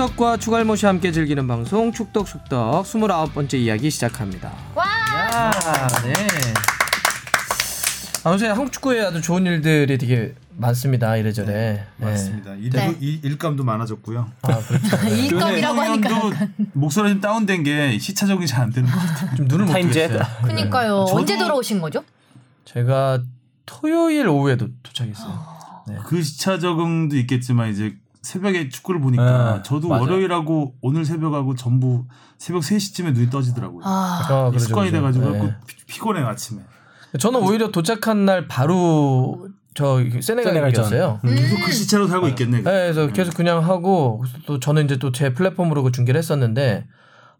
축덕과 추갈모시 함께 즐기는 방송 축덕 축덕 29번째 이야기 시작합니다. 와! 야, 네. 아, 요새 한국 축구에 아주 좋은 일들이 되게 많습니다. 이래저래. 네. 맞습니다. 일, 네. 일, 일감도 많아졌고요. 아, 그렇죠. 일감이라고 하니까 목소리 좀 다운된 게 시차 적응이 잘 안 되는 것 같아요. 좀 눈을 못? 뜨겠어요. 그니까요. 저도- 언제 들어오신 거죠? 제가 토요일 오후에도 도착했어요. 그 시차 적응도 있겠지만 이제 새벽에 축구를 보니까 네, 저도 맞아요. 월요일하고 오늘 새벽하고 전부 새벽 3시쯤에 눈이 떠지더라고요. 아, 아, 이 습관이 그러죠. 돼가지고 네. 피- 피곤해 아침에. 저는 오히려 도착한 날 바로 저 세네갈이었어요. 음. 계속 그 시차로 살고 있겠네. 네, 그래서 계속 그냥 하고 또 저는 이제 또 제 플랫폼으로 그 중계를 했었는데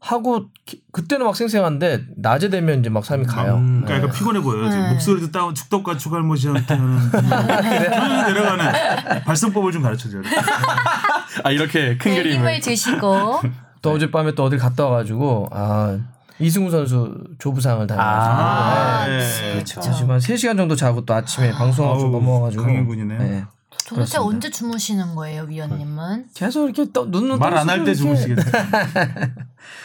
하고 기- 그때는 막 생생한데 낮에 되면 이제 막 사람이 가요. 음, 그러니까 약간 피곤해 보여요. 지금 네. 목소리도 다운 축덕과 추갈모시한테는 ton이 내려가는 발성법을 좀 가르쳐줘야 돼. 아 이렇게 큰 네, 그림을 힘을 주시고. 또 어젯밤에 또 어딜 갔다 와가지고 아 이승우 선수 조부상을 당해가지고 아, 네. 네. 그렇죠. 하지만 3 시간 정도 자고 또 아침에 방송하고 아우, 넘어가가지고 강행군이네요. 네. 도대체 그렇습니다. 언제 주무시는 거예요, 위원님은? 계속 이렇게 또 눈을 말안 할 때. 주무시겠다.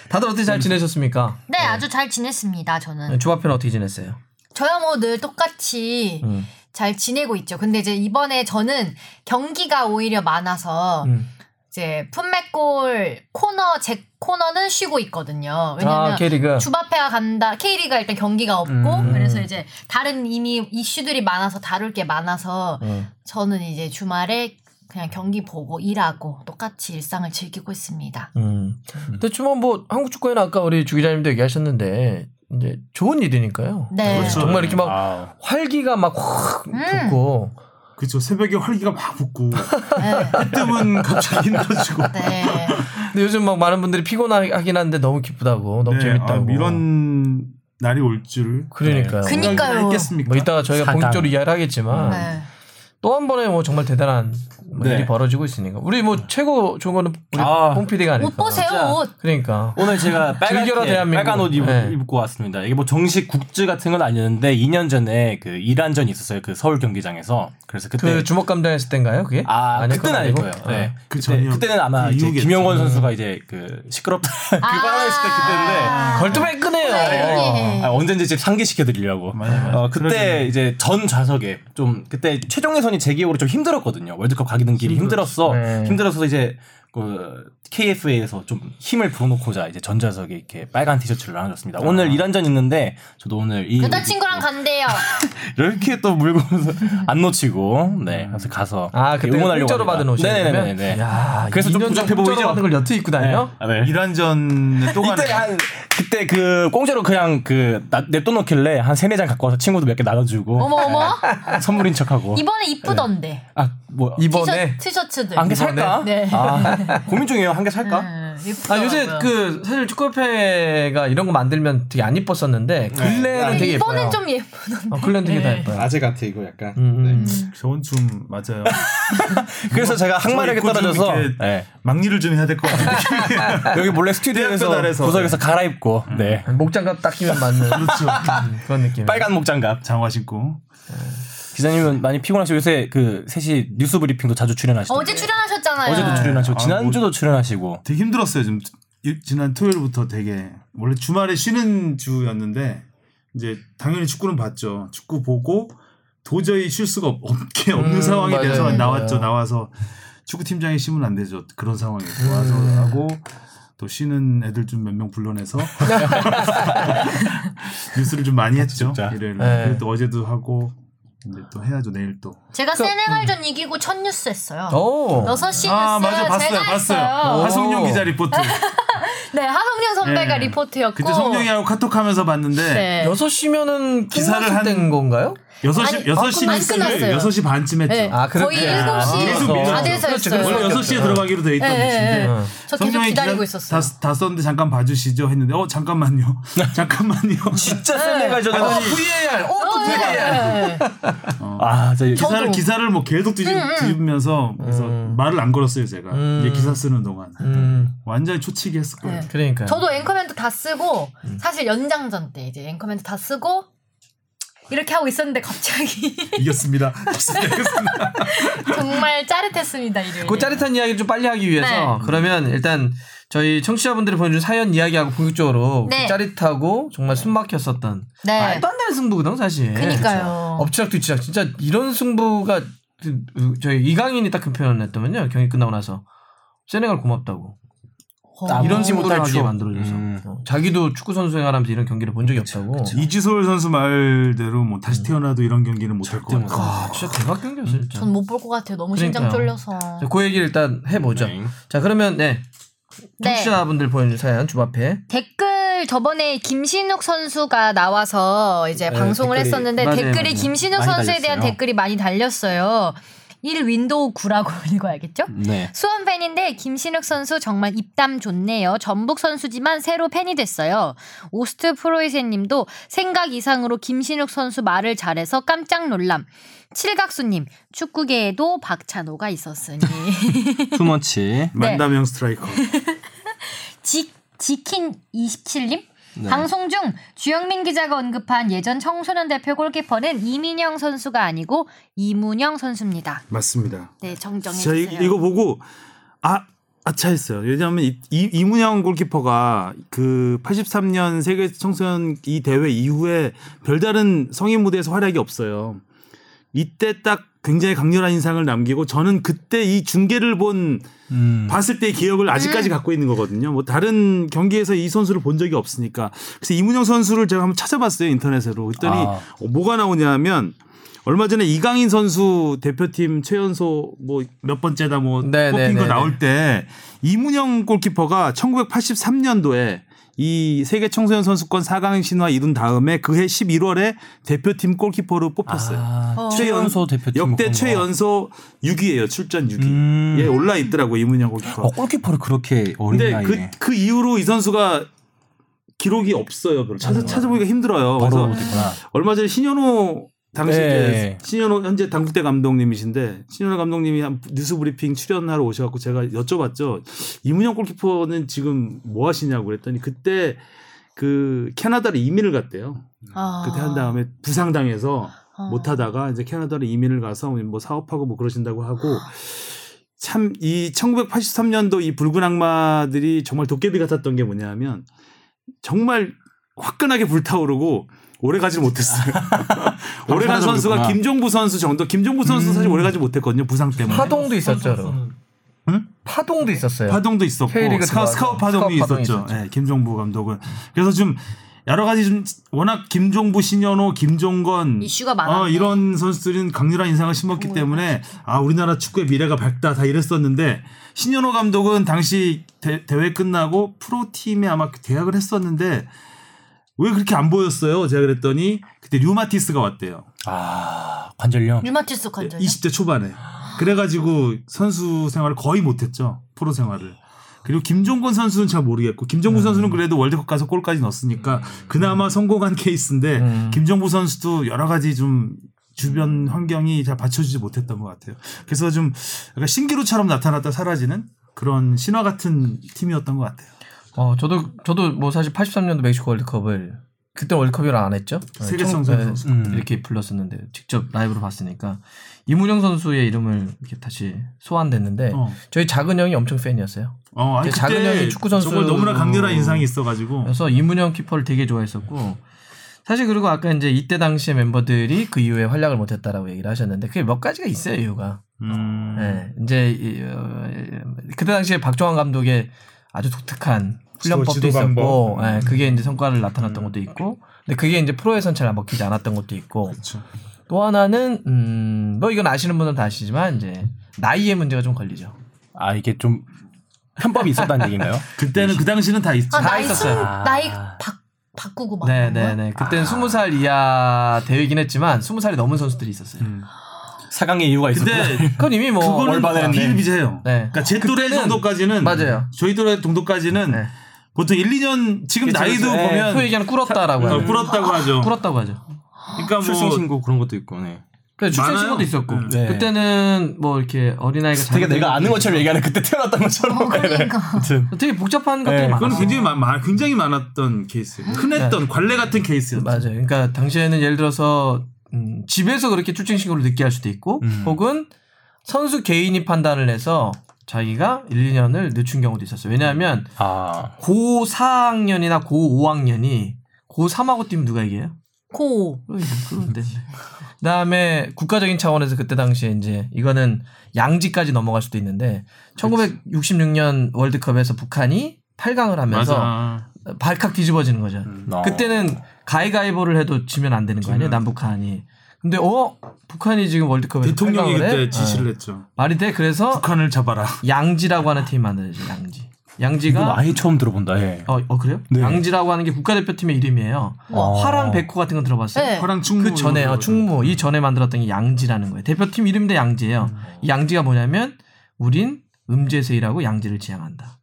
다들 어떻게 잘 지내셨습니까? 네, 아주 잘 지냈습니다, 저는. 네, 주바편 어떻게 지냈어요? 저야 뭐 늘 똑같이 음. 잘 지내고 있죠. 근데 이제 이번에 저는 경기가 오히려 많아서 음. 이제 품맥골 코너 제 코너는 쉬고 있거든요. 왜냐면 아 K리그 주바페가 간다. K리가 일단 경기가 없고 음. 그래서 이제 다른 이미 이슈들이 많아서 다룰 게 많아서 음. 저는 이제 주말에 그냥 경기 보고 일하고 똑같이 일상을 즐기고 있습니다. 음. 그렇지만 뭐 한국 축구에는 아까 우리 주 기자님도 얘기하셨는데 이제 좋은 일이니까요. 네. 그렇죠. 정말 이렇게 막 아, 활기가 막확 음. 붙고 그렇죠. 새벽에 활기가 막 붙고 네. 뜨면 갑자기 힘들어지고. 네. 근데 요즘 막 많은 분들이 피곤하긴 한데 너무 기쁘다고 너무 네, 재밌다고. 아, 이런 날이 올 줄. 그러니까요. 그- 그니까요. 했겠습니까? 뭐 이따가 저희가 사강. 본격적으로 이야기를 하겠지만 네. 또한 번에 뭐 정말 대단한 뭐 네. 일이 벌어지고 있으니까 우리 뭐 최고 좋은 거는 우리 아. 홍 PD가 아닐까. 옷 보세요. 옷. 그러니까 오늘 제가 빨간, 예. 빨간 옷 입, 네. 입고 왔습니다. 이게 뭐 정식 국즈 같은 건 아니었는데 2년 전에 그 이란전이 있었어요. 그 서울 경기장에서. 그래서 그때 그 주먹 감당 했을 때인가요 그게? 아, 그때는 건 아닐? 거예요. 네. 그 그때. 그때 는 아마 그 이제. 김영권 선수가 이제 그 시끄럽다. 그 빨간 있을 때 그때인데. 아. 걸투매 끄네요. 네. 아, 언젠지 집 상기시켜 드리려고. 맞아요, 맞아요. 어, 그때 그러겠네. 이제 전 좌석에 좀 그때 최종 예선이 제 기억으로 좀 힘들었거든요. 월드컵 가기 는 길이 힘들었어. 네. 힘들어서 이제 그 KFA에서 좀 힘을 불어넣고자 이제 전 좌석에 이렇게 빨간 티셔츠를 나눠줬습니다. 오늘 이란전 있는데 저도 오늘 이 여자친구랑 간대요. 이렇게 또 물고서 안 놓치고 네 그래서 가서 아 그때 응원하려고 공짜로. 받은 옷이에요. 네네네네. 야, 그래서 좀 2년 부족해 보이죠? 받은 걸 여태 입고 다녀? 아, 네. 이란전에 또. 이때 한 그때 그 공짜로 그냥 그 나- 냅둬놓길래 한 세네 장 갖고 와서 친구도 몇 개 나눠주고 어머 어머. 선물인 척하고 이번에 이쁘던데. 아 뭐 이번에 티셔, 티셔츠들. 한개 살까? 네. 아, 고민 중이에요. 한 개 살까? 음, 아. 요새 그 사실 축구협회가 이런 거 만들면 되게 안 이뻤었는데 근래는 되게 예뻐요. 이번엔 좀 예쁘던데. 어, 근래는 되게 다 네. 예뻐요. 아재 같아 이거 약간. 음, 음. 저건 좀 맞아요. 그래서 제가 항마력에 떨어져서 네. 막리를 좀 해야 될 것 같은데. 여기 몰래 스튜디오에서. 구석에서 갈아입고 네. 목장갑 딱 끼면 맞는 그렇죠. 그런 느낌. 빨간 목장갑. 장화 신고. 기자님은 많이 피곤하시고 요새 그 셋이 뉴스 브리핑도 자주 출연하시고 어제 출연하셨잖아요. 어제도 출연하시고 아, 지난주도 출연하시고 되게 힘들었어요. 좀 일- 지난 토요일부터 되게 원래 주말에 쉬는 주였는데 이제 당연히 축구는 봤죠. 축구 보고 도저히 쉴 수가 없, 없게 없는 음, 상황이 맞아요. 돼서 맞아요. 나왔죠. 나와서 축구 팀장이 쉬면 안 되죠. 그런 상황에서 와서 음. 하고 또 쉬는 애들 좀 몇 명 불러내서 뉴스를 좀 많이 했죠. 일요일 네. 또 어제도 하고 이제 또 해야죠. 내일 또. 제가 그, 세네갈전 이기고 첫 뉴스 했어요. 오. 6시 뉴스 아 맞아 봤어요 제가 봤어요. 했어요. 하성룡 기자 리포트. 네, 하성룡 선배가 네. 리포트였고. 그때 성룡이하고 카톡하면서 봤는데 네. 6시면은 기사를 한- 된 건가요? 6시, 아니, 6시 아, 끝났어요. 6시 반쯤 했죠. 네. 아. 거의 아, 7시 계속 밀렸죠. 다 돼서 그렇죠. 했어요. 원래 그럴 6시에 없죠. 들어가기로 돼 있던 네, 네, 뉴스인데 네. 어. 저 계속 기다리고 있었어요. 다, 다 썼는데 잠깐 봐주시죠 했는데 어 잠깐만요 잠깐만요 진짜 세네갈전에 어, VAR. 어, 또 어, VAR. 네. 아, 저 기사를. 기사를 뭐 계속 뒤집, 뒤집으면서 그래서 음. 말을 안 걸었어요 제가 음. 이제 기사 쓰는 동안 음. 완전히 초치기 했을 거예요 네. 그러니까. 저도 앵커멘트 다 쓰고 음. 사실 연장전 때 이제 앵커멘트 다 쓰고 이렇게 하고 있었는데 갑자기 이겼습니다. 정말 짜릿했습니다 일요일. 그 짜릿한 이야기를 좀 빨리 하기 위해서 네. 그러면 일단 저희 청취자분들이 보내준 사연 이야기하고 본격적으로 네. 그 짜릿하고 정말 숨막혔었던 네. 말도 안 되는 승부거든 사실. 그니까요. 엎치락 뒤치락 진짜 이런 승부가 그, 그, 저희 이강인이 딱 그 표현을 했더만요 경기 끝나고 나서 세네갈 고맙다고 어. 이런 지 승부를 못할 하게 추억. 만들어줘서 음. 어, 자기도 축구 선수 생활하면서 이런 경기를 본 적이 없다고. 이지솔 선수 말대로 뭐 다시 태어나도 이런 경기는 못할 것 같아요. 아 진짜 대박 경기였어 진짜. 전 못 볼 것 같아요. 너무 심장 그러니까요. 쫄려서. 그 얘기 를 일단 해보죠. 네. 자 그러면 네 네. 청취자분들 보내준 사연 주바페. 댓글 저번에 김신욱 선수가 나와서 이제 네, 방송을 댓글이- 했었는데 맞아요, 댓글이. 김신욱 선수에 대한 달렸어요. 댓글이 많이 달렸어요. 1 윈도우 9라고 읽어야겠죠? 네. 수원 팬인데 김신욱 선수 정말 입담 좋네요. 전북 선수지만 새로 팬이 됐어요. 오스트 프로이센님도 생각 이상으로 김신욱 선수 말을 잘해서 깜짝 놀람. 칠각수님 축구계에도 박찬호가 있었으니. 투머치. 만다명 스트라이커. 지, 지킨 27님? 네. 방송 중 주영민 기자가 언급한 예전 청소년 대표 골키퍼는 이민영 선수가 아니고 이문영 선수입니다. 맞습니다. 네, 정정해 제가 주세요. 이, 이거 보고 아 아차했어요. 왜냐하면 이, 이, 이문영 골키퍼가 그 83년 세계 청소년 이 대회 이후에 별다른 성인 무대에서 활약이 없어요. 이때 딱 굉장히 강렬한 인상을 남기고 저는 그때 이 중계를 본 음. 봤을 때의 기억을 아직까지 갖고 있는 거거든요. 뭐 다른 경기에서 이 선수를 본 적이 없으니까. 그래서 이문영 선수를 제가 한번 찾아봤어요 인터넷으로. 그랬더니 아. 어, 뭐가 나오냐면 얼마 전에 이강인 선수 대표팀 최연소 뭐 몇 번째다 뭐 네, 뽑힌 네, 거 네, 나올 때 이문영 골키퍼가 1983년도에 이 세계 청소년 선수권 4강 신화 이룬 다음에 그해 11월에 대표팀 골키퍼로 뽑혔어요. 아, 어. 최연소 대표팀 역대. 최연소 6위예요. 출전 6위. 음. 예, 올라 있더라고 이문영 골키퍼. 어, 골키퍼를 그렇게 어린 근데 나이에 그, 그 이후로 이 선수가 기록이 없어요. 별로. 찾아, 찾아보기가 힘들어요. 그래서. 얼마 전에 신현호 당시 네. 신현호 현재 당국대 감독님이신데 신현호 감독님이 한 뉴스 브리핑 출연하러 오셔갖고 제가 여쭤봤죠. 이문영 골키퍼는 지금 뭐 하시냐고 그랬더니 그때 그 캐나다로 이민을 갔대요. 아. 그때 한 다음에 부상당해서 아. 못하다가 이제 캐나다로 이민을 가서 뭐 사업하고 뭐 그러신다고 하고 참 이 1983년도 이 붉은 악마들이 정말 도깨비 같았던 게 뭐냐면 정말 화끈하게 불타오르고 오래 가지 못했어요. 오래 간 선수가 사라져버렸구나. 김종부 선수 정도. 김종부 선수 사실 오래 가지 못했거든요. 부상 때문에. 파동도 있었죠. 응? 파동도 있었어요. 파동도 있었고 K리그 스카우, 들어와서 스카우 파동이 스카우 파동이 있었죠. 있었죠. 예, 김종부 감독은. 그래서 좀 여러 가지 좀 워낙 김종부, 신연호, 김종건 이슈가 많았네. 어, 이런 선수들은 강렬한 인상을 심었기 때문에 아 우리나라 축구의 미래가 밝다 다 이랬었는데 신연호 감독은 당시 대, 회 끝나고 프로 팀에 아마 계약을 했었는데 왜 그렇게 안 보였어요? 제가 그랬더니 그때 류마티스가 왔대요. 아 관절염. 류마티스 관절. 20대 초반에. 그래가지고 선수 생활을 거의 못했죠. 프로 생활을. 그리고 김종건 선수는 잘 모르겠고 김정부 선수는 그래도 월드컵 가서 골까지 넣었으니까 그나마 성공한 케이스인데 음. 김정부 선수도 여러 가지 좀 주변 환경이 잘 받쳐주지 못했던 것 같아요. 그래서 좀 약간 신기루처럼 나타났다 사라지는 그런 신화 같은 팀이었던 것 같아요. 어, 저도 저도 뭐 사실 83년도 멕시코 월드컵을 그때 월드컵이라 안 했죠. 세계 청- 청소년 네, 선수. 음. 이렇게 불렀었는데 직접 라이브로 봤으니까 이문영 선수의 이름을 이렇게 다시 소환됐는데 어. 저희 작은 형이 엄청 팬이었어요. 어, 아니 제 작은 형이 축구 선수- 정말 너무나 강렬한 인상이 있어가지고 그래서 이문영 키퍼를 되게 좋아했었고 사실 그리고 아까 이제 이때 당시에 멤버들이 그 이후에 활약을 못했다라고 얘기를 하셨는데 그게 몇 가지가 있어요 이유가. 음. 네, 이제 이, 어, 그때 당시에 박종환 감독의 아주 독특한 훈련법도 지도 있었고, 방법. 예, 그게 이제 성과를 나타났던 것도 있고, 근데 그게 이제 프로에선 잘 먹히지 않았던 것도 있고, 그렇죠. 또 하나는 음, 뭐 이건 아시는 분들은 다 아시지만 이제 나이의 문제가 좀 걸리죠. 아 이게 좀 편법이 있었다는 얘기인가요? 그때는 그 당시는 다 있죠. 아, 다 나이 있었어요. 승- 아. 나이 바, 바꾸고 막. 네, 그런 네, 거야? 네. 그때는 스무 살 이하 대회이긴 했지만 스무 살이 넘은 선수들이 있었어요. 음. 사강의 이유가. 근데 그건 이미 뭐 그거는 비일비재해요. 네. 그러니까 제 또래 정도까지는 맞아요. 저희 또래 정도까지는 네. 보통 1, 2년 지금 그쵸, 나이도 그쵸. 예, 보면 소위 얘기하는 꿇었다라고 어, 하죠. 꿇었다고 하죠. 꿇었다고 하죠. 그러니까 출생 뭐 신고 그런 것도 있고. 네. 그래 출생. 신고도 있었고 네. 그때는 뭐 이렇게 어린 아이가 되게 잘못된 내가 아는 것처럼 얘기하는 그때 태어났던 것처럼. 어, 그러니까. 아무튼. 되게 복잡한 것들이 네, 많았어요. 그건 굉장히 많, 많- 굉장히 많았던 케이스예요. 흔했던 관례 같은 케이스였죠. 맞아요. 그러니까 당시에는 예를 들어서 음, 집에서 그렇게 출생 신고를 늦게 할 수도 있고, 음. 혹은 선수 개인이 판단을 해서 자기가 1, 2년을 늦춘 경우도 있었어요. 왜냐하면 아. 고 4학년이나 고 5학년이 고 3하고 뛰면 누가 이겨요? 고. 그런데. 그다음에 국가적인 차원에서 그때 당시에 이제 이거는 양지까지 넘어갈 수도 있는데 1966년 월드컵에서 북한이 8강을 하면서 맞아. 발칵 뒤집어지는 거죠. 어. 그때는 가위가위보를 해도 지면 안 되는 거 아니에요, 남북한이. 근데 어 북한이 지금 월드컵에서 대통령이 8강을 해? 그때 지시를 어. 했죠. 말이 돼. 그래서 북한을 잡아라. 양지라고 하는 팀이 만들어져. 양지. 양지가 아예 처음 들어본다. 예. 어, 어 그래요? 네. 양지라고 하는 게 국가대표팀의 이름이에요. 어. 화랑 백호 같은 거 들어봤어요? 네. 화랑 충무 그 전에 어, 거. 충무 이 전에 만들었던 게 양지라는 거예요. 대표팀 이름인데 양지예요. 이 양지가 뭐냐면 우린 음제세이라고 양지를 지향한다.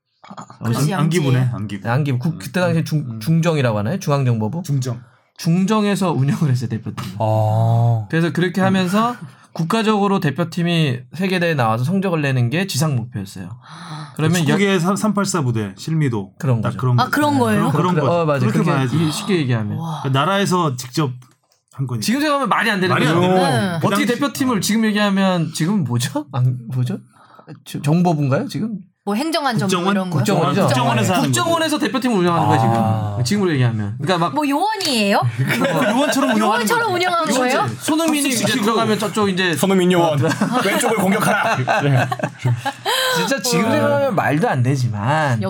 그래서 안- 안기부네. 양지예요. 안기부. 양기 국 그때 당시에 중, 중정이라고 하나요? 중앙정보부 중정. 중정에서 운영을 했어요 대표팀. 아. 그래서 그렇게 하면서 국가적으로 대표팀이 세계 대회 나와서 성적을 내는 게 지상 목표였어요. 그러면 여- 축구계 384 부대 실미도 그런 딱 거죠. 그런 아, 그런 거예요? 그런 그래, 거. 어, 맞아. 그렇게 그렇게 봐야지. 이- 쉽게 얘기하면 와. 그 나라에서 직접 한 거니까. 지금 생각하면 말이 안 되는 말이 거죠. 안 되는 네. 거예요. 그 어떻게 당시- 대표팀을 지금 얘기하면 지금 뭐죠? 안, 뭐죠? 저- 정보부인가요 지금? 뭐 행정안전부 국정원? 이런 거. 국정원이죠. 국정원에서 하는 국정원에서 대표팀을 운영하는 아. 지금. 지금으로 얘기하면. 그러니까 막 뭐 요원이에요? 요원처럼 운영하는 요원처럼 운영하는 거예요? 손흥민이 이제 들어가면 저쪽 이제 손흥민 요원 왼쪽을 공격하라. 네. 진짜 지금 생각하면 말도 안 되지만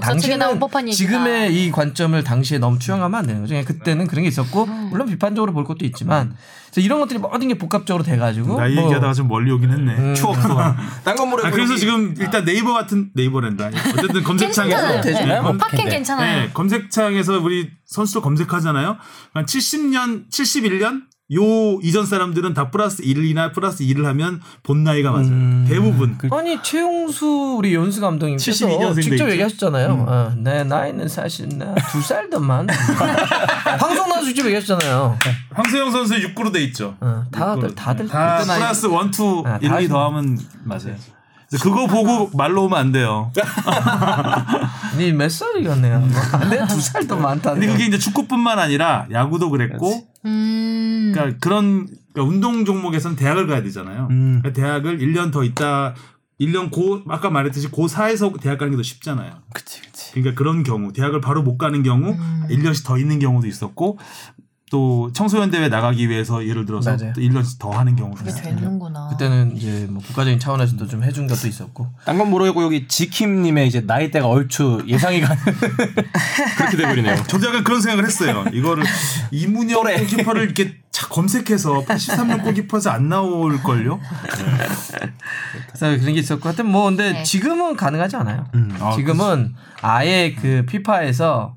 얘기다. 지금의 이 관점을 당시에 너무 투영하면 안 되는 거죠. 그때는 그런 게 있었고 음. 물론 비판적으로 볼 것도 있지만 그래서 이런 것들이 모든 게 복합적으로 돼가지고 나이 뭐 얘기하다가 좀 멀리 오긴 했네. 음. 추억 소환. 딴건 모르고 아, 그래서 지금 일단 네이버 같은 네이버랜다. 어쨌든 괜찮아요. 검색창에서. 네. 뭐 팟캔 네. 괜찮아요. 네, 검색창에서 우리 선수들 검색하잖아요. 한 70년, 71년 요 이전 사람들은 다 플러스 1이나 플러스 2를 하면 본 나이가 맞아요. 음. 대부분. 그- 아니 최용수 우리 연수 감독님께서 72 년생도 직접 있죠. 얘기하셨잖아요. 어, 내 나이는 사실 나 두 살 더 많아. 방송 나와서 직접 얘기하셨잖아요. 황세영 선수 6구로 돼 있죠. 어, 다들. 다들 다 플러스 1, 2, 아, 1, 다2 더하면 맞아요. 그거 보고 말로 오면 안 돼요. 니몇 살이겠네요. 내두 살 더 많다. 근데 그게 이제 축구뿐만 아니라 야구도 그랬고 음. 그러니까 그런 그러니까 운동 종목에서는 대학을 가야 되잖아요. 음. 그러니까 대학을 1년 더 있다 1년 고 아까 말했듯이 고4에서 대학 가는 게 더 쉽잖아요. 그치 그치. 그러니까 그런 경우 대학을 바로 못 가는 경우 음. 1년씩 더 있는 경우도 있었고 또 청소년 대회 나가기 위해서 예를 들어서 맞아요. 또 1년씩 더 하는 경우도 그게 있어요. 되는구나. 그때는 이제 뭐 국가적인 차원에서도 좀 해준 것도 있었고. 딴 건 모르고 여기 지킴님의 이제 나이대가 얼추 예상이 가는 그렇게 돼버리네요. 저도 약간 그런 생각을 했어요. 이거를 이문영. 골키퍼를 이렇게 착 검색해서 83년 골키퍼에서 안 나올 걸요? 그래서 그런 게 있었고 하여튼 뭐 근데 네. 지금은 가능하지 않아요. 음. 아, 지금은 아예 그 피파에서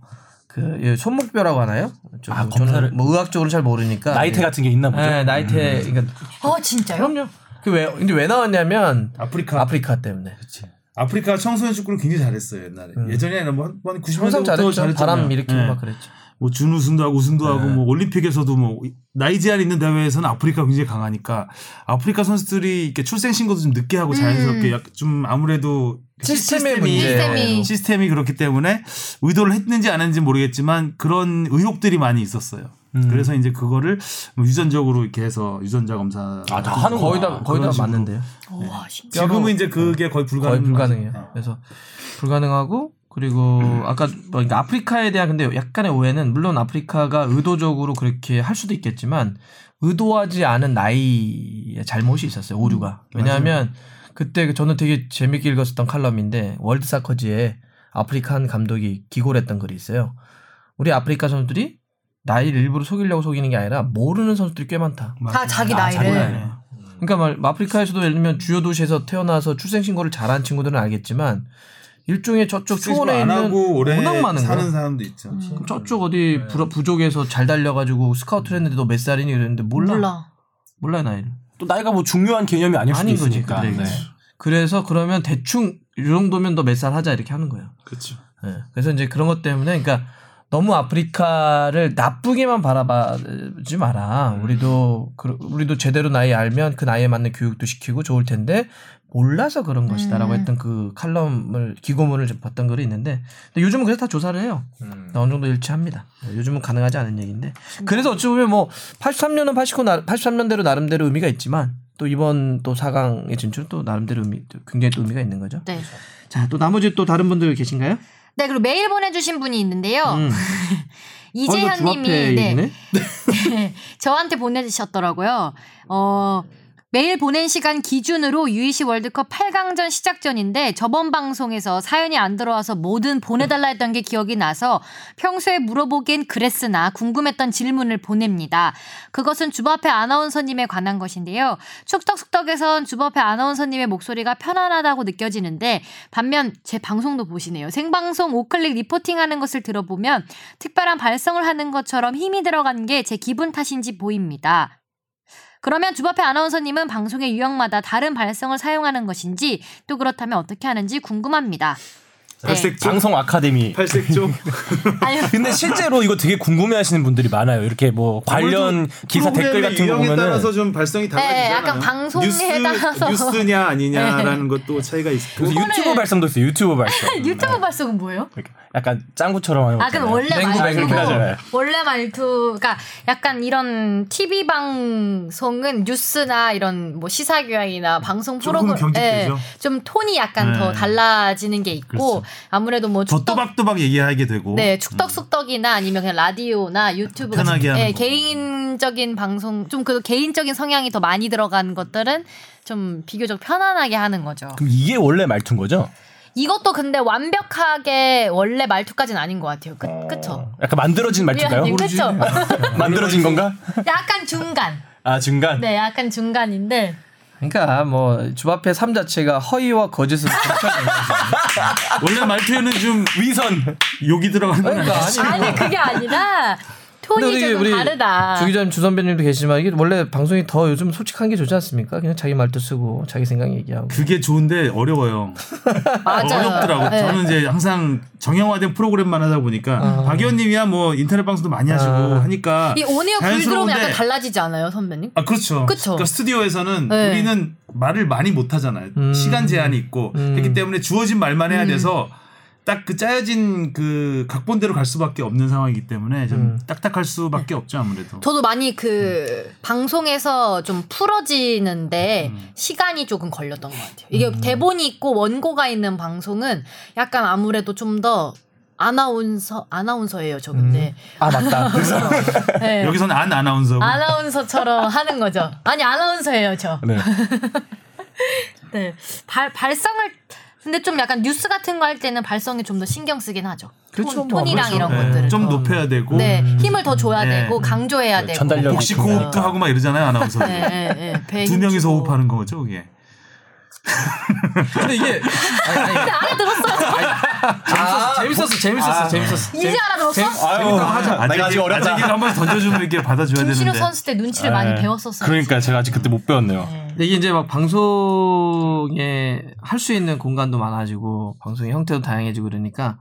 그 손목표라고 하나요? 좀 아, 검사를- 뭐 의학적으로 잘 모르니까 나이테 같은 게 있나 보죠. 네, 나이테 그러니까 어 진짜요? 그럼요. 그왜 근데 왜 나왔냐면 아프리카 아프리카 때문에. 아프리카 청소년 축구를 굉장히 잘했어요 옛날에. 예전에 뭐한 90년대부터 항상 잘했죠. 잘했잖아요. 바람 일으키고 네. 막 그랬죠. 뭐 준우승도 하고 우승도 하고 네. 뭐 올림픽에서도 뭐 나이 제한 있는 대회에서는 아프리카 굉장히 강하니까 아프리카 선수들이 이렇게 출생 신고도 좀 늦게 하고 자연스럽게 약좀 아무래도 시스템의 문제. 시스템이. 시스템이 그렇기 때문에 의도를 했는지 안 했는지 모르겠지만 그런 의혹들이 많이 있었어요. 음. 그래서 이제 그거를 뭐 유전적으로 이렇게 해서 유전자 검사 아, 다 하는 거의 다. 거의 다 식으로. 맞는데요. 와 진짜. 지금은 이제 그게 거의 불가능 거의 불가능해요. 그래서 불가능하고 그리고 음. 아까 뭐 그러니까 아프리카에 대한 근데 약간의 오해는 물론 아프리카가 의도적으로 그렇게 할 수도 있겠지만 의도하지 않은 나이의 잘못이 있었어요 오류가 왜냐하면 그때 그 저는 되게 재밌게 읽었었던 칼럼인데 월드 사커지에 아프리카 한 감독이 기고했던 글이 있어요 우리 아프리카 선수들이 나이를 일부러 속이려고 속이는 게 아니라 모르는 선수들이 꽤 많다 다 자기 아, 자기 나이를. 나이를. 그러니까 말 아프리카에서도 예를 들면 주요 도시에서 태어나서 출생 신고를 잘한 친구들은 알겠지만 일종의 저쪽 초원에 안 있는 워낙 많은 사는 거야. 사람도 있죠. 그럼 저쪽 어디 부, 부족에서 잘 달려가지고 스카우트를 했는데 너 몇 살이니 그랬는데 몰라 몰라, 몰라. 나이를 또 나이가 뭐 중요한 개념이 아닐 수도 있으니까. 그때. 네. 그래서 그러면 대충 이 정도면 너 몇 살 하자 이렇게 하는 거예요. 그렇죠. 예. 그래서 이제 그런 것 때문에 그러니까 너무 아프리카를 나쁘게만 바라봐지 마라. 우리도 그- 우리도 제대로 나이 알면 그 나이에 맞는 교육도 시키고 좋을 텐데 몰라서 그런 것이다라고 음. 했던 그 칼럼을 기고문을 좀 봤던 글이 있는데 근데 요즘은 그래서 다 조사를 해요. 음. 어느 정도 일치합니다. 요즘은 가능하지 않은 얘기인데 그래서 어찌 보면 뭐 83년은 89, 83년대로 나름대로 의미가 있지만 또 이번 또 4강의 진출은 또 나름대로 의미 굉장히 또 의미가 있는 거죠. 네. 자 또 나머지 또 다른 분들 계신가요? 네, 그리고 메일 보내주신 분이 있는데요. 음. 이재현 님이 네. 네, 저한테 보내주셨더라고요. 어, 매일 보낸 시간 기준으로 UEC 월드컵 8강전 시작 전인데 저번 방송에서 사연이 안 들어와서 뭐든 보내달라 했던 게 기억이 나서 평소에 물어보기엔 그랬으나 궁금했던 질문을 보냅니다. 그것은 주바페 아나운서님에 관한 것인데요. 축덕숙덕에선 주바페 아나운서님의 목소리가 편안하다고 느껴지는데 반면 제 방송도 보시네요. 생방송 오클릭 리포팅하는 것을 들어보면 특별한 발성을 하는 것처럼 힘이 들어간 게 제 기분 탓인지 보입니다. 그러면 주바페 아나운서님은 방송의 유형마다 다른 발성을 사용하는 것인지 또 그렇다면 어떻게 하는지 궁금합니다. 네. 발색조 방송 아카데미. 팔색조 근데 실제로 이거 되게 궁금해하시는 분들이 많아요. 이렇게 뭐 관련 기사 댓글 같은 거 유형에 보면은 따라서 좀 발성이 달라지잖아요. 약간 방송에 뉴스, 따라서. 뉴스냐 아니냐라는 것도 차이가 있고 그래서 유튜브 발성도 있어요. 유튜브 발성. 유튜브 발성은 뭐예요? 이렇게 약간 짱구처럼 하는 거. 아, 그럼. 원래 맹구, 말투고 맹구. 원래 말투, 그러니까 약간 이런 TV 방송은 뉴스나 이런 뭐 시사 교양이나 방송 프로그램 경직되죠. 좀 톤이 약간 네. 더 달라지는 게 있고 그렇죠. 아무래도 뭐더 축덕 또박또박 얘기하게 되고 네, 축덕숙덕이나 아니면 그냥 라디오나 유튜브 같은 편하게 하는 예, 거. 개인적인 방송 좀 그 개인적인 성향이 더 많이 들어간 것들은 좀 비교적 편안하게 하는 거죠. 그럼 이게 원래 말투인 거죠? 이것도 근데 완벽하게 원래 말투까지는 아닌 것 같아요. 그, 그쵸? 약간 만들어진 말투인가요? 그쵸? 만들어진 건가? 약간 중간. 아 중간. 네, 약간 중간인데. 그러니까 뭐 주바페 삶 자체가 허위와 거짓을 원래 말투에는 좀 위선. 욕이 들어가는 건 그러니까. 아니 아니, 그게 아니라 톤이 조금 다르다. 주 기자님 주 선배님도 계시지만 이게 원래 방송이 더 요즘 솔직한 게 좋지 않습니까? 그냥 자기 말도 쓰고 자기 생각 얘기하고. 그게 좋은데 어려워요. 어렵더라고. 네. 저는 이제 항상 정형화된 프로그램만 하다 보니까 박 의원님이야 뭐 인터넷 방송도 많이 하시고 아. 하니까 이 오디오 불 들어오면 약간 달라지지 않아요, 선배님? 아 그렇죠. 그쵸. 러니까 스튜디오에서는 네. 우리는 말을 많이 못 하잖아요. 음. 시간 제한이 있고 음. 했기 때문에 주어진 말만 해야 음. 돼서 딱 그 짜여진 그 각본대로 갈 수밖에 없는 상황이기 때문에 좀 음. 딱딱할 수밖에 없죠 아무래도. 저도 많이 그 방송에서 좀 풀어지는데 음. 시간이 조금 걸렸던 것 같아요. 이게 대본이 있고 원고가 있는 방송은 약간 아무래도 좀 더 아나운서 아나운서예요, 저 근데. 아 맞다. 그래서 네. 여기서는 안 아나운서고 아나운서처럼 하는 거죠. 아니 아나운서예요, 저. 네. 네. 발 발성을 근데 좀 약간 뉴스 같은 거 할 때는 발성에 좀 더 신경 쓰긴 하죠. 그렇죠, 톤, 뭐 톤이랑 그렇죠. 이런 네. 것들을 좀 더. 높여야 되고 네, 힘을 더 줘야 네. 되고 강조해야 되고. 전달력이 복식. 호흡도 하고 막 이러잖아요 아나운서. 네, 네, 네. 배두힘 명이서 주고. 호흡하는 거죠 그게. 근데 이게 아니, 아니, 근데 알아들었어요. 재밌었어, 재밌었어, 재밌었어, 재밌었어. 이제 알아들었어? 재밌- 아유, 재밌다고 하자. 내가 아직 아직 어렸다. 아직은 한번 던져주면 이렇게 받아줘야 김신우 되는데. 선수 때 눈치를 많이 네. 배웠었어요. 그러니까 제가 아직 그때 못 배웠네요. 근데 이게 이제 막 방송에 할 수 있는 공간도 많아지고 방송의 형태도 다양해지고 그러니까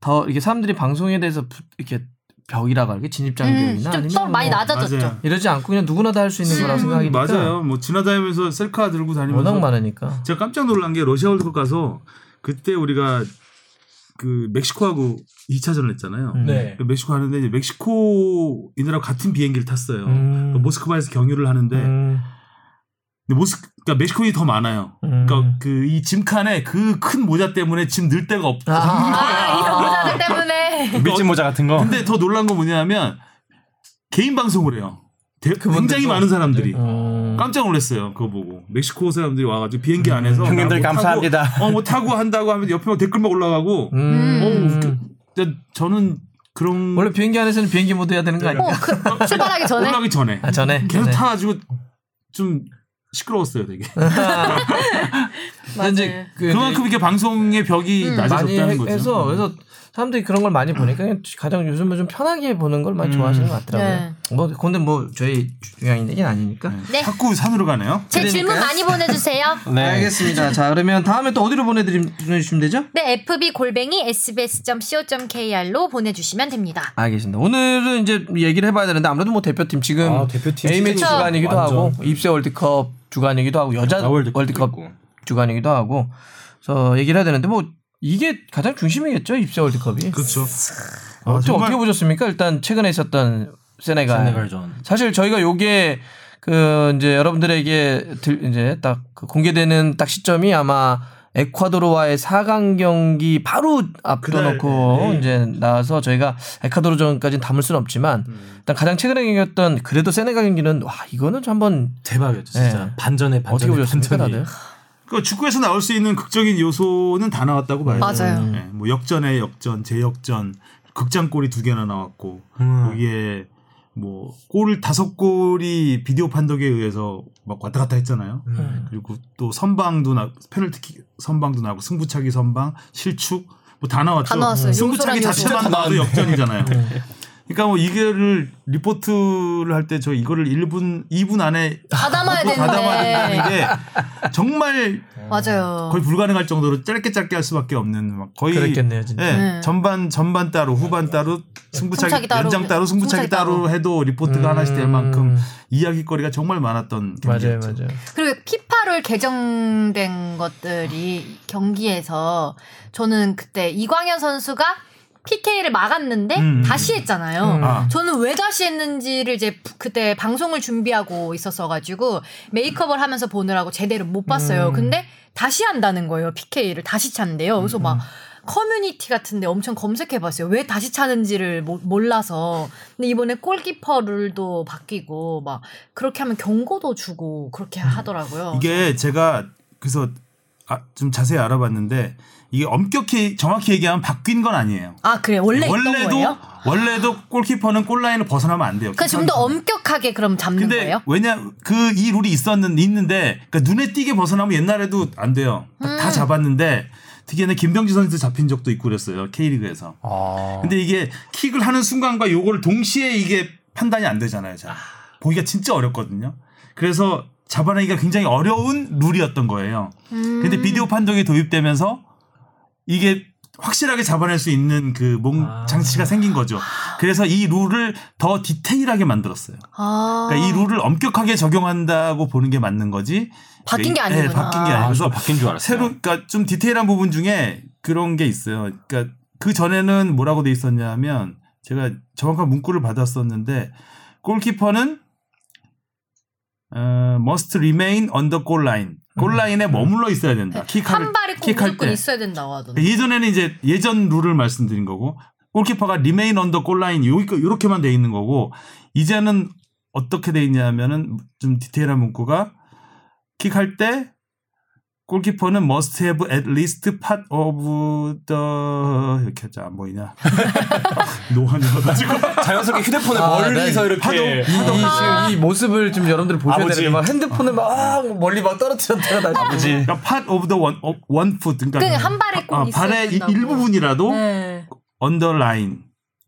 더 이렇게 사람들이 방송에 대해서 부- 이렇게 벽이라고 할게 진입장벽이나 음, 좀 많이 뭐 낮아졌죠. 맞아요. 이러지 않고 그냥 누구나 다 할 수 있는 거라고 생각이니까 맞아요. 뭐 지나다니면서 셀카 들고 다니면서 워낙 많으니까 제가 깜짝 놀란 게 러시아 월드컵 가서 그때 우리가 그 멕시코하고 2차전을 했잖아요. 음. 네. 그 멕시코 하는데 이제 멕시코인들하고 같은 비행기를 탔어요. 음. 그 모스크바에서 경유를 하는데 음, 모스 그러니까 멕시코인이 더 많아요. 음. 그러니까 그 이 짐칸에 그 큰 모자 때문에 짐 넣을 데가 없. 아. 아, 이런 모자들 때문에. 밀짚 모자 같은 거. 근데 더 놀란 건 뭐냐면 개인 방송을 해요. 굉장히 많은 사람들이 음. 깜짝 놀랐어요. 그거 보고 멕시코 사람들이 와가지고 비행기 안에서 형님들 나뭐 감사합니다. 타고, 어, 뭐 타고 한다고 하면 옆에 막 댓글 막 올라가고. 음. 어, 저는 그런 원래 비행기 안에서는 비행기 모드 해야 되는 거 아닌가? 어, 그, 출발하기 전에. 올라가기 전에 아 전에 계속 전에. 타가지고 좀 시끄러웠어요, 되게. 근데 이제 그 그만큼 이게 방송의 벽이 음. 낮아졌다는 해- 거죠. 해서 그래서 사람들이 그런 걸 많이 보니까 가장 요즘은 좀 편하게 보는 걸 많이 음. 좋아하시는 것 같더라고요. 네. 뭐 근데 뭐 저희 중요한 얘기는 아니니까. 네. 자꾸 산으로 가네요. 제 그러니까요. 질문 많이 보내주세요. 네. 알겠습니다. 자 그러면 다음에 또 어디로 보내드림 보내주시면 되죠? 네, fb 골뱅이 sbs.co.kr로 보내주시면 됩니다. 알겠습니다. 오늘은 이제 얘기를 해봐야 되는데 아무래도 뭐 대표팀 지금 아, 대표팀 A매치. 주간이기도 완전. 하고 입세 월드컵 주간이기도 하고 여자 월드컵도 월드컵 있고. 주간이기도 하고 그래서 얘기를 해야 되는데 뭐 이게 가장 중심이겠죠 입세 월드컵이. 그렇죠. 어, 아, 좀 정말- 어떻게 보셨습니까? 일단 최근에 있었던 세네갈. 세네갈전. 사실 저희가 요게 그 이제 여러분들에게 들 이제 딱그 공개되는 딱 시점이 아마 에콰도르와의 4강 경기 바로 앞둬놓고 그날, 네. 이제 나와서 저희가 에콰도르전까지는 담을 수는 없지만 음. 일단 가장 최근에 경기였던 그래도 세네갈 경기는 와 이거는 좀 한번 대박이었죠, 진짜. 네. 반전에 어떻게 반전에 보셨습니까. 다들? 그 축구에서 나올 수 있는 극적인 요소는 다 나왔다고 봐요. 맞아요. 네, 뭐 역전에 역전, 재역전, 극장골이 두 개나 나왔고 음. 거기에 뭐 골 다섯 골이 비디오 판독에 의해서 막 왔다 갔다 했잖아요. 음. 그리고 또 선방도 나 페널티킥 선방도 나고 승부차기 선방, 실축 뭐 다 나왔죠. 다 나왔어요. 승부차기. 자체만 다 나와도. 역전이잖아요. 그러니까 뭐 이거를 리포트를 할 때 저 이거를 1분, 2분 안에 다 담아야 다 담아야 되는데. 된다는 게 정말 맞아요. 거의 불가능할 정도로 짧게 짧게 할 수밖에 없는 막 거의 그랬겠네요, 진짜. 예, 네. 전반 전반 따로 후반 따로 승부차기, 따로, 연장 따로 승부차기 승부차기 따로, 따로. 해도 리포트가 음. 하나씩 될 만큼 이야기거리가 정말 많았던 맞아요, 경기였죠. 맞아요. 그리고 피파를 개정된 것들이 경기에서 저는 그때 이광현 선수가 PK를 막았는데 음. 다시 했잖아요. 음. 아. 저는 왜 다시 했는지를 이제 그때 방송을 준비하고 있었어 가지고 메이크업을 하면서 보느라고 제대로 못 봤어요. 음. 근데 다시 한다는 거예요. PK를 다시 찬대요. 그래서 막 커뮤니티 같은데 엄청 검색해봤어요. 왜 다시 차는지를 모- 몰라서. 근데 이번에 골키퍼 룰도 바뀌고 막 그렇게 하면 경고도 주고 그렇게 하더라고요. 이게 제가 그래서 아, 좀 자세히 알아봤는데 이게 엄격히 정확히 얘기하면 바뀐 건 아니에요. 아 그래 원래 원래도 거예요? 원래도 골키퍼는 골라인을 벗어나면 안 돼요. 그좀 더 엄격하게 그럼 잡는 근데 거예요? 왜냐 그 이 룰이 있었는 있는데 그러니까 눈에 띄게 벗어나면 옛날에도 안 돼요. 다- 음. 다 잡았는데 특히나 김병지 선수 잡힌 적도 있고 그랬어요 K리그에서. 아. 근데 이게 킥을 하는 순간과 요거를 동시에 이게 판단이 안 되잖아요. 자 보기가 진짜 어렵거든요. 그래서 잡아내기가 굉장히 어려운 룰이었던 거예요. 음. 근데 비디오 판독이 도입되면서 이게 확실하게 잡아낼 수 있는 그몸 아. 장치가 생긴 거죠. 그래서 이 룰을 더 디테일하게 만들었어요. 아. 그러니까 이 룰을 엄격하게 적용한다고 보는 게 맞는 거지. 바뀐 게 네, 아니구나. 바뀐 게 아, 아니고 저 바뀐 줄 알았어요. 새로 그러니까 좀 디테일한 부분 중에 그런 게 있어요. 그러니까 그 전에는 뭐라고 돼 있었냐면 제가 정확한 문구를 받았었는데 골키퍼는 어, must remain on the goal line. 골 라인에 머물러 있어야 된다. 킥할 네. 한 발이 꼭 킥할 때. 있어야 된다고 하던데. 예전에는 이제 예전 룰을 말씀드린 거고 골키퍼가 goal line 요렇게 요렇게만 돼 있는 거고 이제는 어떻게 돼 있냐면은 좀 디테일한 문구가 킥할 때 골키퍼는 must have at least part of the 이렇게 하자 안 보이냐 노안이어가지고 자연스럽게 휴대폰을 아, 멀리서 네. 이렇게 하도- 이, 지금 이 모습을 좀 여러분들 보셔야 아버지. 되는데 막 핸드폰을 막 멀리 막 떨어뜨렸다가 다시 아버지. 그러니까 part of the one, one foot 그러니까 그 한 발에 꼭 아, 발의 이-. 일부분이라도 네. underline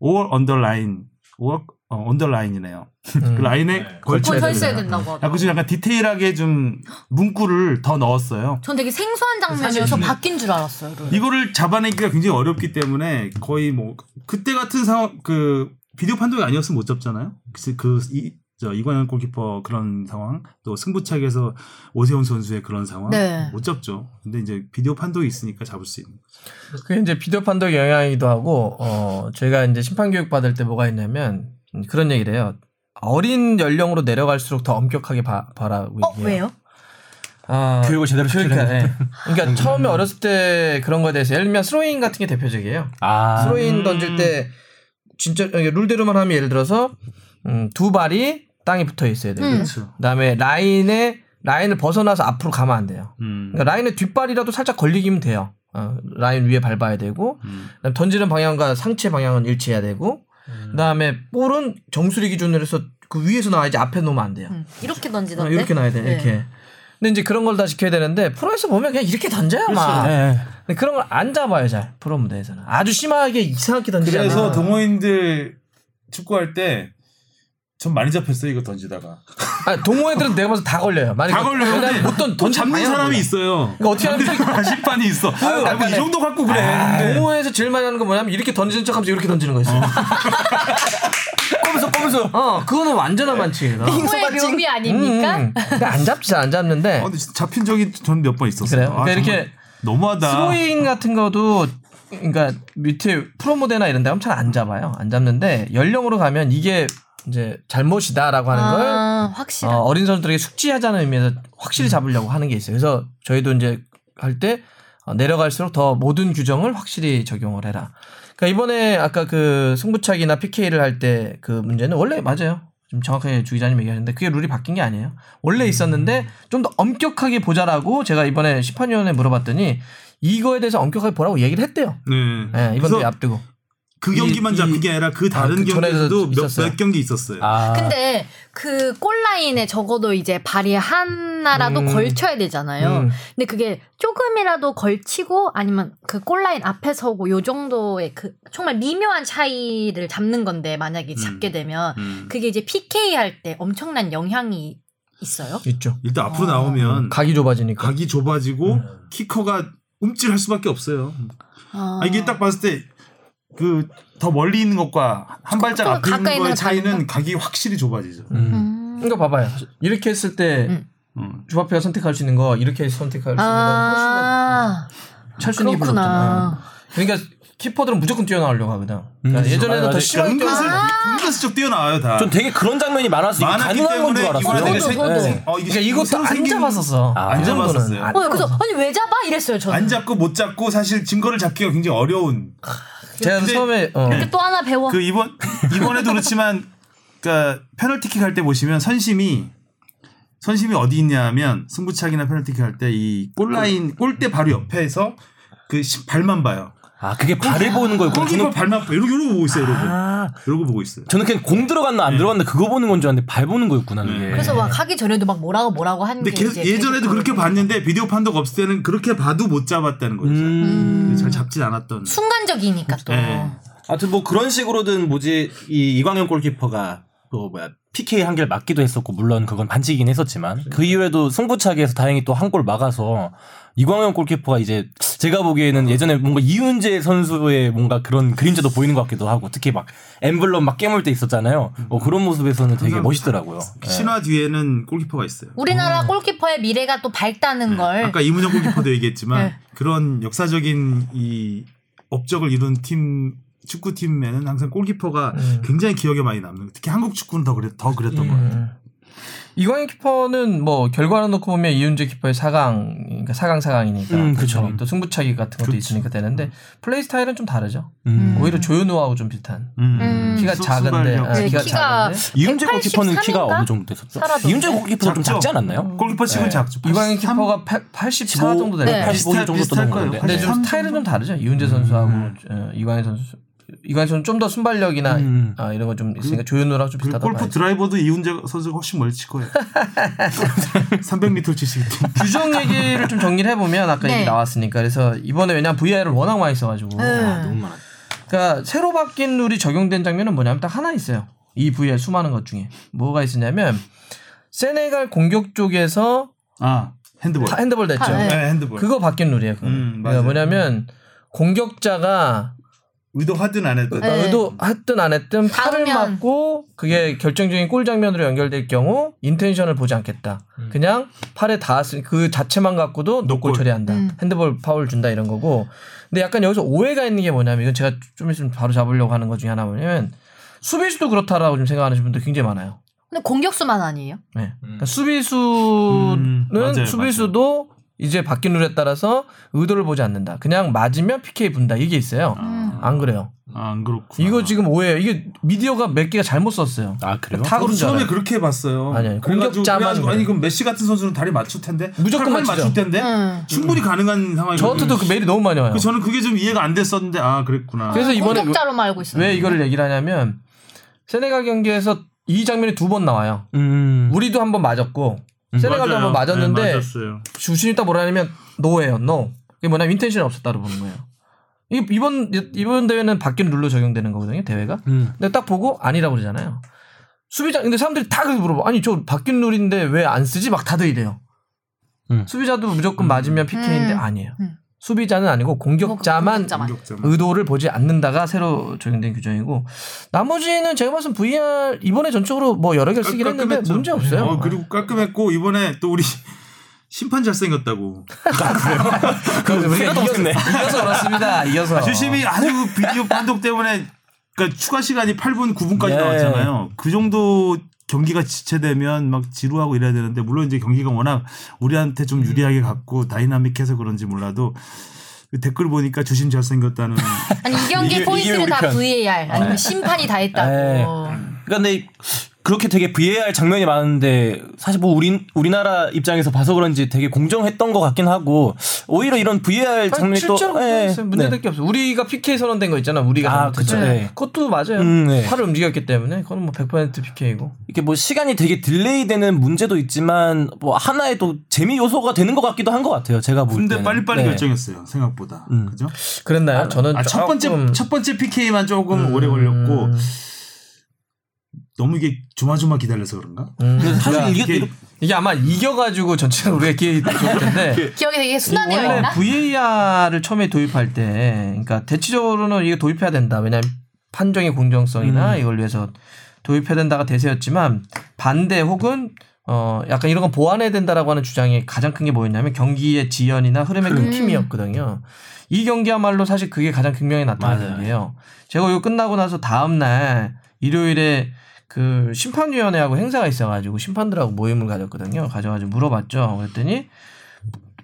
or underline or 어, underline이네요. 음. 그 라인에 네. 서 있어야. 된다고 하더라고요. 약간 좀 약간 디테일하게 좀 문구를 더 넣었어요. 전 되게 생소한 장면이어서 바뀐 줄 알았어요. 룰. 이거를 잡아내기가 굉장히 어렵기 때문에 거의 뭐 그때 같은 상황 그 비디오 판독이 아니었으면 못 잡잖아요. 그래서 그이 저 이관현 골키퍼 그런 상황 또 승부차기에서 오세훈 선수의 그런 상황 네. 못 잡죠. 근데 이제 비디오 판독이 있으니까 잡을 수 있는. 거죠. 그게 이제 비디오 판독 영향이기도 하고 어 저희가 이제 심판 교육 받을 때 뭐가 있냐면 음, 그런 얘기를 해요. 어린 연령으로 내려갈수록 더 엄격하게 봐, 봐라고 어 얘기해요. 왜요? 아, 교육을 제대로 그러니까, 시키려면. 예. 그러니까 처음에 어렸을 때 그런 거에 대해서 예를 들면 스로잉 같은 게 대표적이에요. 아. 스로잉 음. 던질 때 진짜 룰대로만 하면 예를 들어서 음, 두 발이 땅에 붙어 있어야 되고 음. 그렇죠. 그다음에 라인에 라인을 벗어나서 앞으로 가면 안 돼요. 음. 그러니까 라인의 뒷발이라도 살짝 걸리기면 돼요. 어, 라인 위에 밟아야 되고 음. 던지는 방향과 상체 방향은 일치해야 되고 그다음에 볼은 정수리 기준으로 해서 그 위에서 나와야지 앞에 놓으면 안 돼요. 음, 이렇게 어, 던지던데. 이렇게 놔야 돼. 네. 이렇게. 근데 이제 그런 걸 다 지켜야 되는데 프로에서 보면 그냥 이렇게 던져요 막. 네. 근데 그런 걸 안 잡아요 잘 프로 무대에서는 아주 심하게 이상하게 던지잖아요. 그래서 동호인들 축구할 때 전 많이 잡혔어요 이거 던지다가 아, 동호회들은 내가 봐서 다 걸려요. 만약에 다 걸려요. 못 던, 또 던지는 잡는 사람이 몰라. 있어요. 그러니까 어떻게 하면 가시판이 있어. 아, 뭐이 정도 갖고 그래. 아, 근데 동호회에서 제일 많이 하는 건 뭐냐면 이렇게 던지는 척하면서 이렇게 던지는 거 있어요. 꼬면서 꼬면서 어, 그거는 완전한 반칙이다. 후의 준비 아닙니까? 음, 근데 안 잡지 안 잡는데 아, 근데 잡힌 적이 전 몇 번 있었어요. 그래요? 아, 그러니까 이렇게 너무하다. 스로잉 같은 거도 그러니까 밑에 프로모데나 이런 데 하면 잘 안 잡아요. 안 잡는데 연령으로 가면 이게 이제 잘못이다라고 하는 걸 아, 확실한. 어, 어린 선수들에게 숙지하자는 의미에서 확실히 잡으려고 하는 게 있어요. 그래서 저희도 이제 할때 내려갈수록 더 모든 규정을 확실히 적용을 해라. 그러니까 이번에 아까 그 승부차기나 PK를 할 때 그 문제는 원래 맞아요. 좀 정확하게 주 기자님 얘기하셨는데 그게 룰이 바뀐 게 아니에요. 원래 있었는데 좀 더 엄격하게 보자라고 제가 이번에 심판위원회 물어봤더니 이거에 대해서 엄격하게 보라고 얘기를 했대요. 네. 예, 이번 그래서 대회 앞두고. 그 경기만 이- 잡힌 게 아니라 그 다른 그 전에도 경기에서도 몇. 몇 경기 있었어요. 아. 근데 그 골라인에 적어도 이제 발이 하나라도 음. 걸쳐야 되잖아요. 음. 근데 그게 조금이라도 걸치고 아니면 그 골라인 앞에 서고 요 정도의 그 정말 미묘한 차이를 잡는 건데 만약에 잡게 되면 음. 그게 이제 PK 할 때 엄청난 영향이 있어요. 있죠. 일단 앞으로 아. 나오면 각이 좁아지니까. 각이 좁아지고 키커가 움찔할 수밖에 없어요. 아, 아, 이게 딱 봤을 때 그 더 멀리 있는 것과 한 발짝 또 앞에 있는 있는 거의 거 차이는 다른가? 각이 확실히 좁아지죠. 음. 음. 그러니까 봐봐요. 이렇게 했을 때 음. 음. 주바페가 선택할 수 있는 거 이렇게 선택할 수 있는 거 아, 훨씬 더 찰순이 그렇구나. 그러니까 키퍼들은 무조건 뛰어나오려고 하거든. 그러니까 음. 예전에는 아, 더 아, 심하게 은근슬, 뛰어나. 은근슬쩍 뛰어나와요 다. 전 되게 그런 장면이 많아서 이게 많았기 가능한 건줄 때문에 알았어요. 이번에 되게 저도. 생- 어, 이게 그러니까 이것도 안 생긴- 잡았었어. 아, 이 안. 잡았었어요. 안 어, 그래서 아니 왜 잡아 이랬어요 저는. 안 잡고 못 잡고 사실 증거를 잡기가 굉장히 어려운. 제가 처음에 어. 또 하나 배워. 그 이번 이번에도 그렇지만 그러니까 페널티킥 할 때 보시면 선심이 선심이 어디 있냐면 승부차기나 페널티킥 할 때 이 골라인 골대 바로 옆에서 그 시- 발만 봐요. 아 그게 발을 보는 거였구나. 골키퍼 저는, 발만 봐. 이러고 이러고 보고 있어요. 이러고 아, 이러고 보고 있어요. 저는 그냥 공 들어갔나 안 들어갔나 그거 보는 건 줄 알았는데 발 보는 거였구나 그게. 네. 그래서 막 하기 전에도 막 뭐라고 뭐라고 하는 근데 게 계속 예전에도 그렇게 봤는데 비디오 판독 없을 때는 그렇게 봐도 못 잡았다는 거죠. 음. 잘 잡진 않았던. 순간적이니까 또. 네. 하여튼 뭐 그런 식으로든 뭐지 이 이광현 골키퍼가 또 뭐야 PK 한 개를 맞기도 했었고 물론 그건 반칙이긴 했었지만 그 이후에도 승부차기에서 다행히 또 한 골 막아서 이광현 골키퍼가 이제 제가 보기에는 예전에 뭔가 이윤재 선수의 뭔가 그런 그림자도 보이는 것 같기도 하고 특히 막 엠블럼 막 깨물 때 있었잖아요. 뭐 그런 모습에서는 되게 멋있더라고요. 예. 신화 뒤에는 골키퍼가 있어요. 우리나라 골키퍼의 미래가 또 밝다는 걸. 네. 아까 이문영 골키퍼도 얘기했지만 네. 그런 역사적인 이 업적을 이룬 팀 축구팀에는 항상 골키퍼가 음. 굉장히 기억에 많이 남는 거예요. 특히 한국 축구는 더 그랬 더 그랬던 것 같아요. 음. 이광현 키퍼는 뭐 결과를 놓고 보면 이윤재 키퍼의 4강 그러니까 4강 4강이니까 음, 그쵸. 또 승부차기 같은 것도 그렇죠. 있으니까 되는데 플레이 스타일은 좀 다르죠. 음. 오히려 조현우하고 좀 비슷한. 음. 키가 수- 작은데. 아, 네, 키가 키가- 작은데 이윤재 골키퍼는 키가 83인가? 어느 정도 됐었죠? 이윤재 골키퍼는 좀? 작지 않았나요? 골키퍼 치곤 네. 작죠. 83? 키퍼가 84 15, 정도 네. 되는 거85 정도 거예요. 건데. 근데 좀83 스타일은 좀 다르죠. 이윤재 선수하고 어, 이광현 선수. 이광현 선수는 좀 더 순발력이나 음. 아, 이런 거 좀 있으니까 조현우랑 좀그 비슷하다고 골프 봐야죠. 드라이버도 이훈재 선수가 훨씬 멀리 칠 거예요. 300m 치시기 때문에. 규정 얘기를 좀 정리를 해보면 아까 네. 얘기 나왔으니까 그래서 이번에 왜냐면 VR을 워낙 많이 써가지고 네. 아, 너무 많아. 그러니까 새로 바뀐 룰이 적용된 장면은 뭐냐면 딱 하나 있어요. 이 VR 수많은 것 중에 뭐가 있었냐면 세네갈 공격 쪽에서 아 핸드볼. 다 핸드볼 됐죠. 아, 네. 네, 핸드볼. 그거 바뀐 룰이에요. 그거. 음, 그러니까. 뭐냐면 공격자가 의도하든 안 했든. 네. 의도 했든 안 했든 팔을 닿으면. 맞고 그게 결정적인 골 장면으로 연결될 경우 인텐션을 보지 않겠다. 그냥 팔에 닿았으니 그 자체만 갖고도 노골. 처리한다. 음. 핸드볼 파울 준다 이런 거고. 근데 약간 여기서 오해가 있는 게 뭐냐면 이건 제가 좀 있으면 바로 잡으려고 하는 것 중에 하나 뭐냐면 수비수도 그렇다라고 좀 생각하는 분들 굉장히 많아요. 근데 공격수만 아니에요? 네. 그러니까 수비수는 음, 맞아요, 수비수도 이제 바뀐 룰에 따라서 의도를 보지 않는다. 그냥 맞으면 PK 분다. 이게 있어요. 음. 안 그래요. 아, 안 그렇구나. 이거 지금 오해예요. 이게 미디어가 몇 개가 잘못 썼어요. 아 그래요? 다 저도 그런 줄 처음에. 그렇게 봤어요. 아니, 아니, 그래가지고- 공격자만 그래요. 아니 그럼 메시 같은 선수는 다리 맞출 텐데 무조건. 맞출 텐데 음. 충분히 가능한 상황이거든요. 저한테도 그 메일이 너무 많이 와요. 그 저는 그게 좀 이해가 안 됐었는데 아 그랬구나. 그래서 이번에 공격자로만 알고 있어요. 왜 이거를 얘기를 하냐면 세네갈 경기에서 이 장면이 두 번 나와요. 음. 우리도 한 번 맞았고 세네갈도 맞아요. 한번 맞았는데 네, 맞았어요. 주심이 딱 뭐라 하냐면 no예요, no. 이게 뭐냐면 intention이 없었다고 보는 거예요. 이- 이번 이번 대회는 바뀐 룰로 적용되는 거거든요, 대회가. 음. 근데 딱 보고 아니라고 그러잖아요. 수비자 근데 사람들이 다 그렇게 물어봐. 아니 저 바뀐 룰인데 왜 안 쓰지? 막 다들 이래요. 음. 수비자도 무조건 맞으면 PK인데 음. 아니에요. 음. 수비자는 아니고 공격자만 공격자만. 공격자만. 의도를 보지 않는다가 새로 적용된 규정이고 나머지는 제가 봤을 때 VR 이번에 전적으로 뭐 여러 개를 쓰긴 했는데 깔끔했죠. 문제 없어요. 어, 그리고 깔끔했고 이번에 또 우리 심판 잘생겼다고. 그래서 우리가 생각도 이겨서, 그렇습니다. 이겨서 주심이 아주 비디오 판독 때문에 그러니까 추가 시간이 8분 9분까지 예. 나왔잖아요. 그 정도 경기가 지체되면 막 지루하고 이래야 되는데 물론 이제 경기가 워낙 우리한테 좀 유리하게 갔고 다이나믹해서 그런지 몰라도 그 댓글 보니까 주심 잘 생겼다는 아니 이 경기 이게 다. VAR 아니면 네. 심판이 다 했다고. 네. 그러니까 근데 그렇게 되게 VAR 장면이 많은데 사실 뭐 우리 우리나라 입장에서 봐서 그런지 되게 공정했던 것 같긴 하고 오히려 이런 VAR 장면이 또 예, 문제될 네. 게 없어. 우리가 PK 선언된 거 있잖아. 우리가 아. 그쵸, 네. 그것도 맞아요. 음, 네. 팔을 움직였기 때문에 그건 뭐 100% PK고. 이렇게 뭐 시간이 되게 딜레이되는 문제도 있지만 뭐 하나의 또 재미 요소가 되는 것 같기도 한 것 같아요. 제가 볼 근데 때는. 빨리빨리 네. 결정했어요. 생각보다. 음. 그죠? 그랬나요? 저는 아, 첫 번째 조금- 첫 번째 PK만 조금 음. 오래 걸렸고 너무 이게 조마조마 기다려서 그런가? 음, 근데 사실 그러니까 이게 이게 이게 아마 이겨가지고 전체적으로 우리가 기회 줬을 텐데 기억이 되게 순환되어 원래 있나? VAR을 처음에 도입할 때, 그러니까 대체적으로는 이게 도입해야 된다. 왜냐하면 판정의 공정성이나 이걸 위해서 도입해야 된다가 대세였지만 반대 혹은 어 약간 이런 건 보완해야 된다라고 하는 주장이 가장 큰 게 뭐였냐면 경기의 지연이나 흐름의 끊김이었거든요. 이 경기야말로 사실 그게 가장 극명히 나타난 맞아요. 경기예요. 제가 이거 끝나고 나서 다음 날 일요일에 그 심판위원회하고 행사가 있어가지고 심판들하고 모임을 가졌거든요. 가져가지고 물어봤죠. 그랬더니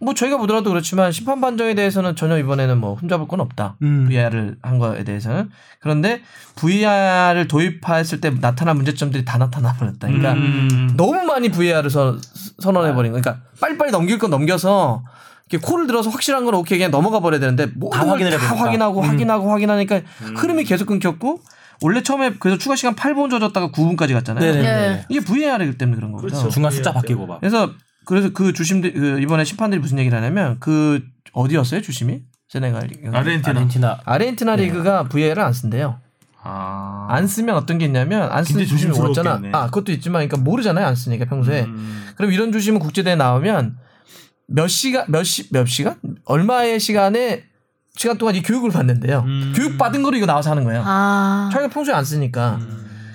뭐 저희가 보더라도 그렇지만 심판 판정에 대해서는 전혀 이번에는 뭐 흠잡을 건 없다. 음. VR을 한 거에 대해서는 그런데 VR을 도입했을 때 나타난 문제점들이 다 나타나 버렸다. 그러니까 음. 너무 많이 VR을 선, 선언해 버린 거. 그러니까 빨리빨리 넘길 건 넘겨서 이렇게 코를 들어서 확실한 건 오케이 그냥 넘어가 버려야 되는데 모든 걸 확인을 다. 확인하고 음. 확인하고 확인하니까 흐름이 계속 끊겼고 원래 처음에 그래서 추가 시간 8분 줘줬다가 9분까지 갔잖아요. 네네. 네. 이게 VR이기 때문에 그런 거죠. 그렇죠. 중간 숫자 바뀌고 막. 그래서 그래서 그 주심들 그 이번에 심판들이 무슨 얘기를 하냐면 그 어디였어요 주심이 세네갈 아르헨티나. 아르헨티나 아르헨티나 리그가 VA를 안 쓴대요. 아. 안 쓰면 어떤 게 있냐면 안 쓰는 주심이 없잖아. 아 그것도 있지만 그러니까 모르잖아요 안 쓰니까 평소에. 음. 그럼 이런 주심은 국제대회 나오면 몇 시간 몇시몇 시간 얼마의 시간에 시간 동안 이 교육을 받는데요. 음. 교육 받은 거로 이거 나와서 하는 거예요. 아. 자기가 평소에 안 쓰니까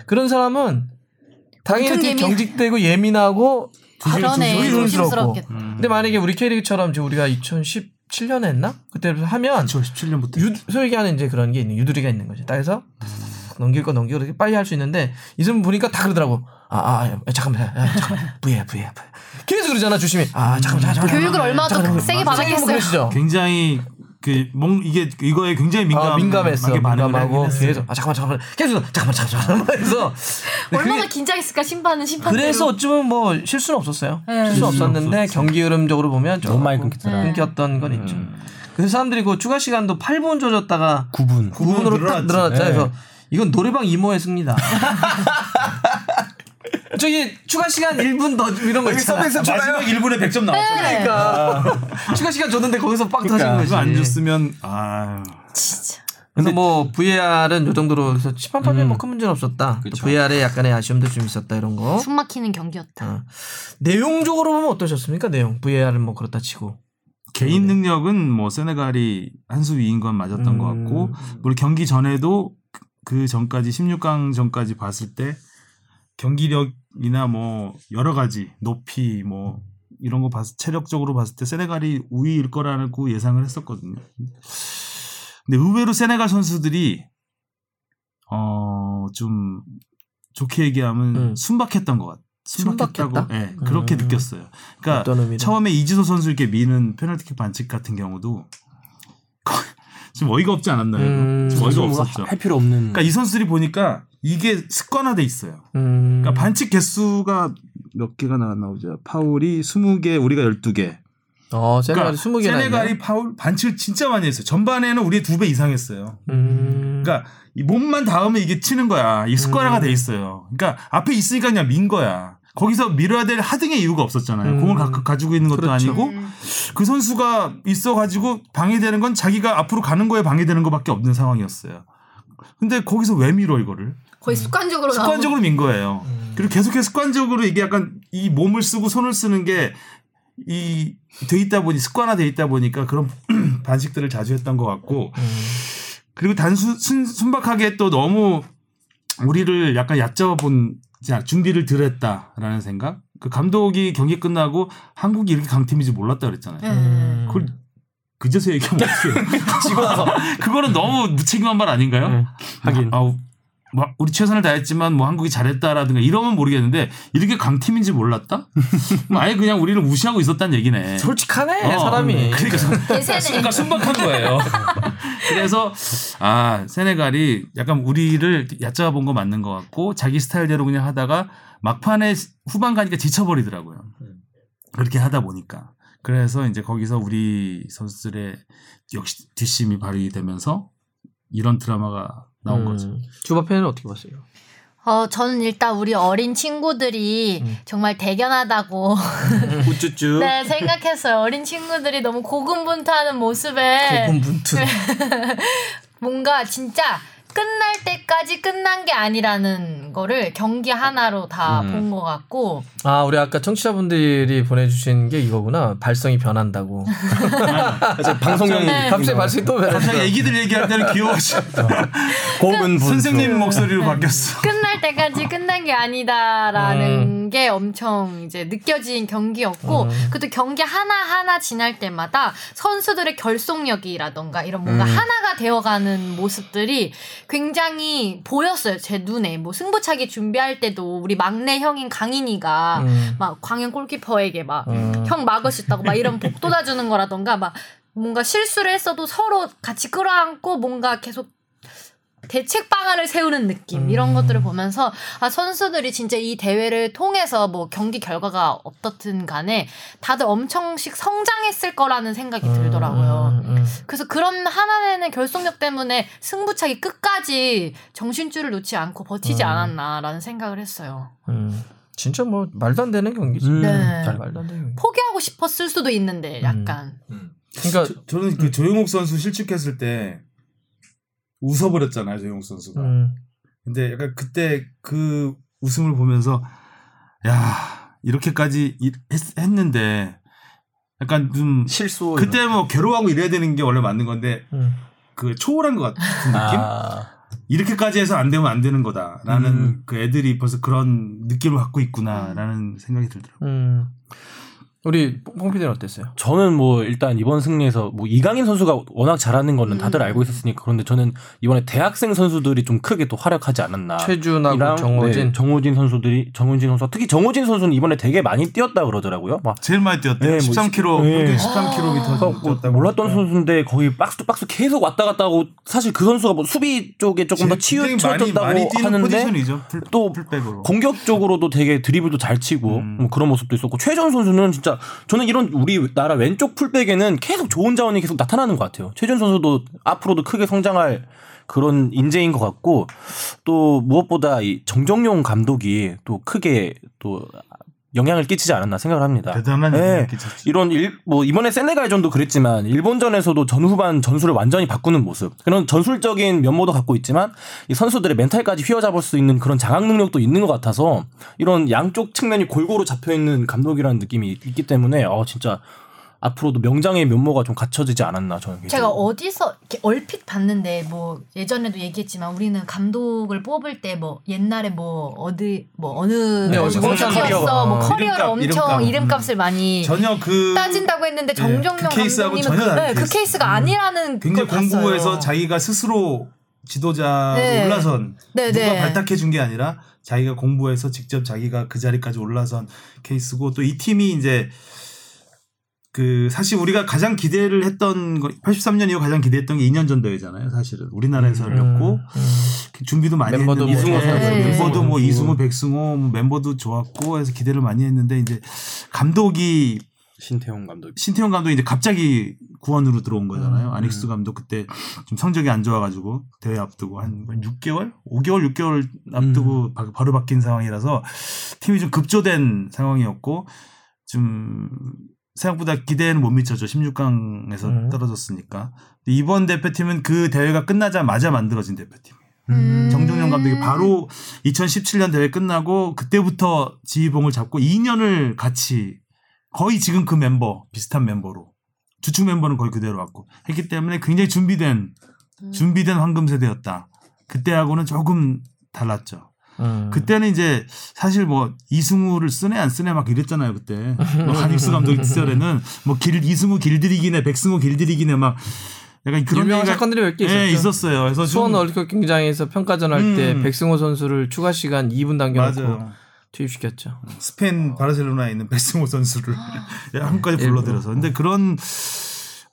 그런 사람은 당연히 예민- 경직되고 예민하고 그러네. 조심스럽고. 음. 근데 만약에 우리 K리그처럼 지금 우리가 2017년에 했나? 그때부터 하면 2017년부터 유, 소위 하는 이제 그런 게 있는 유두리가 있는 거죠. 딱 해서 넘길 거 넘기고 이렇게 빨리 할 수 있는데 이분 보니까 다 그러더라고. 아, 아, 야, 잠깐만, 야, 야, 잠깐만, 부야, 부야, 부야. 계속 그러잖아 주심이. 아, 잠깐만, 잠깐만. 잠깐만. 교육을 얼마나 더 세게 잠깐만. 받았겠어요. 그러시죠. 굉장히 그 몽 이게 이거에 굉장히 민감 아, 민감했어. 민감하고. 계속 아 잠깐만 잠깐만 계속 잠깐만 잠깐만 그래서 얼마나 긴장했을까 심판은 심판. 그래서 어쩌면 뭐 실수는 없었어요. 네. 실수 없었는데 없었죠. 경기 흐름적으로 보면 너무 많이 끊겼더라. 네. 끊겼던 건 있죠. 그래서 사람들이 그 추가 시간도 8분 줘줬다가 9분. 9분으로 딱 늘어났죠. 늘어났죠. 네. 그래서 이건 노래방 이모의 승리다. 저기 추가 시간 1분 더 이런 거 있잖아. 마지막 1분에 100점 나왔잖아요. 그러니까 추가 시간 줬는데 거기서 빵 터진 그러니까. 거지. 그거 안 줬으면 아 진짜. 그래서 뭐 VAR은 요 정도로 그래서 심판 판정에 음. 뭐큰 문제는 없었다. VAR에 약간의 아쉬움도 좀 있었다 이런 거. 숨 막히는 경기였다. 어. 내용적으로 보면 어떠셨습니까? 내용 VAR은 뭐 그렇다 치고. 개인 능력은 뭐 세네갈이 한 수 위인 건 맞았던 것 같고 음. 물론 경기 전에도 그 전까지 16강 전까지 봤을 때 경기력 이나 뭐 여러 가지 높이 뭐 이런 거 봤, 체력적으로 봤을 때 세네갈이 우위일 거라고 예상을 했었거든요. 근데 의외로 세네갈 선수들이 어 좀 좋게 얘기하면 음. 순박했던 것 같. 순박했다고, 순박했다? 예, 그렇게 음. 느꼈어요. 그러니까? 처음에 이지소 선수 이렇게 미는 페널티킥 반칙 같은 경우도 좀 어이가 없지 않았나요? 음. 좀 어이가 뭐 없었죠. 할 필요 없는. 그러니까 이 선수들이 보니까 이게 습관화돼 있어요. 음. 그러니까 반칙 개수가 몇 개가 나 나오죠? 파울이 20개, 우리가 12개. 어, 세네갈이 그러니까 20개나 세네갈이 파울 반칙을 진짜 많이 했어요. 전반에는 우리의 두배 이상 했어요. 음. 그러니까 이 몸만 닿으면 이게 치는 거야. 이 습관화가 음. 돼 있어요. 그러니까 앞에 있으니까 그냥 민 거야. 거기서 밀어야 될 하등의 이유가 없었잖아요. 음. 공을 가, 가지고 있는 것도 그렇죠. 아니고 음. 그 선수가 있어 가지고 방해되는 건 자기가 앞으로 가는 거에 방해되는 것밖에 없는 상황이었어요. 근데 거기서 왜 밀어 이거를? 거의 습관적으로 습관적으로 민 거예요. 음. 그리고 계속해서 습관적으로 이게 약간 이 몸을 쓰고 손을 쓰는 게 이 돼 있다 보니 습관화돼 있다 보니까 그런 반식들을 자주 했던 것 같고 음. 그리고 단순 순, 순박하게 또 너무 우리를 약간 얕잡아본 자, 준비를 덜 했다라는 생각. 그 감독이 경기 끝나고 한국이 이렇게 강팀인지 몰랐다 그랬잖아요. 네. 그걸 그제서 얘기하면 어떡해. 지고 나서 그거는 너무 무책임한 말 아닌가요? 네, 하긴. 아, 뭐 우리 최선을 다했지만 뭐 한국이 잘했다라든가 이러면 모르겠는데 이렇게 강팀인지 몰랐다? 그럼 아예 그냥 우리를 무시하고 있었다는 얘기네. 솔직하네 어, 사람이. 그러니까 대세네. 그러니까 순박한 거예요. 그래서 아 세네갈이 약간 우리를 얕잡아 본 거 맞는 것 같고 자기 스타일대로 그냥 하다가 막판에 후반 가니까 지쳐버리더라고요. 그렇게 하다 보니까 그래서 이제 거기서 우리 선수들의 역시 뒷심이 발휘되면서 이런 드라마가 나온 거죠. 음. 주바 팬은 어떻게 봤어요? 어, 저는 일단 우리 어린 친구들이 음. 정말 대견하다고 우쭈쭈. 네, 생각했어요. 어린 친구들이 너무 고군분투하는 모습에 고군분투. 뭔가 진짜 끝날 때까지 끝난 게 아니라는 거를 경기 하나로 다 음. 본것 같고 아 우리 아까 청취자분들이 보내주신 게 이거구나. 발성이 변한다고. 그래서 방송용 네. 갑자기 발성이 또 변했어. 갑자기 애기들 얘기할 때는 귀여워져. 고은. 선생님 목소리로 바뀌었어. 끝날 때까지 끝난 게 아니다라는 게 엄청 이제 느껴진 경기였고 음. 그것도 경기 하나하나 지날 때마다 선수들의 결속력이라던가 이런 뭔가 음. 하나가 되어가는 모습들이 굉장히 보였어요 제 눈에 뭐 승부차기 준비할 때도 우리 막내 형인 강인이가 음. 막 광현 골키퍼에게 막 음. 형 막을 수 있다고 막 이런 복 돋아 주는 거라던가 막 뭔가 실수를 했어도 서로 같이 끌어안고 뭔가 계속 대책 방안을 세우는 느낌 이런 것들을 보면서 아 선수들이 진짜 이 대회를 통해서 뭐 경기 결과가 어떻든 간에 다들 엄청씩 성장했을 거라는 생각이 들더라고요. 음, 음, 그래서 그런 하나내는 결속력 때문에 승부차기 끝까지 정신줄을 놓지 않고 버티지 음. 않았나라는 생각을 했어요. 음. 진짜 뭐 말도 안 되는 경기지. 음. 네. 잘 말도 안 되는 경기. 포기하고 싶었을 수도 있는데 약간 그러니까 저 는 그 조용욱 선수 실축했을 때 웃어버렸잖아요, 조용욱 선수가. 음. 근데 약간 그때 그 웃음을 보면서 야 이렇게까지 이- 했, 했는데 약간 좀 실수. 그때 뭐 괴로워하고 이래야 되는 게 원래 맞는 건데 음. 그 초월한 것 같은 느낌? 아. 이렇게까지 해서 안 되면 안 되는 거다라는 음. 그 애들이 벌써 그런 느낌을 갖고 있구나라는 생각이 들더라고요. 음. 우리 뽕피디는 어땠어요? 저는 뭐 일단 이번 승리에서 뭐 이강인 선수가 워낙 잘하는 거는 다들 음. 알고 있었으니까 그런데 저는 이번에 대학생 선수들이 좀 크게 또 활약하지 않았나. 최준하고 정호진. 네, 정호진 선수들이 정호진 선수 특히 정호진 선수는 이번에 되게 많이 뛰었다 그러더라고요. 막 제일 많이 뛰었대요. 네, 뭐 13km, 네. 평균 13km 뭐 뛰었다고. 몰랐던 선수인데 거의 box to box 계속 왔다 갔다 하고 사실 그 선수가 뭐 수비 쪽에 조금 더 치우쳤다고 하는데 포지션이죠. 풀, 또 풀백으로. 공격 적으로도 되게 드리블도 잘 치고 음. 뭐 그런 모습도 있었고 최준 선수는 진짜 저는 이런 우리나라 왼쪽 풀백에는 계속 좋은 자원이 계속 나타나는 것 같아요. 최전 선수도 앞으로도 크게 성장할 그런 인재인 것 같고 또 무엇보다 이 정정용 감독이 또 크게 또 영향을 끼치지 않았나 생각을 합니다. 대단한 네. 영향을 끼쳤죠. 이런 일, 뭐 이번에 세네갈전도 그랬지만 일본전에서도 전후반 전술을 완전히 바꾸는 모습 그런 전술적인 면모도 갖고 있지만 이 선수들의 멘탈까지 휘어잡을 수 있는 그런 장악 능력도 있는 것 같아서 이런 양쪽 측면이 골고루 잡혀 있는 감독이라는 느낌이 있기 때문에 어 진짜 앞으로도 명장의 면모가 좀 갖춰지지 않았나 저는 제가. 어디서 이렇게 얼핏 봤는데 뭐 예전에도 얘기했지만 우리는 감독을 뽑을 때 뭐 옛날에 뭐 어디 뭐 어느 네, 어디 선수였어 뭐 어, 커리어를 이름값, 엄청 이름값. 이름값 을 많이 전혀 그 따진다고 했는데 예, 정정용 그 케이스하고 감독님은 전혀 그, 다른 네, 그 케이스. 케이스가 음. 아니라는 굉장히. 공부해서 자기가 스스로 지도자로 네. 올라선 네, 누가 네. 발탁해 준 게 아니라 자기가 공부해서 직접 자기가 그 자리까지 올라선 케이스고 또 이 팀이 이제 그 사실 우리가 가장 기대를 했던 거 83년 이후 가장 기대했던 게 2년 전 대회잖아요. 사실은 우리나라에서 열렸고 그 준비도 많이 멤버도 했는데 뭐 네, 이승우 선수, 멤버도 뭐 이승우 이승우, 백승호 뭐 멤버도 좋았고 해서 기대를 많이 했는데 이제 감독이 신태용 감독. 신태용 감독이 이제 갑자기 구원으로 들어온 거잖아요. 음. 아닉스 감독 그때 좀 성적이 안 좋아가지고 대회 앞두고 한 6개월, 5개월, 6개월 앞두고 음. 바, 로 바뀐 상황이라서 팀이 좀 급조된 상황이었고 좀 생각보다 기대에는 못 미쳤죠. 16강에서 음. 떨어졌으니까. 이번 대표팀은 그 대회가 끝나자마자 만들어진 대표팀. 음. 정종영 감독이 바로 2017년 대회 끝나고 그때부터 지휘봉을 잡고 2년을 같이 거의 지금 그 멤버 비슷한 멤버로 주축 멤버는 거의 그대로 왔고 했기 때문에 굉장히 준비된 준비된 황금 세대였다. 그때하고는 조금 달랐죠. 음. 그때는 이제 사실 뭐 이승우를 쓰네 안 쓰네 막 이랬잖아요 그때 뭐 한익수 감독 시절에는 뭐 길 이승우 길들이기네 백승우 길들이기네 막 약간 그런 유명한 사건들이 몇 개 있었죠. 예, 있었어요. 그래서 수원 좀 월드컵 경기장에서 평가전 할때 음. 백승호 선수를 추가 시간 2분 당겨놓고 맞아요. 투입시켰죠. 스페인 바르셀로나에 있는 베스모 선수를 한까지 일부러. 불러들여서. 근데 그런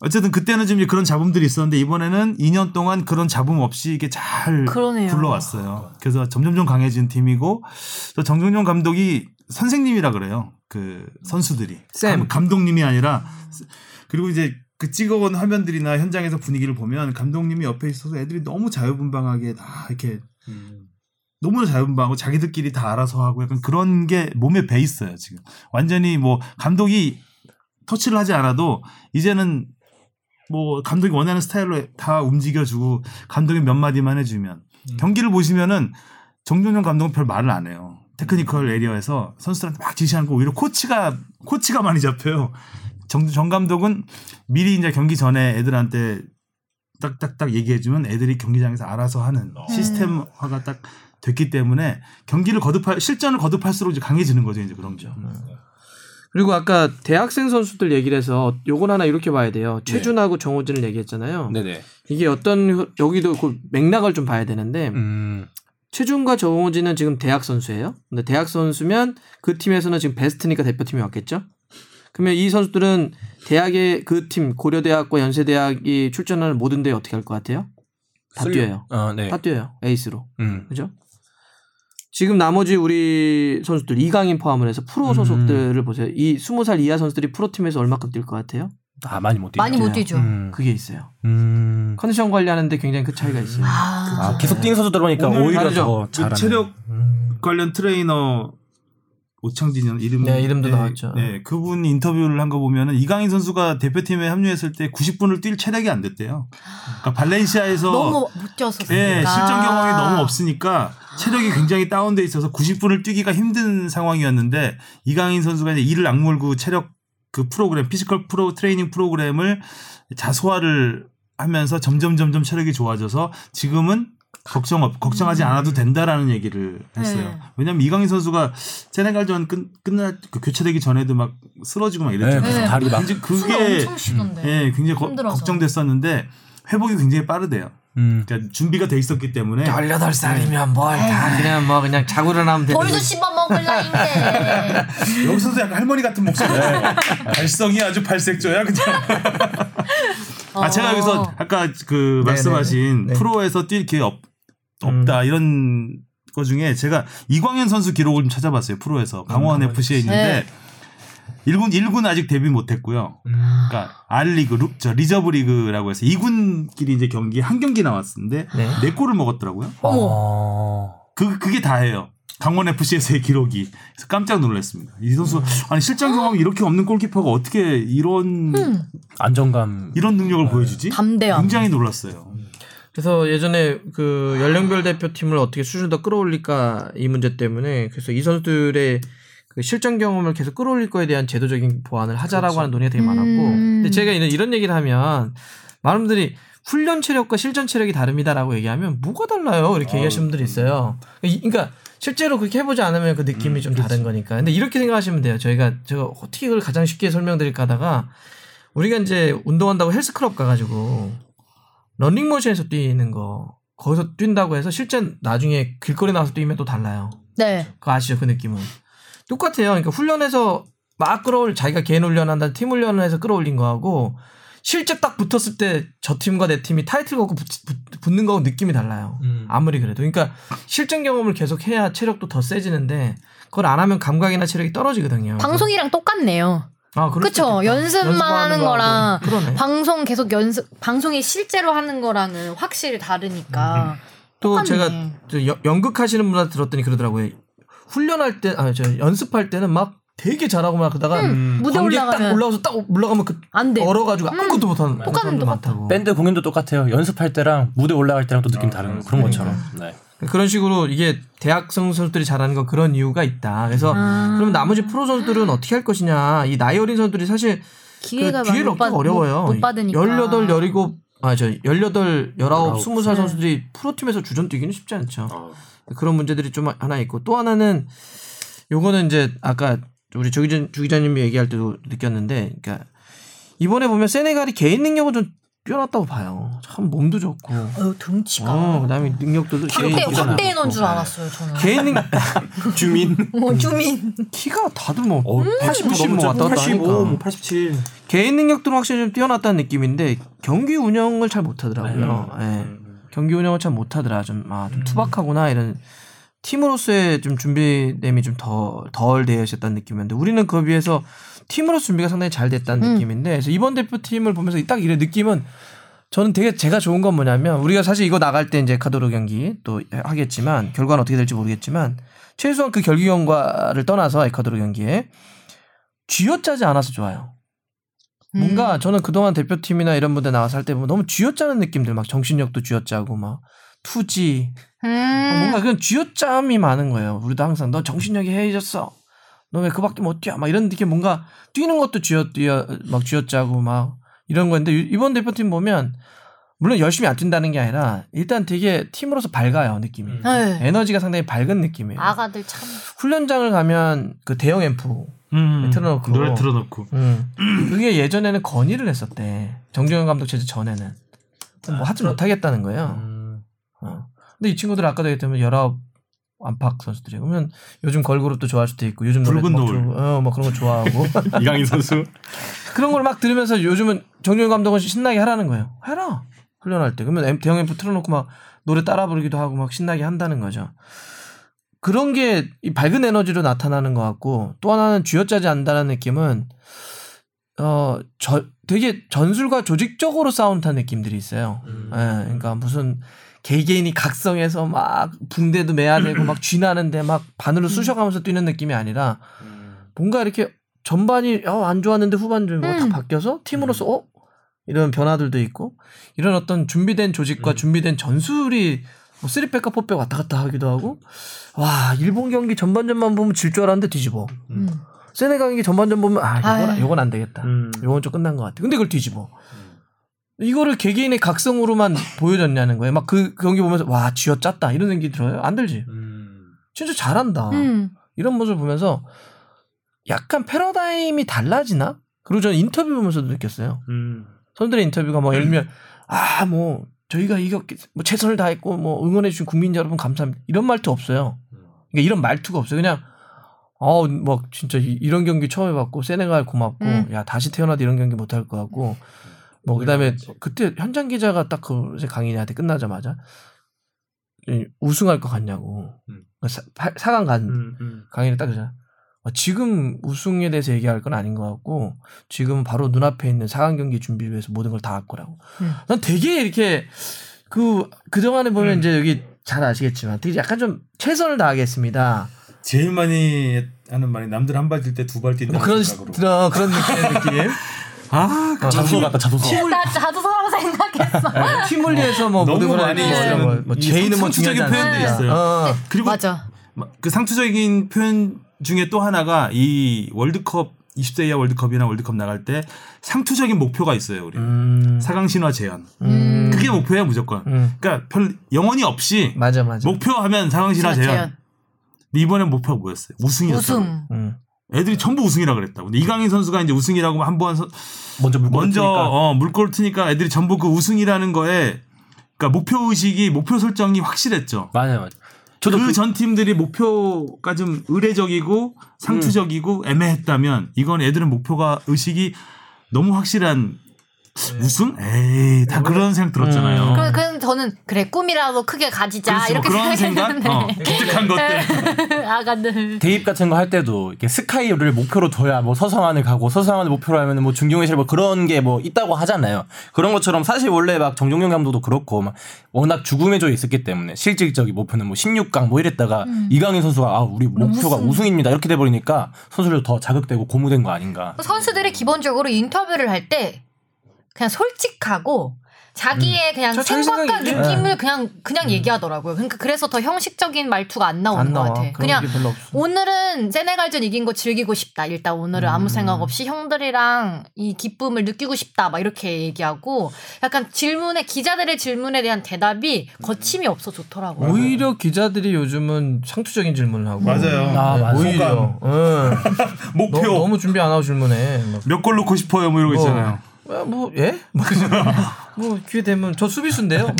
어쨌든 그때는 좀 그런 잡음들이 있었는데 이번에는 2년 동안 그런 잡음 없이 이게 잘 그러네요. 굴러왔어요. 그래서 점점점 강해진 팀이고 또 정종용 감독이 선생님이라 그래요. 그 선수들이 쌤. 감- 감독님이 아니라 그리고 이제 그 찍어온 화면들이나 현장에서 분위기를 보면 감독님이 옆에 있어서 애들이 너무 자유분방하게 다 이렇게 너무나 자유분방하고 자기들끼리 다 알아서 하고 약간 그런 게 몸에 배 있어요 지금 완전히 뭐 감독이 터치를 하지 않아도 이제는 뭐 감독이 원하는 스타일로 다 움직여주고 감독이 몇 마디만 해주면. 경기를 보시면은 정정용 감독은 별 말을 안 해요. technical area에서 선수들한테 막 지시하는 거 오히려 코치가 코치가 많이 잡혀요. 정, 정 감독은 미리 이제 경기 전에 애들한테 딱딱딱 얘기해주면 애들이 경기장에서 알아서 하는 시스템화가 딱 됐기 때문에 경기를 거듭할 실전을 거듭할수록 이제 강해지는 거죠 이제 그런 게. 그리고 아까 대학생 선수들 얘기를 해서 요건 하나 이렇게 봐야 돼요. 최준하고 정호진을 얘기했잖아요. 네네. 이게 어떤 효- 여기도 그 맥락을 좀 봐야 되는데 음. 최준과 정호진은 지금 대학 선수예요. 근데 대학 선수면 그 팀에서는 지금 베스트니까 대표팀이 왔겠죠. 그러면 이 선수들은 대학의 그 팀 고려대학과 연세대학이 출전하는 모든 대회 어떻게 할 것 같아요? 다 쓸려- 뛰어요. 아, 네. 다 뛰어요. 에이스로. 음. 그죠? 지금 나머지 우리 선수들 이강인 포함을 해서 프로 소속들을 보세요. 이 20살 이하 선수들이 프로팀에서 얼마큼 뛸 것 같아요? 아, 많이 못 뛰죠. 많이 못 뛰죠. 음. 그게 있어요. 음. 컨디션 관리하는데 굉장히 그 차이가 있어요. 아, 아, 계속 뛰는 선수 들어오니까 오늘 오히려 다르죠. 더 그. 체력 음. 관련 트레이너 오창진이라는 이름 네, 이름도 나왔죠. 네, 그분 인터뷰를 한 거 보면은 이강인 선수가 대표팀에 합류했을 때 90분을 뛸 체력이 안 됐대요. 그러니까 발렌시아에서 너무 못 뛰었었으니까. 예, 실전 경험이 너무 없으니까 체력이 굉장히 다운돼 있어서 90분을 뛰기가 힘든 상황이었는데 이강인 선수가 이제 이를 악물고 체력 그 프로그램 physical 프로 트레이닝 프로그램을 다 소화를 하면서 점점 점점 체력이 좋아져서 지금은 걱정 없 걱정하지 않아도 된다라는 얘기를 했어요. 네. 왜냐면 이강인 선수가 세네갈전 끝 끝날 그 교체되기 전에도 막 쓰러지고 막 네, 이랬잖아요. 그래서 네. 다리 막. 굉장히 그게. 예, 굉장히 거-. 걱정됐었는데 회복이 굉장히 빠르대요. 음. 그러니까 준비가 돼 있었기 때문에 18살이면 뭘 다 그냥 뭐 그냥 자고 일어나면 되는 벌도 씹어 먹을 나인데. 여기서도 약간 할머니 같은 목소리. 발성이 아주 발색조야 그냥. 아 제가 여기서 아까 그 말씀하신 네. 프로에서 뛸 기회 없, 없다 이런 거 중에 제가 이광연 선수 기록을 좀 찾아봤어요. 프로에서 강원 FC에 있는데 네. 1군 1군 아직 데뷔 못 했고요. 그러니까 R리그, 루- 저 reserve 리그라고 해서 2군끼리 이제 경기 한 경기 나왔는데 네. 네 골을 먹었더라고요. 어머. 그 그게 다예요. 강원 FC에서의 기록이 그래서 깜짝 놀랐습니다. 이 선수 아니 실전 경험이 이렇게 없는 골키퍼가 어떻게 이런 안정감. 이런 능력을 보여주지? 담대함. 굉장히 놀랐어요. 그래서 예전에 그 연령별 대표팀을 어떻게 수준 더 끌어올릴까 이 문제 때문에 그래서 이 선수들의 그 실전 경험을 계속 끌어올릴 거에 대한 제도적인 보완을 하자라고 하는 논의가 되게 많았고. 음. 근데 제가 이런, 이런 얘기를 하면 많은 분들이 훈련 체력과 실전 체력이 다릅니다라고 얘기하면 뭐가 달라요? 이렇게 얘기하시는 분들이 있어요. 이- 그러니까 실제로 그렇게 해보지 않으면 그 느낌이 좀 다른 거니까. 근데 이렇게 생각하시면 돼요. 저희가 제가 어떻게 이걸 가장 쉽게 설명드릴까 하다가 우리가 이제 운동한다고 헬스클럽 가가지고 런닝머신에서 뛰는 거 거기서 뛴다고 해서 실제 나중에 길거리 나와서 뛰면 또 달라요. 네. 그거 아시죠? 그 느낌은 똑같아요. 그러니까 훈련에서 막 끌어올 자기가 개인 훈련한다 팀 훈련을 해서 끌어올린 거하고 실제 딱 붙었을 때 저 팀과 내 팀이 타이틀 걸고 붙, 는 거하고 느낌이 달라요. 음. 아무리 그래도 그러니까 실전 경험을 계속 해야 체력도 더 세지는데 그걸 안 하면 감각이나 체력이 떨어지거든요. 방송이랑 똑같네요. 아, 있겠다. 연습만 하는 거하고. 거랑 그러네. 방송 계속 연습, 방송에 실제로 하는 거랑은 확실히 다르니까. 또 똑같네. 제가 연극하시는 분한테 들었더니 그러더라고요. 훈련할 때, 아니, 저 연습할 때는 막 되게 잘하고 막 그러다가 음, 무대 관객 딱 올라가면 올라와서 딱 올라가면 그 안 돼. 얼어가지고 아무것도 못하는 똑같은 똑같아. 많다고. 밴드 공연도 똑같아요. 연습할 때랑 무대 올라갈 때랑 또 느낌 다른 그런 것처럼. 네. 그런 식으로 이게 대학생 선수들이 잘하는 건 그런 이유가 있다. 그래서 아. 그럼 나머지 프로 선수들은 어떻게 할 것이냐. 이 나이 어린 선수들이 사실 기회가 그 기회를 많이 얻기가 못 받- 어려워요. 못, 못 받으니까. 18, 17, 아, 저 18, 19, 20살 네. 선수들이 프로팀에서 주전 뛰기는 쉽지 않죠. 어. 그런 문제들이 좀 하나 있고 또 하나는 요거는 이제 아까 우리 조 기자, 주 기자님이 얘기할 때도 느꼈는데 그러니까 이번에 보면 세네갈이 개인 능력은 좀 뛰어났다고 봐요. 참 몸도 좋고. 어휴, 등치가. 어, 그다음에 능력들도 개인 확대, 능력도 확대해 놓은. 줄 알았어요, 저는. 개인 능 주민. 어, 주민. 키가 다들 뭐 어, 80, 90 뭐 왔다 갔다 85, 하니까. 뭐 87. 개인 능력들은 확실히 좀 뛰어났다는 느낌인데 경기 운영을 잘 못하더라고요. 예. 경기 운영을 잘 못하더라. 좀, 아, 좀 투박하구나 이런 팀으로서의 좀 준비됨이 좀 더 덜 되어 있었다는 느낌이었는데 우리는 그에 비해서 팀으로서 준비가 상당히 잘 됐다는 음. 느낌인데 그래서 이번 대표팀을 보면서 딱 이런 느낌은 저는 되게 제가 좋은 건 뭐냐면 우리가 사실 이거 나갈 때 이제 카도르 경기 또 하겠지만 결과는 어떻게 될지 모르겠지만 최소한 그 결기 경과를 떠나서 에콰도르 경기에 쥐어짜지 않아서 좋아요. 뭔가 음. 저는 그동안 대표팀이나 이런 무대 나와서 할 때 보면 너무 쥐어짜는 느낌들 막 정신력도 쥐어짜고 막 투지 음. 뭔가 그런 쥐어짬이 많은 거예요. 우리도 항상 너 정신력이 해이졌어. 너 왜 그 밖에 못 뛰어? 막 이런 느낌 뭔가 뛰는 것도 쥐어 뛰어 막 쥐어짜고 막 이런 건데 이- 이번 대표팀 보면 물론 열심히 안 뛴다는 게 아니라 일단 되게 팀으로서 밝아요 느낌이. 네. 에너지가 상당히 밝은 느낌이에요. 아가들 참. 훈련장을 가면 그 대형 앰프 음, 틀어놓고. 노래 틀어놓고. 음. 그게 예전에는 건의를 했었대. 정정현 감독 체제 전에는. 뭐 하지 못하겠다는 거예요. 음. 어. 근데 이 친구들 아까도 얘기했지만 열아홉 안팎 선수들이 그러면 요즘 걸그룹도 좋아할 수도 있고 요즘 노래 붉은 막 노을. 좋아하고, 어, 뭐 그런 거 좋아하고 이강인 선수. 그런 걸 막 들으면서 요즘은 정정현 감독은 신나게 하라는 거예요. 해라 훈련할 때 그러면 엠- 대형 앰프 틀어놓고 막 노래 따라 부르기도 하고 막 신나게 한다는 거죠. 그런 게이 밝은 에너지로 나타나는 것 같고 또 하나는 쥐어짜지 않는다는 느낌은 어, 저, 되게 전술과 조직적으로 싸운다는 느낌들이 있어요. 음. 예, 그러니까 무슨 개개인이 각성해서 막 붕대도 매야 되고 막 쥐나는데 막 바늘로 쑤셔가면서 뛰는 느낌이 아니라 뭔가 이렇게 전반이 어, 안 좋았는데 후반 좀뭐딱 음. 바뀌어서 팀으로서 어 이런 변화들도 있고 이런 어떤 준비된 조직과 음. 준비된 전술이 뭐 쓰리백과 포백 왔다 갔다 하기도 하고 와 일본 경기 전반전만 보면 질 줄 알았는데 뒤집어 음. 세네갈 경기 전반전 보면 아 이건 아유. 이건 안 되겠다 음. 요건 좀 끝난 것 같아 근데 그걸 뒤집어 이거를 개개인의 각성으로만 보여줬냐는 거예요 막 그 경기 보면서 와 쥐어짰다 이런 생각이 들어요 안 들지 음. 진짜 잘한다 음. 이런 모습을 보면서 약간 패러다임이 달라지나? 그리고 저는 인터뷰 보면서도 느꼈어요. 음. 선수들의 인터뷰가 뭐 예를 들면 아 뭐 저희가 이겼 뭐 최선을 다했고 뭐 응원해 주신 국민 여러분 감사합니다. 이런 말투 없어요. 그러니까 이런 말투가 없어요. 그냥 어 뭐 진짜 이- 이런 경기 처음 해봤고 세네갈 고맙고 음. 야 다시 태어나도 이런 경기 못 할 것 같고 뭐 그 다음에 그때 현장 기자가 딱 그 강인이한테 끝나자마자 이 우승할 것 같냐고 음. 사, 4강 간 음. 음. 강의를 딱 그러잖아. 어, 지금 우승에 대해서 얘기할 건 아닌 것 같고 지금 바로 눈앞에 있는 4강 경기 준비를 위해서 모든 걸 다 할 거라고. 음. 난 되게 이렇게 그 그동안에 보면 음. 이제 여기 잘 아시겠지만 되게 약간 좀 최선을 다하겠습니다. 제일 많이 하는 말이 남들 한 발 뛸 때 두 발 뛴다. 뭐 그런 시- 어, 그런 느낌. 아, 그 자소서 같다 자소서. 나 자두서라고 생각했어. 팀을 위해서 뭐 모든 걸 많이 쓰는 뭐, 뭐이 제의는 뭐 표현들이 않습니다. 있어요. 어. 그리고 맞아. 그 상투적인 표현 중에 또 하나가 이 월드컵 20세 이하 월드컵이나 월드컵 나갈 때 상투적인 목표가 있어요. 우리 음. 사강 신화 재현. 음. 그게 목표야 무조건. 음. 그러니까 별 영원히 없이 맞아 맞아. 목표하면 사강 신화 재현. 이번에 목표가 뭐였어요? 우승이었어. 우승. 음. 애들이 전부 우승이라 그랬다고. 근데 이강인 선수가 이제 우승이라고 한번 서- 먼저 물고 먼저 먼저 어, 물꼬를 트니까 애들이 전부 그 우승이라는 거에 그러니까 목표 의식이 목표 설정이 확실했죠. 맞아요, 맞아요. 저도 그 그, 전 팀들이 목표가 좀 의례적이고 상투적이고 애매했다면 이건 애들은 목표가 의식이 너무 확실한 우승? 에이 다 그런 생각 들었잖아요. 음. 그럼 그럼 저는 그래 꿈이라도 크게 가지자 그렇지, 뭐 이렇게 그런 생각? 생각했는데 어, 기특한 것들. 아가들 대입 같은 거 할 때도 이렇게 스카이를 목표로 둬야 뭐 서성안을 가고 서성안을 목표로 하면 뭐 중경외실 뭐 그런 게 뭐 있다고 하잖아요. 그런 것처럼 사실 원래 막 정종영 감독도 그렇고 막 워낙 죽음의 조에 있었기 때문에 실질적인 목표는 뭐 16강 뭐 이랬다가 이강인 선수가 아 우리 목표가 우승. 우승 입니다 이렇게 돼버리니까 선수들 더 자극되고 고무된 거 아닌가. 선수들이 기본적으로 인터뷰를 할 때 그냥 솔직하고 자기의 그냥 저 자기 생각과. 느낌을 그냥 그냥 얘기하더라고요. 그러니까 그래서 더 형식적인 말투가 안 나오는 안 것 나와. 같아. 그냥. 오늘은 세네갈전 이긴 거 즐기고 싶다. 일단 오늘은 아무 생각 없이 형들이랑 이 기쁨을 느끼고 싶다. 막 이렇게 얘기하고 약간 질문에 기자들의 질문에 대한 대답이 거침이 없어 좋더라고요. 오히려 기자들이 요즘은 상투적인 질문을 하고 맞아요. 아, 네, 맞아. 오히려 응. 목표 너무, 너무 준비 안 하고 질문해. 막 몇 골 넣고 싶어요 뭐 이러고 뭐, 있잖아요. 아, 뭐 예? 뭐, 뭐 기회 되면 저 수비수인데요.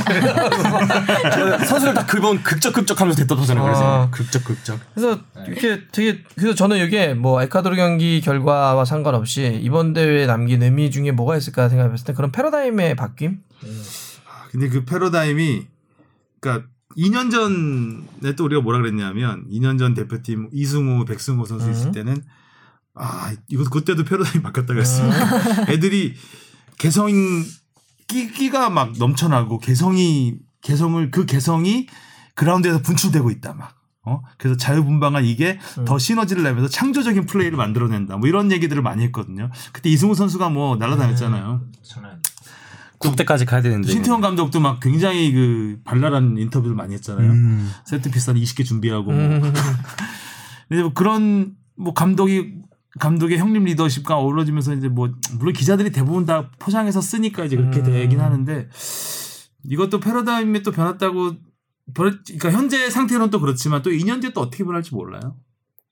저 선수들 다 그번 극적 극적 하면서 대답하잖아요. 그래서 아. 극적 극적. 그래서 이렇게 되게 그래서 저는 이게 뭐 에콰도르 경기 결과와 상관없이 이번 대회에 남긴 의미 중에 뭐가 있을까 생각해봤을 때 그런 패러다임의 바뀜. 근데 그 패러다임이 그러니까 2년 전에 또 우리가 뭐라 그랬냐면 2년 전 대표팀 이승우, 백승호 선수 있을 음. 때는 아 이거 그때도 패러다임 바뀌었다고 했어요. 애들이 개성 끼, 끼가 막 넘쳐나고 개성이 개성을 그 개성이 그라운드에서 분출되고 있다 막. 어? 그래서 자유분방한 이게 더 시너지를 내면서 창조적인 플레이를 만들어낸다. 뭐 이런 얘기들을 많이 했거든요. 그때 이승우 선수가 뭐 날아다녔잖아요. 국대까지 가야 되는데. 신태용 감독도 막 굉장히 그 발랄한 인터뷰를 많이 했잖아요. 음. set piece 한 20개 준비하고 뭐. 음. 근데 뭐 그런 뭐 감독이 감독의 형님 리더십과 어우러지면서 이제 뭐 물론 기자들이 대부분 다 포장해서 쓰니까 이제 그렇게 음. 되긴 하는데 이것도 패러다임이 또 변했다고 변- 그러니까 현재 상태로는 또 그렇지만 또 2년 뒤에 또 어떻게 변할지 몰라요.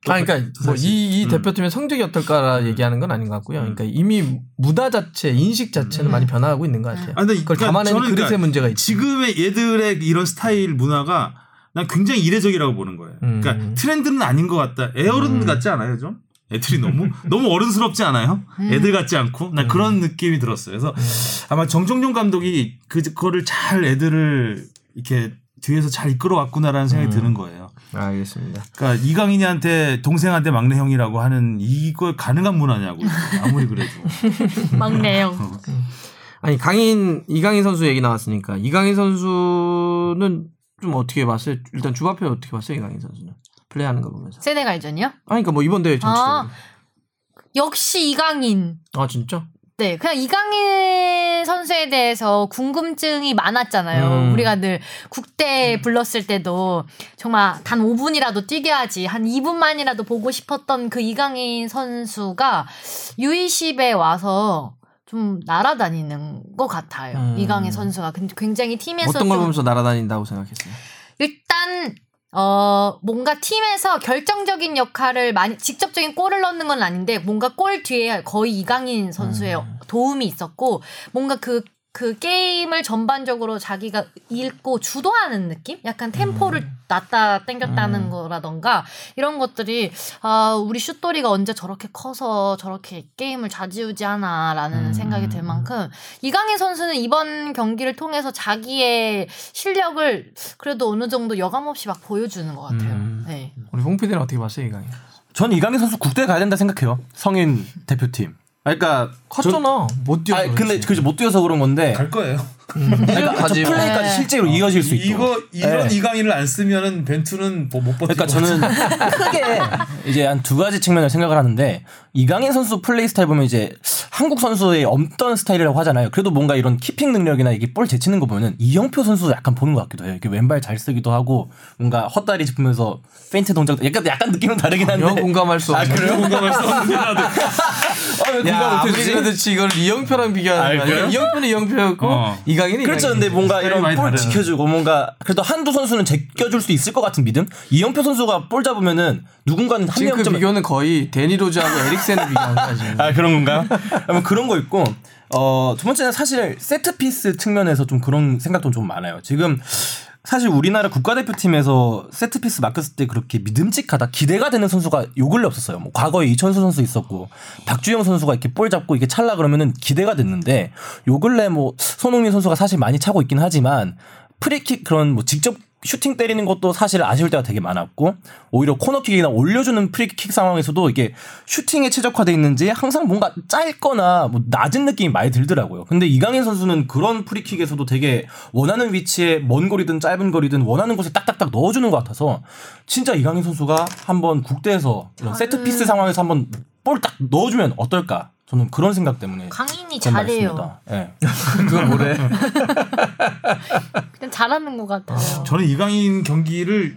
아, 그러니까 사실. 뭐이 이 음. 대표팀의 성적이 어떨까라 얘기하는 건 아닌 것 같고요. 그러니까 이미 문화 자체, 인식 자체는 많이 변화하고 있는 것 같아요. 아, 근데 그걸 그러니까 담아내는 저는 그릇의 그러니까 문제가 있지. 지금의 얘들의 이런 스타일 문화가 난 굉장히 이례적이라고 보는 거예요. 음. 그러니까 트렌드는 아닌 것 같다. 애어른 같지 않아요, 좀? 애들이 너무 너무 어른스럽지 않아요? 애들 같지 않고 난 그런 느낌이 들었어요. 그래서 아마 정종용 감독이 그 그거를 잘 애들을 이렇게 뒤에서 잘 이끌어왔구나라는 생각이 드는 거예요. 알겠습니다. 그러니까 이강인이한테 동생한테 막내 형이라고 하는 이걸 가능한 문화냐고 아무리 그래도 막내요. 아니 강인 이강인 선수 얘기 나왔으니까 이강인 선수는 좀 어떻게 봤어요? 일단 주바페 어떻게 봤어요? 이강인 선수는 플레이하는 거 보면서. 세네갈전이요? 아니 그러니까 뭐 이번 대회 전체적으로. 아. 역시 이강인. 아, 진짜? 네, 그냥 이강인 선수에 대해서 궁금증이 많았잖아요. 음. 우리가 늘 국대 불렀을 때도 정말 단 5분이라도 뛰게 하지, 한 2분만이라도 보고 싶었던 그 이강인 선수가 U20에 와서 좀 날아다니는 것 같아요. 음. 이강인 선수가. 근데 굉장히 팀에서 어떤 걸좀 보면서 날아다닌다고 생각했어요? 일단 어 뭔가 팀에서 결정적인 역할을 많이 직접적인 골을 넣는 건 아닌데 뭔가 골 뒤에 거의 이강인 선수의 도움이 있었고 뭔가 그 그 게임을 전반적으로 자기가 읽고 주도하는 느낌? 약간 템포를 놨다 땡겼다는 거라던가 이런 것들이 아 우리 슛돌이가 언제 저렇게 커서 저렇게 게임을 좌지우지하나라는 생각이 들 만큼 이강인 선수는 이번 경기를 통해서 자기의 실력을 그래도 어느 정도 여감 없이 막 보여주는 것 같아요. 음. 네. 우리 홍 PD는 어떻게 봤어요, 이강인? 전 이강인 선수 국대 가야 된다 생각해요. 성인 대표팀. 그러니까 컸잖아. 못 뛰어. 아 근데 그못 뛰어서 그런 건데. 갈 거예요. 그러니까 저 가지. 플레이까지 네. 실제로 이어질 수 있고. 이거 이런 네. 이강인을 안 쓰면은 벤투는 뭐 못 버티고 그러니까 저는 크게 이제 한 두 가지 측면을 생각을 하는데 이강인 선수 플레이 스타일 보면 이제 한국 선수의 없던 스타일이라고 하잖아요. 그래도 뭔가 이런 키핑 능력이나 이게 볼 제치는 거 보면은 이영표 선수 약간 보는 것 같기도 해요. 이렇게 왼발 잘 쓰기도 하고 뭔가 헛다리 짚으면서 페인트 동작 약간 약간 느낌은 다르긴 한데. 영 공감할 수가 없네. 그래요? 공감할 수 없는데 나도. 아왜 공감 못했지? 그래도 이걸 이영표랑 비교하는 아, 거 아니야? 그래요? 이영표는 이영표였고 어. 이강인은 그렇죠. 근데. 뭔가 이런 볼 다르네. 지켜주고 뭔가 그래도 한두 선수는 제껴줄 수 있을 것 같은 믿음. 이영표 선수가 볼 잡으면은 누군가는 한 지금 그 명쯤 비교는 거의 대니 로즈하고 에릭센을 비교하는 거야 지금. 아 그런 건가요? 아마 그런 거 있고 어 두 번째는 사실 세트 피스 측면에서 좀 그런 생각도 좀 많아요. 지금 사실 우리나라 국가대표팀에서 세트피스 맡겼을 때 그렇게 믿음직하다 기대가 되는 선수가 요 근래 없었어요. 뭐 과거에 이천수 선수 있었고 박주영 선수가 이렇게 볼 잡고 이렇게 찰라 그러면은 기대가 됐는데 요 근래 뭐 손흥민 선수가 사실 많이 차고 있긴 하지만 프리킥 그런 뭐 직접 슈팅 때리는 것도 사실 아쉬울 때가 되게 많았고 오히려 코너킥이나 올려주는 프리킥 상황에서도 이게 슈팅에 최적화돼 있는지 항상 뭔가 짧거나 뭐 낮은 느낌이 많이 들더라고요. 근데 이강인 선수는 그런 프리킥에서도 되게 원하는 위치에 먼 거리든 짧은 거리든 원하는 곳에 딱딱딱 넣어주는 것 같아서 진짜 이강인 선수가 한번 국대에서 이런 세트 피스 상황에서 한번 볼 딱 넣어주면 어떨까? 저는 그런 생각 때문에 강인이 잘해요. 예. 그걸 뭐래? 그냥 잘하는 것 같아요. 저는 이강인 경기를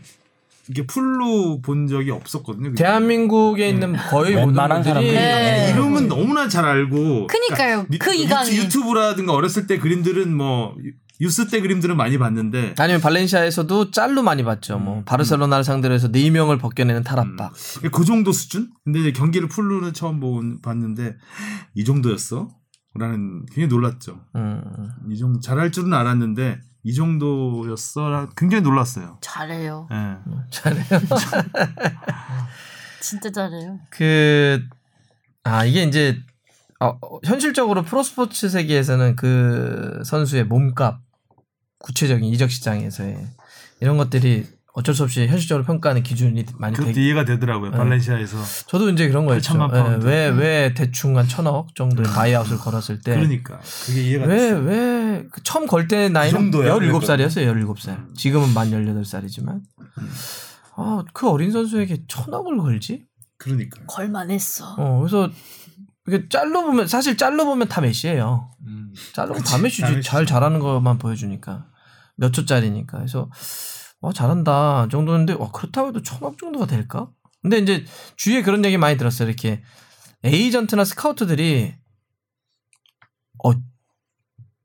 이게 풀로 본 적이 없었거든요. 대한민국에 있는 거의 모든 웬만한 사람들이. 네. 이름은 너무나 잘 알고. 그니까요. 미- 그 이강인. 유튜브라든가 어렸을 때 그림들은 뭐 유- 유스 때 그림들은 많이 봤는데 아니면 발렌시아에서도 짤로 많이 봤죠. 뭐 바르셀로나를 상대로 해서 네 명을 벗겨내는 탈압박. 그 정도 수준? 근데 이제 경기를 풀로는 처음 본, 봤는데 이 정도였어? 라는 굉장히 놀랐죠. 음. 이 정도 잘할 줄은 알았는데 이 정도였어? 굉장히 놀랐어요. 잘해요. 예. 잘해요. 진짜 잘해요. 그, 아, 이게 이제, 어, 어, 현실적으로 프로스포츠 세계에서는 그 선수의 몸값, 구체적인 이적 시장에서의 이런 것들이 어쩔 수 없이 현실적으로 평가하는 기준이 많이 그것도 되기. 이해가 되더라고요. 네. 발렌시아에서. 저도 이제 그런 거였죠. 8천만 파운드. 왜, 왜 대충 한 천억 정도의 바이아웃을 걸었을 때. 그러니까 그게 이해가 왜, 됐어요. 왜, 그 처음 걸 때 나이는 정도야, 17살이었어요, 17살. 음. 지금은 만 18살이지만. 아, 그 어린 선수에게 천억을 걸지? 그러니까. 걸만 했어. 어, 그래서 이게 짤로 보면 사실 짤로 보면 다 메시예요. 음. 짤로 보면 다 메시지. 잘 잘하는 것만 보여주니까 몇 초짜리니까. 그래서 와 잘한다 정도인데 와 그렇다고 해도 천억 정도가 될까? 근데 이제 주위에 그런 얘기 많이 들었어요. 이렇게 에이전트나 스카우트들이 어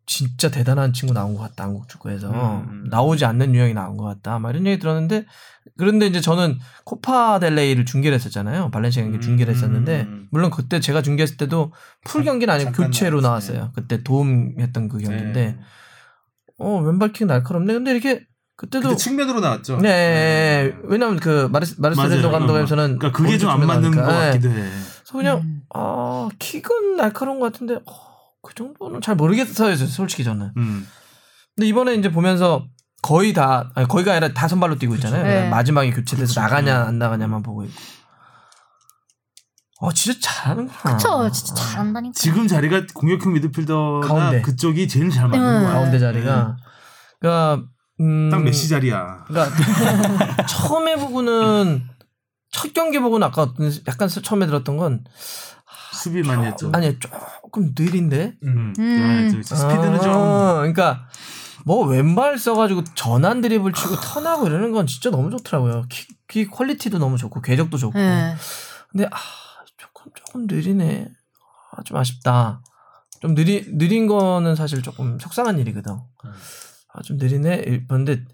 진짜 대단한 친구 나온 것 같다 한국 축구에서 음. 나오지 않는 유형이 나온 것 같다. 막 이런 얘기 들었는데 그런데 이제 저는 코파 델레이를 중계를 했었잖아요. 발렌시아 경기 중계를 했었는데 음. 물론 그때 제가 중계했을 때도 풀 잠- 경기는 아니고 교체로 나왔어요. 나왔어요. 그때 도움했던 그 경기인데 네. 어 왼발킥 날카롭네. 근데 이렇게 그때도 그때 측면으로 나왔죠. 네, 왜냐면 그 마르스 맞아요. 감독에서는 그러니까 그게 좀 안 맞는 것 측면에 나오니까. 같기도 네. 해. 그래서 그냥 음. 아 킥은 날카로운 것 같은데 어, 그 정도는 잘 모르겠어요, 솔직히 저는. 음. 근데 이번에 이제 보면서 거의 다 아니, 거의가 아니라 다 선발로 뛰고 있잖아요. 네. 마지막에 교체돼서 그쵸. 나가냐 안 나가냐만 보고 있고. 어 진짜 잘하는구나. 그쵸. 진짜 잘한다니까. 지금 자리가 공격형 미드필더나 가운데. 그쪽이 제일 잘 맞는 음. 거야. 가운데 자리가. 그러니까 음, 딱 메시 자리야. 그러니까 처음에 보고는 첫 경기 보고는 아까 어떤 약간 처음에 들었던 건 수비 많이 했죠. 아니 조금 느린데. 음. 음. 아, 저 스피드는 아, 좀 그러니까 뭐 왼발 써가지고 전환 드리블 치고 턴하고 이러는 건 진짜 너무 좋더라고요. 킥, 킥 퀄리티도 너무 좋고 궤적도 좋고. 네. 근데 아 조금 느리네. 아, 좀 아쉽다. 좀 느리 느린 거는 사실 조금 속상한 일이거든. 아 좀 느리네. 그런데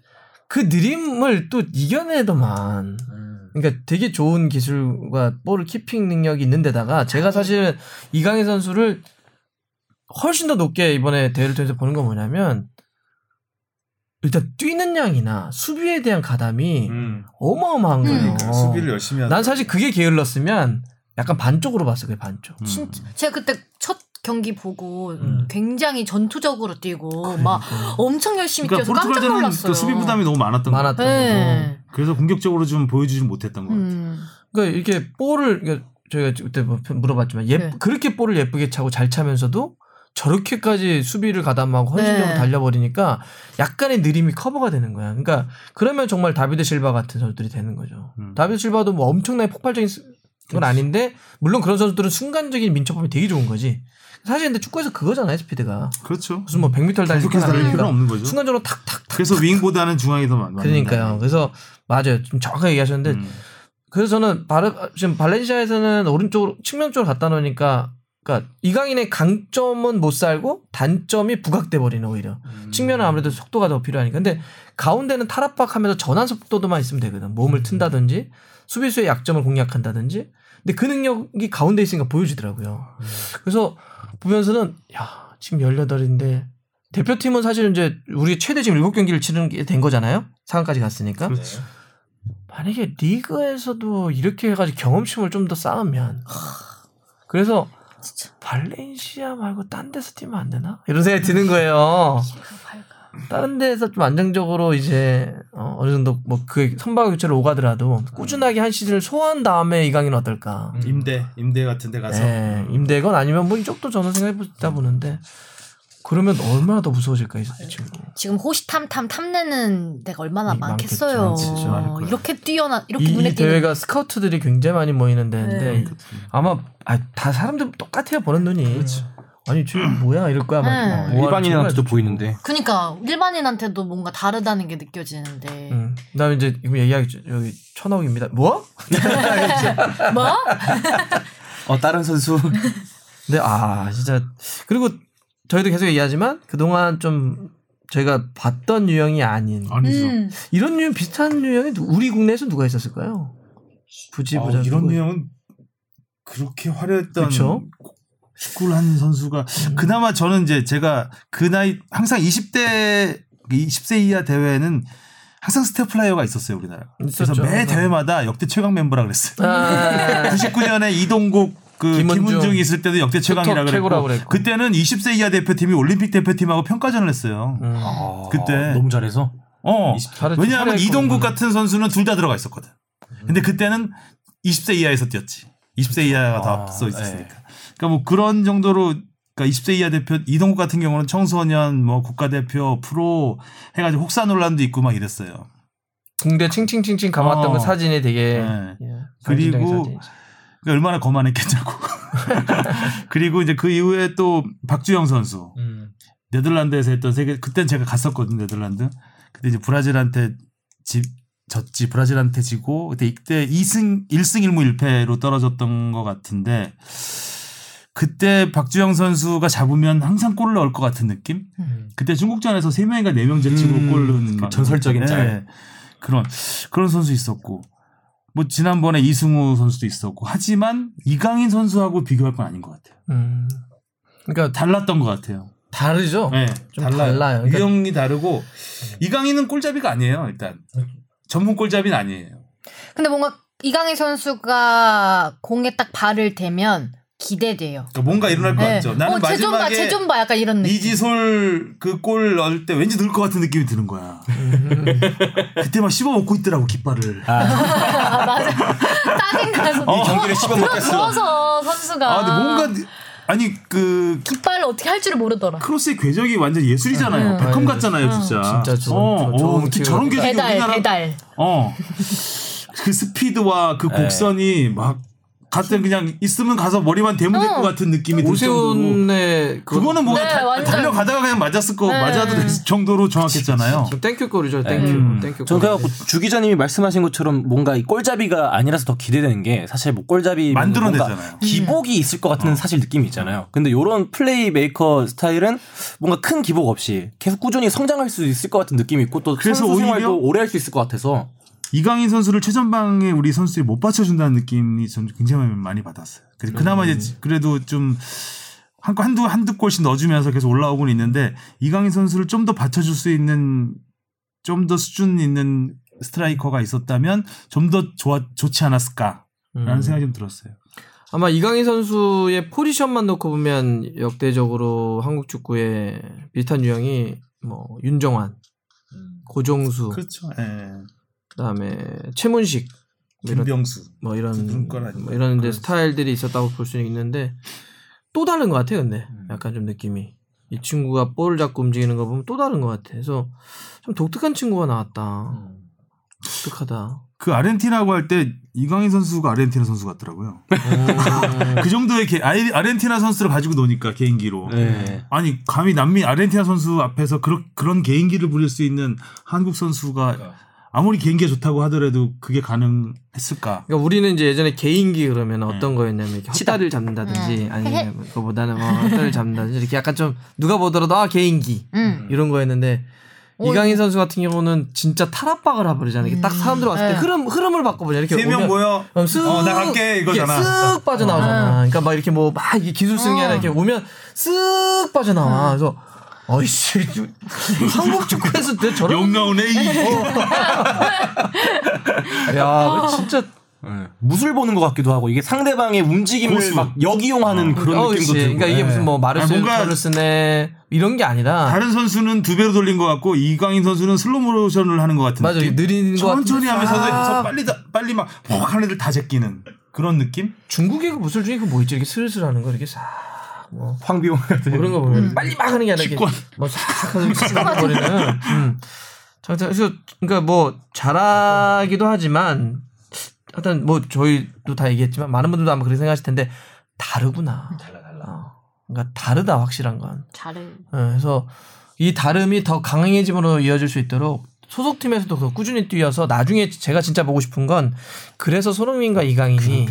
그 느림을 또 이겨내더만. 그러니까 되게 좋은 기술과 볼 키핑 능력이 있는데다가 제가 사실 이강인 선수를 훨씬 더 높게 이번에 대회를 통해서 보는 건 뭐냐면 일단 뛰는 양이나 수비에 대한 가담이 음. 어마어마한 거예요. 그러니까 수비를 열심히 하는. 난 사실 그게 게을렀으면 약간 반쪽으로 봤어, 그게 반쪽. 음. 진짜 제가 그때 첫 경기 보고 음. 굉장히 전투적으로 뛰고 막 엄청 열심히 그러니까 뛰어서 깜짝 놀랐어요. 또 수비 부담이 너무 많았던 거 많았던 네. 거고. 그래서 공격적으로 좀 보여주지 못했던 거 같아요. 음. 그러니까 이렇게 볼을 그러니까 저희가 그때 뭐 물어봤지만 예, 네. 그렇게 볼을 예쁘게 차고 잘 차면서도 저렇게까지 수비를 가담하고 헌신적으로 네. 달려버리니까 약간의 느림이 커버가 되는 거야. 그러니까 그러면 정말 다비드 실바 같은 선수들이 되는 거죠. 음. 다비드 실바도 뭐 엄청나게 폭발적인 스- 건 아닌데 물론 그런 선수들은 순간적인 민첩함이 되게 좋은 거지. 사실 근데 축구에서 그거잖아요, 스피드가. 그렇죠. 무슨 뭐 100m 달리기 계속해서 달릴 필요는 없는 거죠. 순간적으로 탁탁탁. 그래서 윙보다는 중앙이 더 많. 그러니까요. 그래서 맞아요. 좀 정확하게 얘기하셨는데 음. 그래서 저는 바르, 지금 발렌시아에서는 오른쪽으로 측면 쪽으로 갖다 놓으니까 그러니까 이강인의 강점은 못 살고 단점이 부각돼 버리는 오히려 음. 측면은 아무래도 속도가 더 필요하니까 근데 가운데는 탈압박하면서 전환 속도도만 있으면 되거든 몸을 튼다든지 수비수의 약점을 공략한다든지 근데 그 능력이 가운데 있으니까 보여지더라고요 그래서 보면서는 야 지금 18인데 대표팀은 사실 이제 우리 최대 지금 7경기를 치르는 게 된 거잖아요. 상황까지 갔으니까. 그렇죠. 만약에 리그에서도 이렇게 해가지고 경험심을 좀 더 쌓으면 그래서 발렌시아 말고 딴 데서 뛰면 안 되나? 이런 생각이 드는 거예요. 다른 데서 좀 안정적으로 이제 어, 어느 정도 뭐 그 선발 교체를 오가더라도 꾸준하게 한 시즌을 소화한 다음에 이강인은 어떨까? 임대 임대 같은 데 가서 예, 임대건 아니면 뭐 이쪽도 저는 생각해보다 보는데 그러면 얼마나 더 무서워질까 이 친구. 지금 호시탐탐 탐내는 데가 얼마나 이- 많겠어요. 이렇게 뛰어나 이렇게 이, 눈에 이 띄는 대회가 스카우트들이 굉장히 많이 모이는 데인데 네. 아마 아, 다 사람들 똑같아요 보는 눈이. 아니 지금 뭐야 이럴 거야. 막. 네. 뭐 일반인한테도 보이는데. 그러니까 일반인한테도 뭔가 다르다는 게 느껴지는데 음. 그다음에 이제 지금 얘기하기 여기 천억입니다. 뭐? 뭐? 어 다른 선수 근데 아 진짜 그리고 저희도 계속 얘기하지만 그동안 좀 저희가 봤던 유형이 아닌 아니죠. 음. 이런 유형 비슷한 유형이 누- 우리 국내에서 누가 있었을까요? 굳이 아, 보자. 이런 누구- 내용은 그렇게 화려했던 그쵸? 축구를 하는 선수가 그나마 저는 이제 제가 그 나이 항상 20대 20세 이하 대회는 항상 스타플레이어가 있었어요 우리나라. 그래서. 매 대회마다 역대 최강 멤버라 그랬어요. 아, 99년에 이동국 그 김은중. 김은중 있을 때도 역대 최강이라 그랬고, 그랬고. 그때는 20세 이하 대표팀이 올림픽 대표팀하고 평가전을 했어요. 음. 그때. 너무 잘해서 어. 왜냐하면 이동국 음. 같은 선수는 둘 다 들어가 있었거든. 근데 그때는 20세 이하에서 뛰었지. 20세 이하가 더 아, 앞서 있었으니까. 네. 그러니까 뭐 그런 정도로 그러니까 20세 이하 대표 이동국 같은 경우는 청소년 뭐 국가대표 프로 해가지고 혹사 논란도 있고 막 이랬어요. 궁대 칭칭칭칭 감았던 어. 그 사진이 되게 네. 예, 그리고. 그러니까 얼마나 거만했겠냐고. 그리고 이제 그 이후에 또 박주영 선수 네덜란드에서 했던 세계 그땐 제가 갔었거든요 네덜란드. 그때 이제 브라질한테 집 졌지 브라질한테 지고 그때 이때 2승 1승 1무 1패로 떨어졌던 것 같은데 그때 박주영 선수가 잡으면 항상 골을 넣을 것 같은 느낌? 그때 중국전에서 3명인가 4명 제치고 음, 골 넣은 그막 전설적인 네. 짤. 그런 그런 선수 있었고 뭐 지난번에 이승우 선수도 있었고 하지만 이강인 선수하고 비교할 건 아닌 것 같아요. 음. 그러니까 달랐던 것 같아요. 다르죠. 네, 좀 달라요. 그러니까- 유형이 다르고 이강인은 골잡이가 아니에요. 일단 전문 골잡이는 아니에요. 근데 뭔가 이강인 선수가 공에 딱 발을 대면 기대돼요. 그러니까 뭔가 일어날 것 네. 같죠. 나는 어, 쟤좀 봐, 마지막에 쟤좀 봐, 약간 이런 느낌. 이지솔 그 골 넣을 때 왠지 넣을 것 같은 느낌이 드는 거야. 음. 그때 막 씹어 먹고 있더라고 깃발을. 아, 맞아. 짜증나서. 이 경기를 씹어 먹겠어. 부러워서 선수가. 아 근데 뭔가 아니 그 깃발을 어떻게 할 줄을 모르더라. 크로스의 궤적이 완전 예술이잖아요. 음. 베컴 같잖아요, 진짜. 진짜 좋은- 어, 좋은 어, 저런 궤적. 궤적이 배달, 우리나라 배달. 어. 그 스피드와 그 곡선이 막 같은 그냥 있으면 가서 머리만 대면 될것 어. 같은 느낌이 들 정도로. 오세훈의 그- 그거는 뭐 네, 다-. 달려가다가 그냥 맞았을 거 네. 맞아도 될 정도로 정확했잖아요. 땡큐 골이죠. 땡큐. 음. 땡큐 전 골. 그래갖고 주 기자님이 말씀하신 것처럼 뭔가 이 골잡이가 아니라서 더 기대되는 게 사실 뭐 골잡이 만들어내잖아요. 기복이 있을 것 같은 사실 느낌이 있잖아요. 근데 이런 플레이 메이커 스타일은 뭔가 큰 기복 없이 계속 꾸준히 성장할 수 있을 것 같은 느낌이 있고 또 그래서 선수 오히려- 오래 할 수 있을 것 같아서 이강인 선수를 최전방에 우리 선수들이 못 받쳐준다는 느낌이 전 굉장히 많이 받았어요. 그래서 그나마 이제 그래도 좀 한, 한두, 한두 골씩 넣어주면서 계속 올라오고는 있는데 이강인 선수를 좀 더 받쳐줄 수 있는 좀 더 수준 있는 스트라이커가 있었다면 좀 더 좋아, 좋지 않았을까라는 음. 생각이 좀 들었어요. 아마 이강인 선수의 포지션만 놓고 보면 역대적으로 한국 축구의 비슷한 유형이 뭐 윤정환, 고종수, 그렇죠. 예. 그다음에 최문식 뭐 이런 김병수. 뭐 이런. 뭐 이런 이제 그렇지. 스타일들이 있었다고 볼 수는 있는데 또 다른 것 같아요. 근데 음. 약간 좀 느낌이 이 친구가 볼을 잡고 움직이는 거 보면 또 다른 것 같아. 그래서 좀 독특한 친구가 나왔다. 음. 독특하다. 그 아르헨티나고 할 때 이강인 선수가 아르헨티나 선수 같더라고요. 음. 그 정도의 개- 아르헨티나 선수를 가지고 노니까 개인기로. 네. 아니 감히 남미 아르헨티나 선수 앞에서 그런 그런 개인기를 부릴 수 있는 한국 선수가 아무리 개인기가 좋다고 하더라도 그게 가능했을까? 그러니까 우리는 이제 예전에 개인기 네. 그러면 어떤 거였냐면 이렇게 헛다리를 잡는다든지 음. 아니면 그거보다는 뭐 헛다리를 잡는다든지 이렇게 약간 좀 누가 보더라도 아 개인기 음. 이런 거였는데 오, 이강인 선수 같은 경우는 진짜 탈압박을 해버리잖아요. 딱 사람들 왔을 때 네. 흐름 흐름을 바꿔버려. 이렇게 세 명 모여. 그럼 쓱 어, 나 갈게 이거잖아. 쓱 빠져나오잖아. 그러니까 막 이렇게 뭐 막 기술 승리하나 어. 이렇게 오면 쓱 빠져나와. 그래서 어이씨 한국 축구에서 내 저런 용가운 A. 야 진짜 예. 무술 보는 것 같기도 하고 이게 상대방의 움직임을 고수. 막 역이용하는 그런 어, 느낌도. 들고. 그러니까 이게 예. 무슨 뭐 마르스 아, 뭔가- 카르스네 이런 게 아니라 다른 선수는 두 배로 돌린 것 같고 이강인 선수는 슬로 모션을 하는 것 같은 맞아 느낌. 느린 거 천천히 같은데 하면서 싹. 빨리 다, 빨리 막 퍽한 애들 다 제끼는 그런 느낌? 중국의 그 무술 중에 그 뭐 있지 이렇게 슬슬 하는 거 이렇게 싹 뭐 황비용 같은 그런 거 보면 빨리 막 하는 게 아니라 이렇게 뭐싹 하는 거리는 음. 그래서 그러니까 뭐 잘하기도 하지만 하여튼 뭐 저희도 다 얘기했지만 많은 분들도 아마 그렇게 생각하실 텐데 다르구나. 달라 달라. 그러니까 다르다 확실한 건. 잘해. 예, 그래서 이 다름이 더 강해짐으로 이어질 수 있도록 소속팀에서도 더 꾸준히 뛰어서 나중에 제가 진짜 보고 싶은 건 그래서 손흥민과 이강인이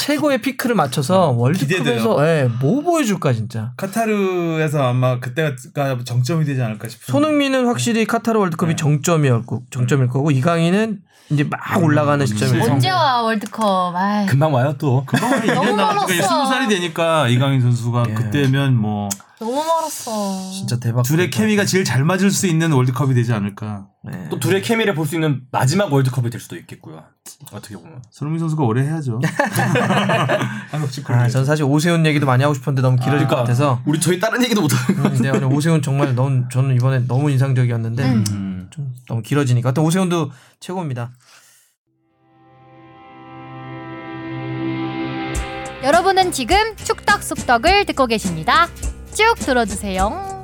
최고의 피크를 맞춰서 월드컵에서 예, 뭐 보여줄까 진짜. 카타르에서 아마 그때가 정점이 되지 않을까 싶은. 손흥민은 확실히 카타르 월드컵이 정점이었고 정점일 거고 이강인은 이제 막 올라가는 시점일 거고. 언제 와 월드컵? 아이. 금방 와요 또. 너무 멀었어. 스무 살이 되니까 이강인 선수가 예. 그때면 뭐 너무 멀었어. 진짜 대박. 둘의 케미가 제일 잘 맞을 수 있는 월드컵이 되지 않을까. 네. 또 둘의 케미를 볼 수 있는 마지막 월드컵이 될 수도 있겠고요. 어떻게 보면. 손흥민 선수가 오래 해야죠. 아, 전 사실 오세훈 얘기도 많이 하고 싶었는데 너무 길어질 것 같아서. 우리 저희 다른 얘기도 못 하는 거. 음, 근데 오늘 오세훈 정말 너무 저는 이번에 너무 인상적이었는데 음. 좀 너무 길어지니까. 하여튼 오세훈도 최고입니다. 여러분은 지금 축덕 속덕을 듣고 계십니다. 쭉 들어주세요.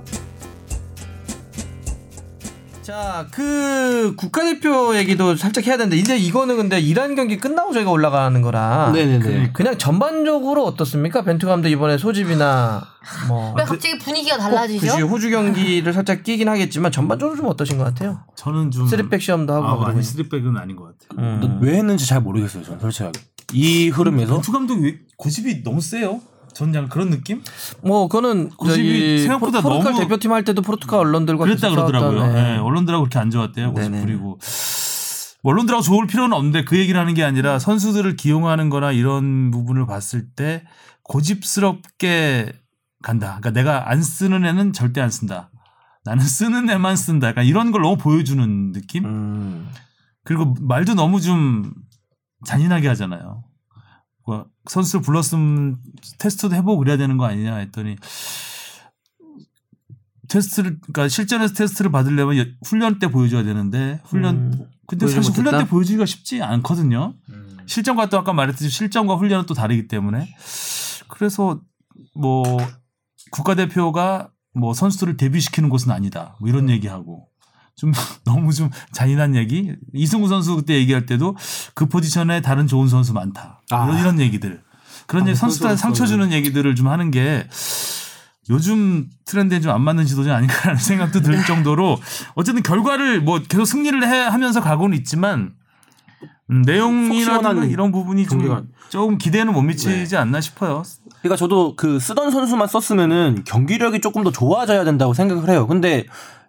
자, 그 국가대표 얘기도 살짝 해야 되는데 이제 이거는 근데 이란 경기 끝나고 저희가 올라가는 거라. 네네네. 그 냥 전반적으로 어떻습니까? 벤투 감독 이번에 소집이나 뭐 왜 갑자기 분위기가 꼭 달라지죠? 그치, 호주 경기를 살짝 끼긴 하겠지만 전반적으로 좀 어떠신 것 같아요? 저는 좀 쓰리백 시험도 하고 아, 막 그러고 아니 있- 쓰리백은 아닌 것 같아요. 음. 왜 했는지 잘 모르겠어요. 저는 솔직하게. 이 흐름에서 벤투 감독이 왜 고집이 너무 세요? 전 그냥 그런 느낌? 뭐 그거는 고집이 생각보다 포- 포르투갈 너무- 대표팀 할 때도 포르투갈 언론들과 그랬다 그러더라고요. 네. 예, 언론들하고 그렇게 안 좋았대요. 고집 네네. 부리고. 뭐 언론들하고 좋을 필요는 없는데 그 얘기를 하는 게 아니라 선수들을 기용하는 거나 이런 부분을 봤을 때 고집스럽게 간다. 그러니까 내가 안 쓰는 애는 절대 안 쓴다. 나는 쓰는 애만 쓴다. 약간 이런 걸 너무 보여주는 느낌? 음. 그리고 말도 너무 좀 잔인하게 하잖아요. 뭐 선수를 불렀으면 테스트도 해보고 그래야 되는 거 아니냐 했더니 테스트를 그러니까 실전에서 테스트를 받으려면 여- 훈련 때 보여줘야 되는데 훈련 음. 근데 사실 훈련 못했다? 때 보여주기가 쉽지 않거든요. 실전과 또 아까 말했듯이 실전과 훈련은 또 다르기 때문에 그래서 뭐 국가대표가 뭐 선수들을 데뷔시키는 곳은 아니다. 뭐 이런 얘기하고 좀 너무 좀 잔인한 얘기. 이승우 선수 그때 얘기할 때도 그 포지션에 다른 좋은 선수 많다. 아. 이런 이런 얘기들. 그런 아, 얘기 선수들한테 그런 상처 주는 얘기들을 좀 하는 게 요즘 트렌드에 좀 안 맞는 지도자 아닌가라는 생각도 들 정도로 어쨌든 결과를 뭐 계속 승리를 해 하면서 가고는 있지만 음, 내용이나 이런 부분이 좀 경기가- 조금 기대는 못 미치지 않나 싶어요. 그러니까 저도 그 쓰던 선수만 썼으면은 경기력이 조금 더 좋아져야 된다고 생각을 해요. 근데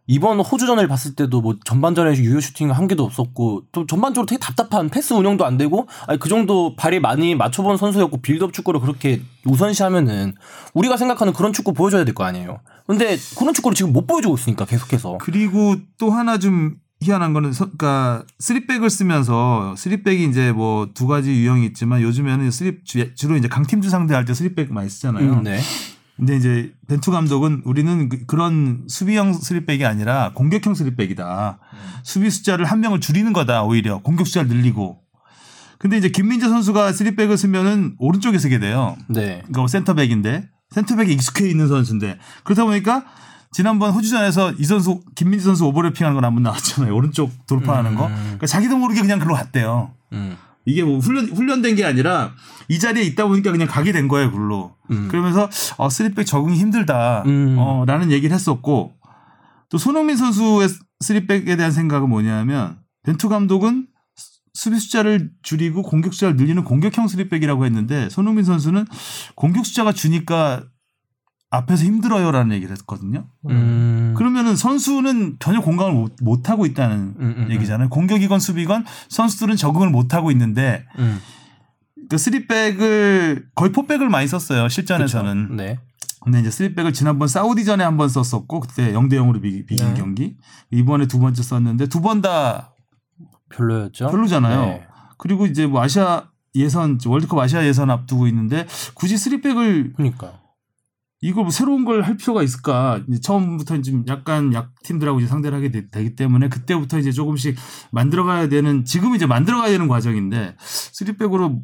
이번 호주전을 봤을 때도 뭐 전반전에 유효 슈팅 한 개도 없었고 또 전반적으로 되게 답답한 패스 운영도 안 되고 아니 그 정도 발이 많이 맞춰본 선수였고 빌드업 축구를 그렇게 우선시하면은 우리가 생각하는 그런 축구 보여줘야 될 거 아니에요. 근데 그런 축구를 지금 못 보여주고 있으니까 계속해서 그리고 또 하나 좀 희한한 거는 서, 그러니까 쓰리백을 쓰면서 쓰리백이 이제 뭐 두 가지 유형이 있지만 요즘에는 쓰리 주- 주로 이제 강팀주 상대할 때 쓰리백 많이 쓰잖아요. 음, 네. 근데 이제 벤투 감독은 우리는 그, 런 수비형 쓰리백이 아니라 공격형 쓰리백이다. 수비 숫자를 한 명을 줄이는 거다 오히려 공격 숫자를 늘리고. 근데 이제 김민재 선수가 쓰리백을 쓰면은 오른쪽에 쓰게 돼요. 네. 그러니까 센터백인데 센터백에 익숙해 있는 선수인데 그러다 보니까 지난번 호주전에서 이 선수 김민재 선수 오버래핑하는 건 한 번 나왔잖아요. 오른쪽 돌파하는 거. 그러니까 자기도 모르게 그냥 그걸로 갔대요. 음. 이게 뭐 훈련 훈련된 게 아니라 이 자리에 있다 보니까 그냥 가게 된 거예요, 글로. 음. 그러면서 어 쓰리백 적응이 힘들다. 음. 어 라는 얘기를 했었고 또 손흥민 선수의 쓰리백에 대한 생각은 뭐냐면 벤투 감독은 수비 숫자를 줄이고 공격 숫자를 늘리는 공격형 쓰리백이라고 했는데 손흥민 선수는 공격 숫자가 주니까 앞에서 힘들어요라는 얘기를 했거든요. 음. 그러면은 선수는 전혀 공감을 못, 못 하고 있다는 음, 음, 음. 얘기잖아요. 공격이건 수비건 선수들은 적응을 못 하고 있는데 음. 그 쓰리백을 거의 포백을 많이 썼어요 실전에서는. 네. 근데 이제 쓰리백을 지난번 사우디전에 한 번 썼었고 그때 0대 0으로 비, 긴 네. 경기 이번에 두 번째 썼는데 두 번 다 별로였죠. 별로잖아요. 네. 그리고 이제 뭐 아시아 예선 월드컵 아시아 예선 앞두고 있는데 굳이 쓰리백을 그러니까. 이걸 뭐 새로운 걸 할 필요가 있을까? 이제 처음부터 좀 약간 약 팀들하고 이제 상대를 하게 되, 기 때문에 그때부터 이제 조금씩 만들어가야 되는 지금 이제 만들어가야 되는 과정인데 쓰리백으로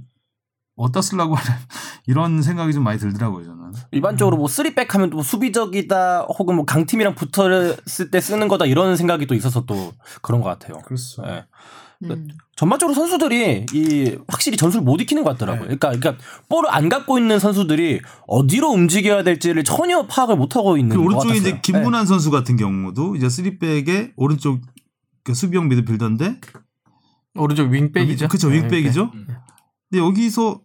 어디다 쓰려고 하는 이런 생각이 좀 많이 들더라고요 저는. 일반적으로 뭐 쓰리백 하면 또 수비적이다 혹은 뭐 강팀이랑 붙었을 때 쓰는 거다 이런 생각이 또 있어서 또 그런 것 같아요. 그렇죠. 예. 음. 전반적으로 선수들이 이 확실히 전술을 못 익히는 것 같더라고요. 네. 그러니까 그러니까 볼을 안 갖고 있는 선수들이 어디로 움직여야 될지를 전혀 파악을 못 하고 있는 그것 오른쪽에 같았어요. 이제 김문환 선수 같은 경우도 이제 쓰리백에 오른쪽 그 수비형 미드필더인데 오른쪽 윙백이죠. 그렇죠 네, 윙백이죠. 윙백. 근데 여기서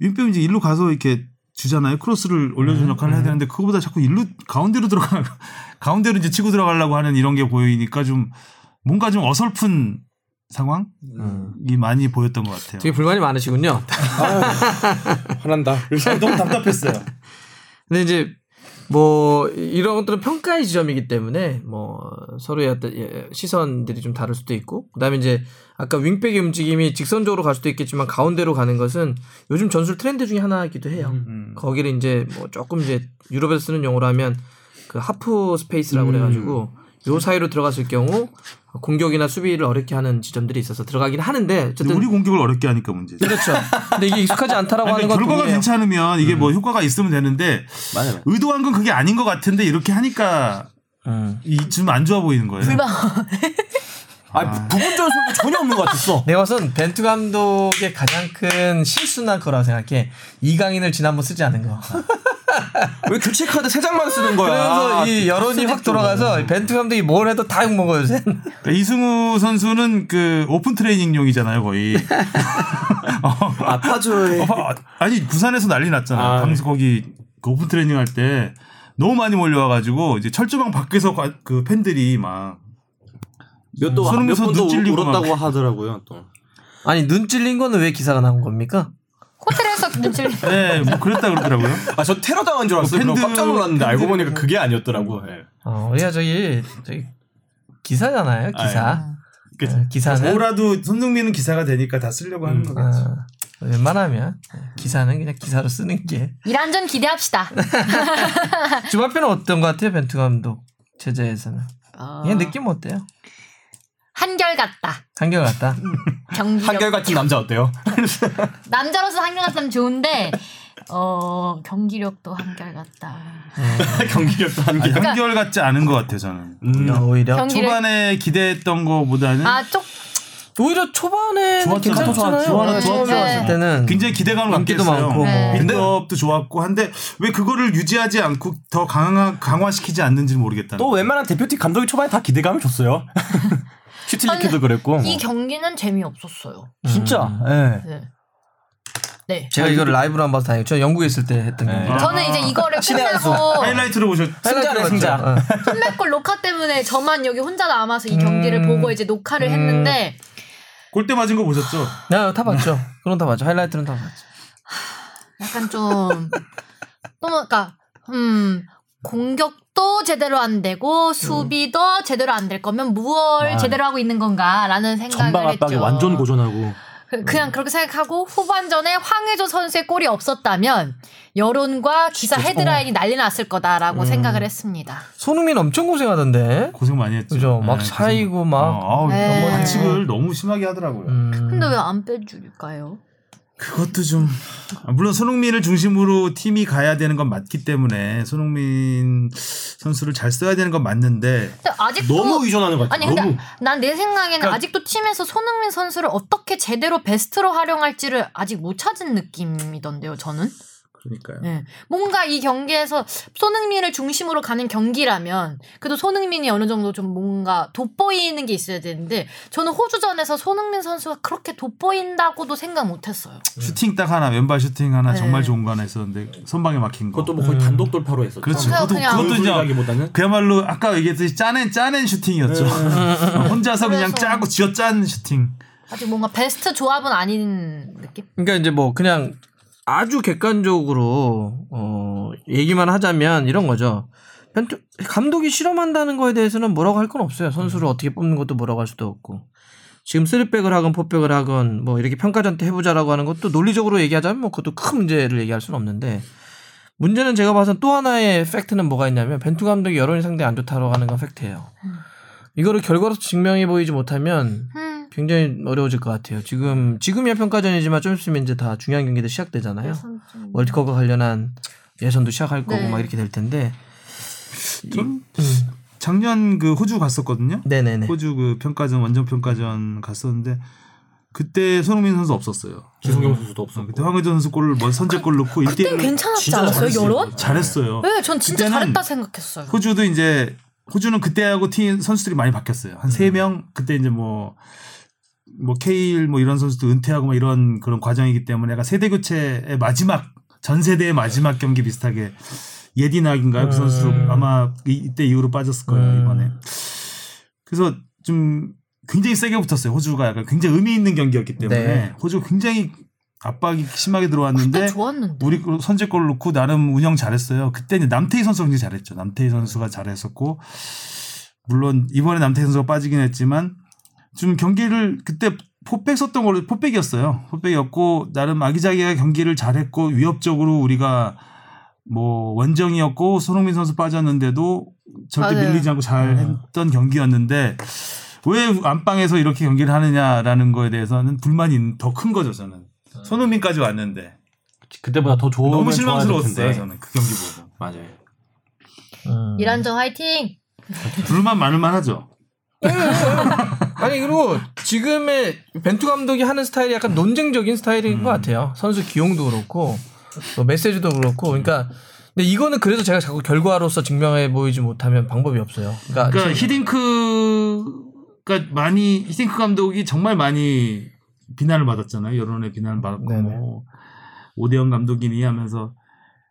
윙백이 이제 일로 가서 이렇게 주잖아요. 크로스를 올려주는 음, 역할을 해야 음. 되는데 그거보다 자꾸 일로 가운데로 들어가 가운데로 이제 치고 들어가려고 하는 이런 게 보이니까 좀 뭔가 좀 어설픈 상황이 음. 많이 보였던 것 같아요. 되게 불만이 많으시군요. 화난다. 너무 답답했어요. 근데 이제 뭐 이런 것들은 평가의 지점이기 때문에 뭐 서로의 어떤 예, 시선들이 좀 다를 수도 있고 그다음에 이제 아까 윙백의 움직임이 직선적으로 갈 수도 있겠지만 가운데로 가는 것은 요즘 전술 트렌드 중에 하나이기도 해요. 음. 거기를 이제 뭐 조금 이제 유럽에서 쓰는 용어로 하면 그 half space라고 음. 그래가지고 요 사이로 들어갔을 경우 공격이나 수비를 어렵게 하는 지점들이 있어서 들어가긴 하는데 어쨌든 우리 공격을 어렵게 하니까 문제죠. 그렇죠. 근데 이게 익숙하지 않다라고 아니, 하는 건 결과가 동의해요. 괜찮으면 이게 뭐 효과가 있으면 되는데 맞아요. 의도한 건 그게 아닌 것 같은데 이렇게 하니까 음. 좀안 좋아 보이는 거예요. 불만. 아 부분 전술도 전혀 없는 것 같았어. 내가 봐선 벤투 감독의 가장 큰 실수는 거라고 생각해. 이강인을 지난번 쓰지 않은 거. 왜 교체 카드 세 장만 쓰는 거야? 그래서 이 여론이 확 돌아가서 벤투 감독이 뭘 해도 다 욕먹어요, 요새. 그러니까 이승우 선수는 그 오픈 트레이닝용이잖아요, 거의. 아 파주에 어, 봐, 아니 부산에서 난리 났잖아요. 아, 당시 거기 그 오픈 트레이닝 할 때 너무 많이 몰려와가지고 이제 철조망 밖에서 과- 그 팬들이 막 몇도 손흥민 몇 선수 번도 눈 찔리고 울었다고 막. 하더라고요. 또 아니, 눈 찔린 거는 왜 기사가 나온 겁니까? 호텔에서 눈질. 네, 뭐 그랬다 그러더라고요. 아 저 테러 당한 줄 알았어요. 팬들- 그럼 깜짝 놀랐는데 알고 보니까 그게 아니었더라고. 예. 어, 우리가 저기, 저기, 기사잖아요, 기사. 그 어, 기사는. 뭐라도 손흥민은 기사가 되니까 다 쓰려고 하는 거겠죠. 어, 웬만하면 기사는 그냥 기사로 쓰는 게. 이란전 기대합시다. 주말편은 어떤 것 같아요, 벤투 감독 제자에서는? 어, 그냥 느낌 어때요? 한결 같다. 한결 같다. 경기 한결 같은 남자 어때요? 남자로서 한결 같다면 좋은데 어 경기력도 한결 같다. 경기력도 한결. 아니, 한결 같지 않은 것 같아요, 저는. 음. 야, 오히려. 초반에 기대했던 거보다는 아쪽 오히려 초반에 좋았죠. 괜찮잖아요. 좋았죠. 처음 좋았죠. 왔을 때는 굉장히 기대감을 했어요. 많고 네. 뭐. 빌드업도 좋았고 한데 왜 그거를 유지하지 않고 더 강화, 강화시키지 않는지 모르겠다는 또 웬만한 대표팀 감독이 초반에 다 기대감을 줬어요. 슈틸리케도 그랬고. 이 경기는 재미없었어요. 진짜. 예. 네. 네. 제가 이거를 라이브로 한번 봐서 다행이에요. 저 영국에 있을 때 했던 네. 거. 저는 이제 이거를. 끝나고 하이라이트로 보셨 승자네, 승자. 어. 선배골 녹화 때문에 저만 여기 혼자 남아서 이 경기를 음. 보고 이제 녹화를 했는데 골대 맞은 거 보셨죠? 야, 다 봤죠. 그런 다 봤죠. 하이라이트는 다 봤죠. 약간 좀 또 뭔가 음 공격도 제대로 안 되고 수비도 제대로 안 될 거면 무얼 아. 제대로 하고 있는 건가라는 생각을 전방 압박이 했죠. 완전 고전하고. 그- 그냥 그렇게 생각하고 후반전에 황의조 선수의 골이 없었다면 여론과 기사 헤드라인이 난리 났을 거다라고 음. 생각을 했습니다. 손흥민 엄청 고생하던데. 고생 많이 했죠. 그죠. 막 네, 사이고 막. 어, 아우, 네. 반칙을 너무 심하게 하더라고요. 음. 근데 왜 안 빼줄까요? 그것도 좀 아, 물론 손흥민을 중심으로 팀이 가야 되는 건 맞기 때문에 손흥민 선수를 잘 써야 되는 건 맞는데 아직도 너무 의존하는 것 같아. 아니 근데 너무. 난내 생각에는 그러니까- 아직도 팀에서 손흥민 선수를 어떻게 제대로 베스트로 활용할지를 아직 못 찾은 느낌이던데요. 저는 그러니까요. 네. 뭔가 이 경기에서 손흥민을 중심으로 가는 경기라면 그래도 손흥민이 어느 정도 좀 뭔가 돋보이는 게 있어야 되는데 저는 호주전에서 손흥민 선수가 그렇게 돋보인다고도 생각 못했어요. 슈팅 딱 하나 왼발 슈팅 하나 네. 정말 좋은 거 하나 있었는데 선방에 막힌 거. 그것도 뭐 거의 단독 돌파로 했었죠. 그렇죠. 그것도, 그냥- 그것도 이제 기보다는 그야말로 아까 얘기했듯이 짜낸 짜낸 슈팅이었죠. 어, 혼자서 그냥 짜고 쥐어짠 슈팅. 아직 뭔가 베스트 조합은 아닌 느낌? 그러니까 이제 뭐 그냥 아주 객관적으로 어 얘기만 하자면 이런 거죠. 벤투- 감독이 실험한다는 거에 대해서는 뭐라고 할 건 없어요. 선수를 어떻게 뽑는 것도 뭐라고 할 수도 없고. 지금 쓰리백을 하건 포백을 하건 뭐 이렇게 평가전 때 해보자라고 하는 것도 논리적으로 얘기하자면 뭐 그것도 큰 문제를 얘기할 수는 없는데 문제는 제가 봐선 또 하나의 팩트는 뭐가 있냐면 벤투 감독이 여론이 상당히 안 좋다고 하는 건 팩트예요. 이거를 결과로 증명해 보이지 못하면 음. 굉장히 어려워질 것 같아요. 지금 지금이야 평가전이지만 좀 있으면 이제 다 중요한 경기들 시작되잖아요. 월드컵과 관련한 예선도 시작할 거고 네. 막 이렇게 될 텐데. 전 작년 그 호주 갔었거든요. 네네네. 호주 그 평가전 원정 평가전 갔었는데 그때 손흥민 선수 없었어요. 기성용 선수도 어, 없었고. 그때 황의조 선수 골을 뭐 선제골 넣고 그땐 1대1 괜찮았지 않았어요. 여론? 잘했어요. 네, 전 진짜 잘했다 생각했어요. 호주도 이제 호주는 그때하고 팀 선수들이 많이 바뀌었어요. 한 세명 그때 이제 뭐 뭐 케일 뭐 이런 선수도 은퇴하고 막 이런 그런 과정이기 때문에 약간 세대 교체의 마지막 전 세대의 마지막 경기 비슷하게 예디낙인가요? 그 선수 음. 아마 이- 이때 이후로 빠졌을 거예요 음. 이번에. 그래서 좀 굉장히 세게 붙었어요. 호주가 약간 굉장히 의미 있는 경기였기 때문에 네. 호주가 굉장히 압박이 심하게 들어왔는데. 우리 그 선제골 넣고 나름 운영 잘했어요. 그때 이제 남태희 선수가 굉장히 잘했죠. 남태희 선수가 잘했었고 물론 이번에 남태희 선수가 빠지긴 했지만 좀 경기를 그때 포백 썼던 걸로 포백이었어요. 포백이었고 나름 아기자기하게 경기를 잘했고 위협적으로 우리가 뭐 원정이었고 손흥민 선수 빠졌는데도 절대 맞아요. 밀리지 않고 잘 음. 했던 경기였는데 왜 안방에서 이렇게 경기를 하느냐라는 거에 대해서는 불만이 더 큰 거죠 저는 손흥민까지 왔는데 그때보다 더 좋으면 너무 실망스러웠어요. 저는 그 경기 보고 맞아요. 음. 이란정 화이팅. 불만 많을만 하죠 아니 그리고 지금의 벤투 감독이 하는 스타일이 약간 논쟁적인 스타일인 것 같아요. 선수 기용도 그렇고 또 메시지도 그렇고 그러니까 근데 이거는 그래서 제가 자꾸 결과로서 증명해 보이지 못하면 방법이 없어요. 그러니까, 그러니까 히딩크가 많이 히딩크 감독이 정말 많이 비난을 받았잖아요 여론의 비난을 받았고. 뭐 오대영 감독이니 하면서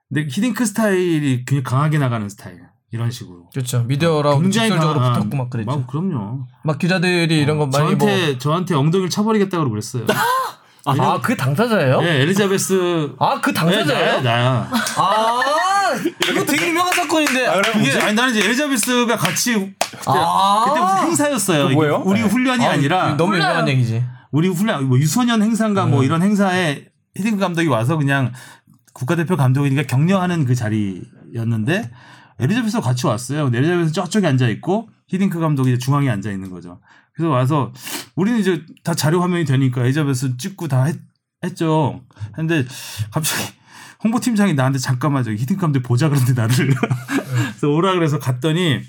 근데 히딩크 스타일이 굉장히 강하게 나가는 스타일 이런 식으로 그렇죠 미디어라고 직설적으로 강한- 붙었고 막 그랬죠. 막 그럼요 막 기자들이 이런 거 많이 저한테 저한테 엉덩이를 쳐버리겠다고 그랬어요 뭐 아그 당사자예요? 네아 엘리자베스 그 네, 당사자예요? 나야 나야 아 이거 되게 유명한 사건인데. 그게 아니 나는 이제 엘리자베스가 같이 그때, 아. 그때 무슨 행사였어요. 그 뭐예요? 이게 우리 네. 훈련이 아, 니라 너무 유명한 얘기지. 우리 훈련 뭐 유소년 행사인가 뭐 이런 행사에 헤딩크 감독이 와서 그냥 국가대표 감독이니까 격려하는 그 자리였는데 엘리자베스가 같이 왔어요. 근데 엘리자베스 저쪽에 앉아 있고 히딩크 감독이 이제 중앙에 앉아 있는 거죠. 그래서 와서 우리는 이제 다 자료 화면이 되니까 엘리자베스 찍고 다 했, 했죠. 근데 갑자기 홍보팀장이 나한테 잠깐만 저기 히딩크 감독 보자 그러는데 나를 그래서 오라 그래서 갔더니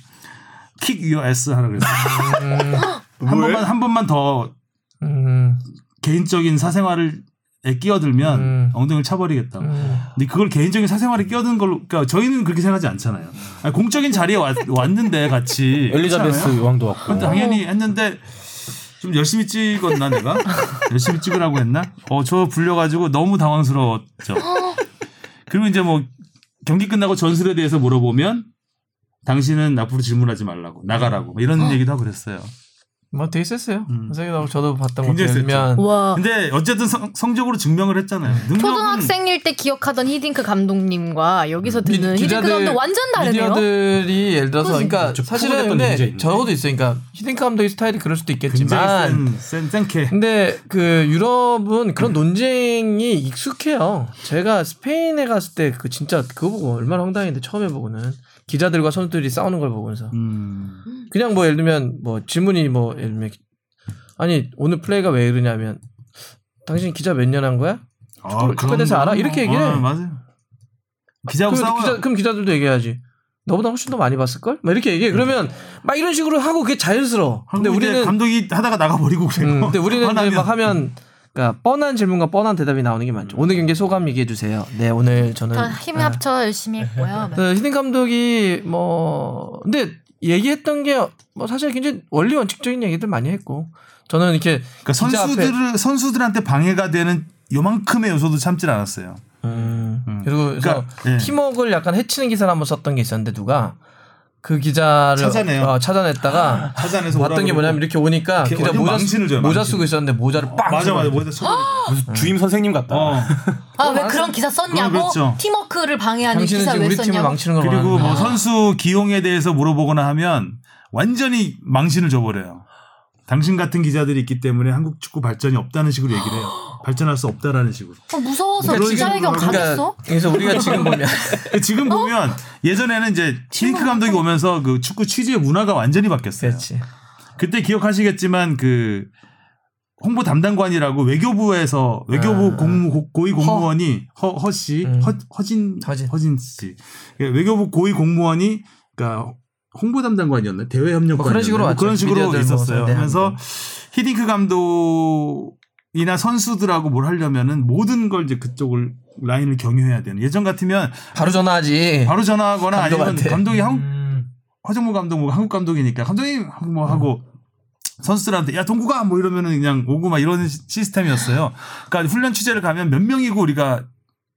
킥 유어 S 하라 그랬어. 한 번만 한 번만 더 음, 개인적인 사생활을 에 끼어들면 음. 엉덩이를 차버리겠다. 음. 근데 그걸 개인적인 사생활에 끼어드는 걸로, 그러니까 저희는 그렇게 생각하지 않잖아요. 아니, 공적인 자리에 왔, 왔는데 같이 엘리자베스. 왕도 왔고. 근데 당연히 했는데 좀 열심히 찍었나 내가? 열심히 찍으라고 했나? 어, 저 불려가지고 너무 당황스러웠죠. 그리고 이제 뭐 경기 끝나고 전술에 대해서 물어보면 당신은 앞으로 질문하지 말라고 나가라고 뭐 이런 얘기도 하고 그랬어요. 뭐 되게 셌어요. 음. 선생님하고 저도 봤던 거 굉장히 들면 와. 근데 어쨌든 성, 성적으로 증명을 했잖아요. 능력은 초등학생일 때 기억하던 히딩크 감독님과 여기서 미- 듣는 히딩크 감독 완전 다르네요. 미디어들이 예를 들어서. 그러니까 좀 사실은 근데. 저것도 있어요. 그러니까 히딩크 감독의 스타일이 그럴 수도 있겠지만 센, 센, 센케. 근데 그 유럽은 그런 논쟁이 익숙해요. 제가 스페인에 갔을 때 그 진짜 그거 보고 얼마나 황당했는데 처음 해보고는 기자들과 선수들이 싸우는 걸 보면서 음. 그냥 뭐 예를 들면 뭐 질문이 뭐 예를 들면 아니 오늘 플레이가 왜 이러냐면 당신 기자 몇 년 한 거야? 아, 그거에 대해서 알아? 이렇게 얘기해. 아, 맞아요. 기자하고 싸워. 기자, 그럼 기자들도 얘기해야지. 너보다 훨씬 더 많이 봤을 걸? 막 이렇게 얘기해. 그러면 막 이런 식으로 하고 그게 자연스러워. 근데 우리는 감독이 하다가 나가 버리고 그래요. 음, 근데 우리는. 막 하면 그러니까 뻔한 질문과 뻔한 대답이 나오는 게 많죠. 오늘 경기 소감 얘기해 주세요. 네, 오늘 저는 다힘 아, 합쳐 열심히 했고요. 그 히딩 감독이 뭐 근데 얘기했던 게 뭐 사실 굉장히 원리 원칙적인 얘기들 많이 했고 저는 이렇게 그러니까 선수들을 선수들한테 방해가 되는 요만큼의 요소도 참질 않았어요. 음, 음. 그리고 그러니까, 예. 팀워크를 약간 해치는 기사를 한번 썼던 게 있었는데 누가 그 기자를 찾아내요. 어, 찾아냈다가 찾아내서 봤던 게 뭐냐면 이렇게 오니까 걔 기자 모자, 망신을 줘요, 모자. 쓰고 있었는데 모자를 빵 맞아 맞아 뭐다 쳐버리고. 무슨 주임 선생님 같다. 어. 아왜 그런 기사 썼냐고? 그렇죠. 팀워크를 방해하는 기사 왜 썼냐고? 그리고 뭐. 선수 기용에 대해서 물어보거나 하면 완전히 망신을 줘버려요. 당신 같은 기자들이 있기 때문에 한국 축구 발전이 없다는 식으로 얘기를 해요. 발전할 수 없다라는 식으로. 어, 무서워서 그러니까 기자회견 지금 가겠어? 그래서 우리가 지금 보면 지금 보면 예전에는 이제 힐크 감독이 오면서 그 축구 취재 문화가 완전히 바뀌었어요. 그렇지. 그때 기억하시겠지만 그 홍보 담당관이라고 외교부에서 외교부 아. 공무 고- 고위 공무원이 허, 허 씨, 음. 허, 허진, 허진. 허진 씨, 예, 외교부 고위 공무원이 그러니까 홍보 담당관이었나 대외 협력관 뭐 그런 식으로 왔죠. 그런 식으로 미디어들 뭐 있었어요. 상대하는 그래서 거. 히딩크 감독이나 선수들하고 뭘 하려면은 모든 걸 이제 그쪽을 라인을 경유해야 되는 예전 같으면 바로 전화하지. 바로 전화하거나 아니면 감독한테. 감독이 한, 음. 화정무 감독 뭐 한국 감독이니까 감독님 뭐 하고 선수들한테 야 동구가 뭐 이러면은 그냥 오고 막 이런 시- 시스템이었어요. 그러니까 훈련 취재를 가면 몇 명이고 우리가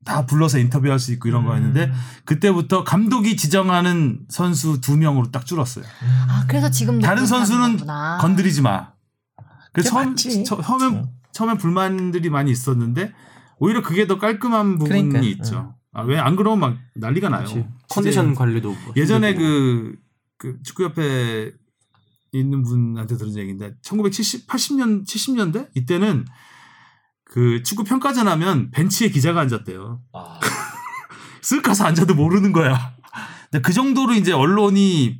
다 불러서 인터뷰할 수 있고 이런 거였는데 그때부터 감독이 지정하는 선수 두 명으로 딱 줄었어요. 아 그래서 지금도 다른 선수는 거구나. 건드리지 마. 그래서 처음 맞지. 처, 처음에 처음에 불만들이 많이 있었는데 오히려 그게 더 깔끔한 부분이 그러니까. 있죠. 아, 왜 안 그러면 막 난리가 나요. 컨디션 관리도 뭐 예전에. 그, 그 축구협회 있는 분한테 들은 얘기인데 1970, 80년, 70년대 이때는 그 축구 평가전 하면 벤치에 기자가 앉았대요. 아. 쓱 가서 앉아도 모르는 거야. 근데 그 정도로 이제 언론이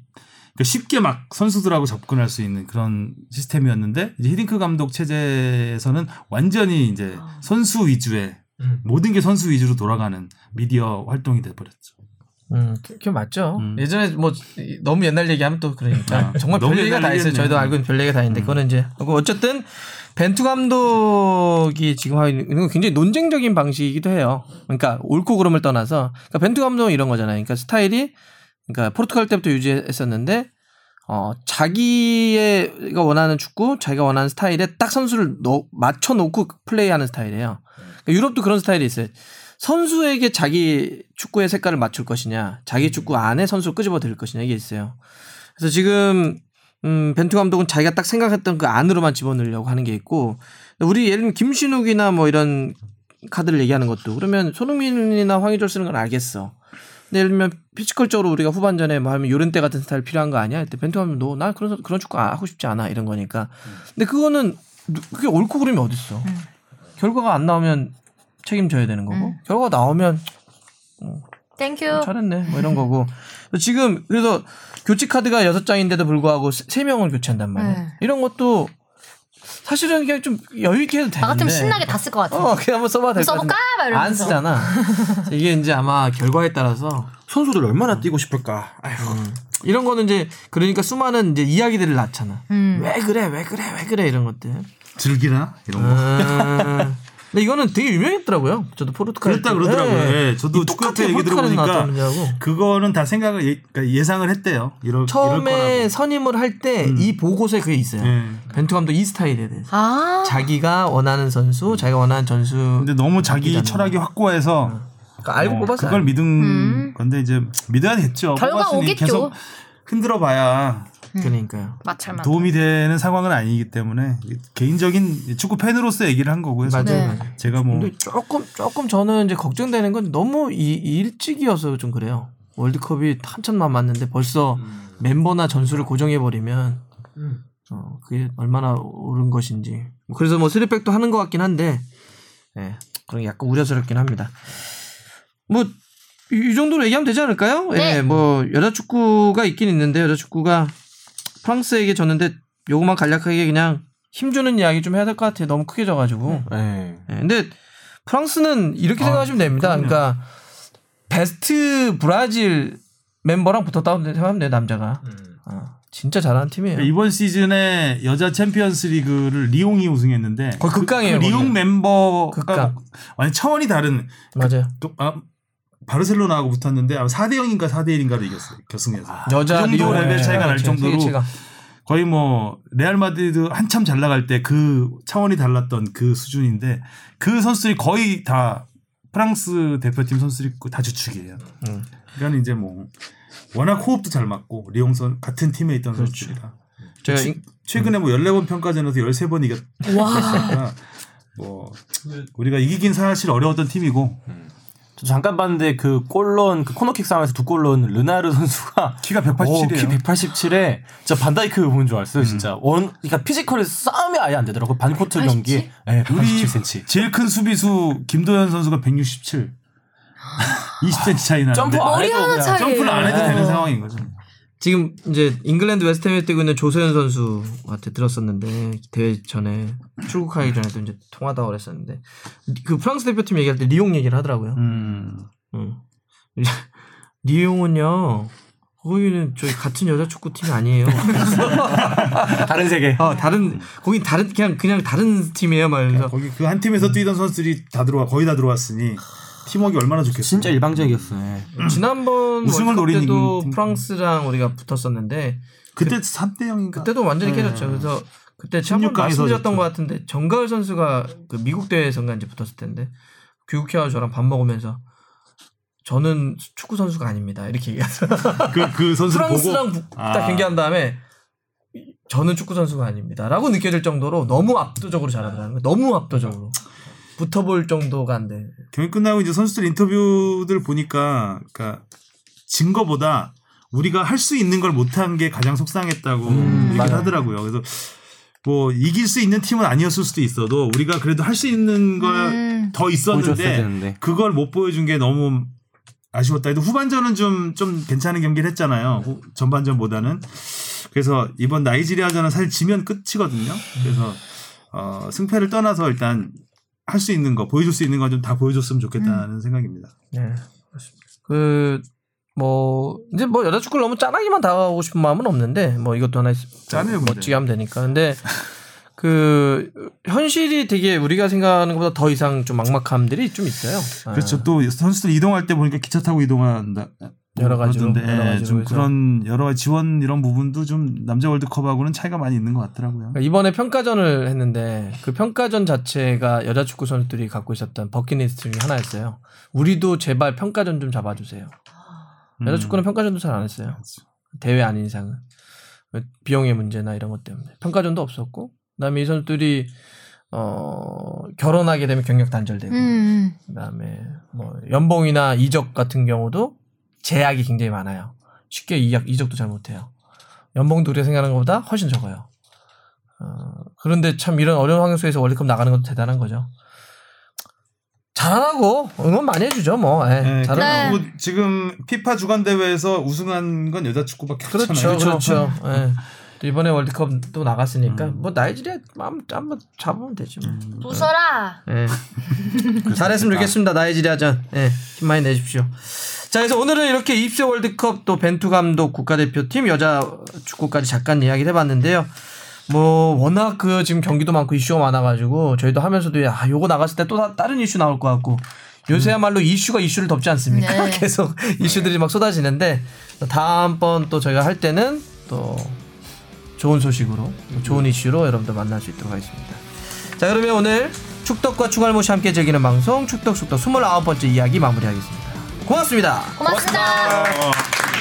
그 쉽게 막 선수들하고 접근할 수 있는 그런 시스템이었는데 이제 히딩크 감독 체제에서는 완전히 이제 아. 선수 위주의 음. 모든 게 선수 위주로 돌아가는 미디어 활동이 돼버렸죠. 음, 그- 맞죠. 음. 예전에 뭐 이- 너무 옛날 얘기하면 또 그러니까 아, 정말 별 얘기가 다 있어요. 저희도 알고 있는 별 얘기가 다 있는데 그거는 이제 어쨌든 벤투 감독이 지금 하고 있는 건 굉장히 논쟁적인 방식이기도 해요. 그러니까 옳고 그름을 떠나서 그러니까 벤투 감독은 이런 거잖아요. 그러니까 스타일이 그러니까 포르투갈 때부터 유지했었는데 어 자기가 원하는 축구, 자기가 원하는 스타일에 딱 선수를 넣, 맞춰 놓고 플레이하는 스타일이에요. 그러니까 유럽도 그런 스타일이 있어요. 선수에게 자기 축구의 색깔을 맞출 것이냐, 자기 축구 안에 선수를 끄집어 들일 것이냐 이게 있어요. 그래서 지금 음, 벤투 감독은 자기가 딱 생각했던 그 안으로만 집어넣으려고 하는 게 있고 우리 예를 들면 김신욱이나 뭐 이런 카드를 얘기하는 것도 그러면 손흥민이나 황의조를 쓰는 건 알겠어. 근데 예를 들면 피지컬적으로 우리가 후반전에 뭐 하면 요런 때 같은 스타일 필요한 거 아니야? 그때 벤투 감독 난 그런 그런 축구 하고 싶지 않아 이런 거니까. 근데 그거는 누- 그게 옳고 그름이 어딨어. 음. 결과가 안 나오면 책임져야 되는 거고 음. 결과가 나오면 Thank you. 잘했네 뭐 이런 거고 지금 그래서 교체 카드가 여섯 장인데도 불구하고 세- 세 명을 교체한단 말이야 네. 이런 것도 사실은 그냥 좀 여유 있게 해도 되는데 나 같으면 신나게 다 쓸 것 같아. 어 그냥 한번 써봐도 될것 써볼까? 같은데 막안 이러면서. 쓰잖아 이게 이제 아마 결과에 따라서 선수들 얼마나 뛰고 싶을까. 아휴. 이런 거는 이제 그러니까 수많은 이제 이야기들을 낳잖아 음. 왜 그래 왜 그래 왜 그래 이런 것들 즐기나 이런 거. 음. 근데 이거는 되게 유명했더라고요 저도 포르투갈 그랬다 때. 그러더라고요. 네. 예, 저도 똑같아요. 얘기 들어보니까. 그거는 다 생각을 예, 그러니까 예상을 했대요. 이럴, 처음에. 선임을 할 때이 보고서에 그게 있어요. 예. 벤투 감독 이 스타일에 대해서. 아. 자기가 원하는 선수, 자기가 원하는 전수. 근데 너무 자기. 철학이 확고해서 그러니까 알고 어, 뽑았어요. 그걸 믿은 음. 건데 이제 믿어야 됐죠. 결과 오겠죠. 계속 흔들어봐야 그러니까요. 마찰만. 도움이 되는 상황은 아니기 때문에 개인적인 축구 팬으로서 얘기를 한 거고요. 맞아요. 네. 제가 뭐 근데 조금 조금 저는 이제 걱정되는 건 너무 이, 일찍이어서 좀 그래요. 월드컵이 한참 남았는데 벌써 멤버나 전술을 고정해 버리면 어, 그게 얼마나 옳은 것인지. 그래서 뭐 쓰리백도 하는 것 같긴 한데, 예, 그런 게 약간 우려스럽긴 합니다. 뭐, 이, 이 정도로 얘기하면 되지 않을까요? 네. 예, 뭐, 여자 축구가 있긴 있는데, 여자 축구가 프랑스에게 졌는데, 요거만 간략하게 그냥 힘주는 이야기 좀 해야 될 것 같아요. 너무 크게 져가지고. 네. 예, 근데 프랑스는 이렇게 아, 생각하시면 됩니다. 그럼요. 그러니까 베스트 브라질 멤버랑 붙었다고 생각하면 돼요, 남자가. 어, 진짜 잘하는 팀이에요. 이번 시즌에 여자 챔피언스 리그를 리옹이 우승했는데 거의 극강이에요, 그 리옹 거기는. 멤버가 극강. 완전 차원이 다른 맞아요. 또, 아, 바르셀로나하고 붙었는데 아마 4대 0인가 4대 1인가로 이겼어요. 결승에서. 여자 그 정도 레벨 차이가 날 그렇죠. 정도로 최강. 거의 뭐 레알 마드리드 한참 잘 나갈 때 그 차원이 달랐던 그 수준인데 그 선수들이 거의 다 프랑스 대표팀 선수들이 다 주축이에요. 음. 그러니까 이제 뭐 워낙 호흡도 잘 맞고 리옹 선 같은 팀에 있던 그렇죠. 선수들이라 제가 치- 인- 최근에 뭐 14번 평가전에서 13번 이겼으니까 뭐 우리가 이기긴 사실 어려웠던 팀이고 저 잠깐 봤는데 그 골론 그 코너킥 싸움에서 두골 넣은 르나르 선수가 키가 187이에요. 키 187에 진짜 반다이크 보는 줄 알았어요, 진짜. 원 그러니까 피지컬에 싸움이 아예 안 되더라고. 반코트 187? 경기. 네, 우리 187cm. 제일 큰 수비수 김도연 선수가 167. 20cm 차이 나는데 점프 안 머리 해도 차이. 점프를 안 해도 네. 되는 상황인 거죠. 지금 이제 잉글랜드 웨스트햄에 뛰고 있는 조소현 선수한테 들었었는데 대회 전에 출국하기 전에도 이제 통화다고 그랬었는데 그 프랑스 대표팀 얘기할 때 리옹 얘기를 하더라고요. 음. 응. 리옹은요. 거기는 저희 같은 여자 축구 팀이 아니에요. 다른 세계. 아, 다른 거긴 다른 그냥 그냥 다른 팀이에요. 말면서 거기 그 한 팀에서 뛰던 선수들이 다 들어와 거의 다 들어왔으니 팀워크 얼마나 좋겠어요. 진짜 일방적이었어요. 예. 지난번 우승을 월드컵 노린 때도 팀. 프랑스랑 우리가 붙었었는데 그때 3대 0인가? 그때도 완전히 네. 깨졌죠. 그래서 그때 한번 16강에서 말씀드렸던. 것 같은데 정가을 선수가 그 미국 대회에서인가 이제 붙었을 텐데 귀국해와 저랑 밥 먹으면서 저는 축구 선수가 아닙니다. 이렇게 얘기했어요. 그, 그 선수 보고 프랑스랑 붙- 아. 딱 경기한 다음에 저는 축구 선수가 아닙니다라고 느껴질 정도로 너무 압도적으로 잘하더라는 거예요. 너무 압도적으로 붙어볼 정도가 안 돼. 경기 끝나고 이제 선수들 인터뷰들 보니까 그러니까 진 거보다 우리가 할 수 있는 걸 못한 게 가장 속상했다고 음, 얘기를 맞아요. 하더라고요. 그래서 뭐 이길 수 있는 팀은 아니었을 수도 있어도 우리가 그래도 할 수 있는 걸 음. 더 있었는데. 그걸 못 보여준 게 너무 아쉬웠다. 해도 후반전은 좀, 좀 괜찮은 경기를 했잖아요. 후- 전반전보다는. 그래서 이번 나이지리아전은 사실 지면 끝이거든요. 그래서, 어, 승패를 떠나서 일단 할 수 있는 거, 보여줄 수 있는 거 좀 다 보여줬으면 좋겠다는 생각입니다. 네, 그렇습니다. 그, 뭐, 이제 뭐 여자 축구를 너무 짠하게만 다가가고 싶은 마음은 없는데, 뭐 이것도 하나 짠해요, 근데. 멋지게 하면 되니까. 근데 그, 현실이 되게 우리가 생각하는 것보다 더 이상 좀 막막함들이 좀 있어요. 아, 그렇죠. 또 선수들 이동할 때 보니까 기차 타고 이동한다. 여러 가지로, 그러던데, 여러 예, 가지로 좀 해서. 그런 여러 가지 지원 이런 부분도 좀 남자 월드컵하고는 차이가 많이 있는 것 같더라고요. 그러니까 이번에 평가전을 했는데 그 평가전 자체가 여자 축구 선수들이 갖고 있었던 버킷리스트 중에 하나였어요. 우리도 제발 평가전 좀 잡아주세요. 여자 음. 축구는 평가전도 잘 안 했어요. 대회 아닌 이상은 비용의 문제나 이런 것 때문에 평가전도 없었고 그다음에 이 선수들이 어 결혼하게 되면 경력 단절되고 음. 그 다음에 뭐 연봉이나 이적 같은 경우도 제약이 굉장히 많아요. 쉽게 이적, 이적도 잘 못해요. 연봉도 우리가 생각하는 것보다 훨씬 적어요. 어, 그런데 참 이런 어려운 환경 속에서 월드컵 나가는 것도 대단한 거죠. 잘하고 응원 많이 해주죠 뭐. 예, 네, 잘하고. 그리고 지금 피파 주간 대회에서 우승한 건 여자 축구밖에 그렇죠, 없잖아요. 그렇죠. 예. 또 이번에 월드컵 또 나갔으니까 음. 뭐 나이지리아 한번 잡으면 되지 뭐. 부숴라. 예. 잘했으면 좋겠습니다. 나이지리아전. 예. 힘 많이 내십시오. 자, 그래서 오늘은 이렇게 20세 월드컵 또 벤투 감독 국가대표팀 여자 축구까지 잠깐 이야기를 해봤는데요. 뭐 워낙 그 지금 경기도 많고 이슈가 많아가지고 저희도 하면서도 야 요거 나갔을 때 또 다른 이슈 나올 것 같고 요새야말로 이슈가 이슈를 덮지 않습니까? 네. 계속 이슈들이 막 쏟아지는데 다음번 또 저희가 할 때는 또 좋은 소식으로 또 좋은 이슈로 여러분들 만날 수 있도록 하겠습니다. 자 그러면 오늘 축덕과 추갈모시 함께 즐기는 방송 축덕숙덕 29번째 이야기 마무리하겠습니다. 고맙습니다. 고맙습니다. 어.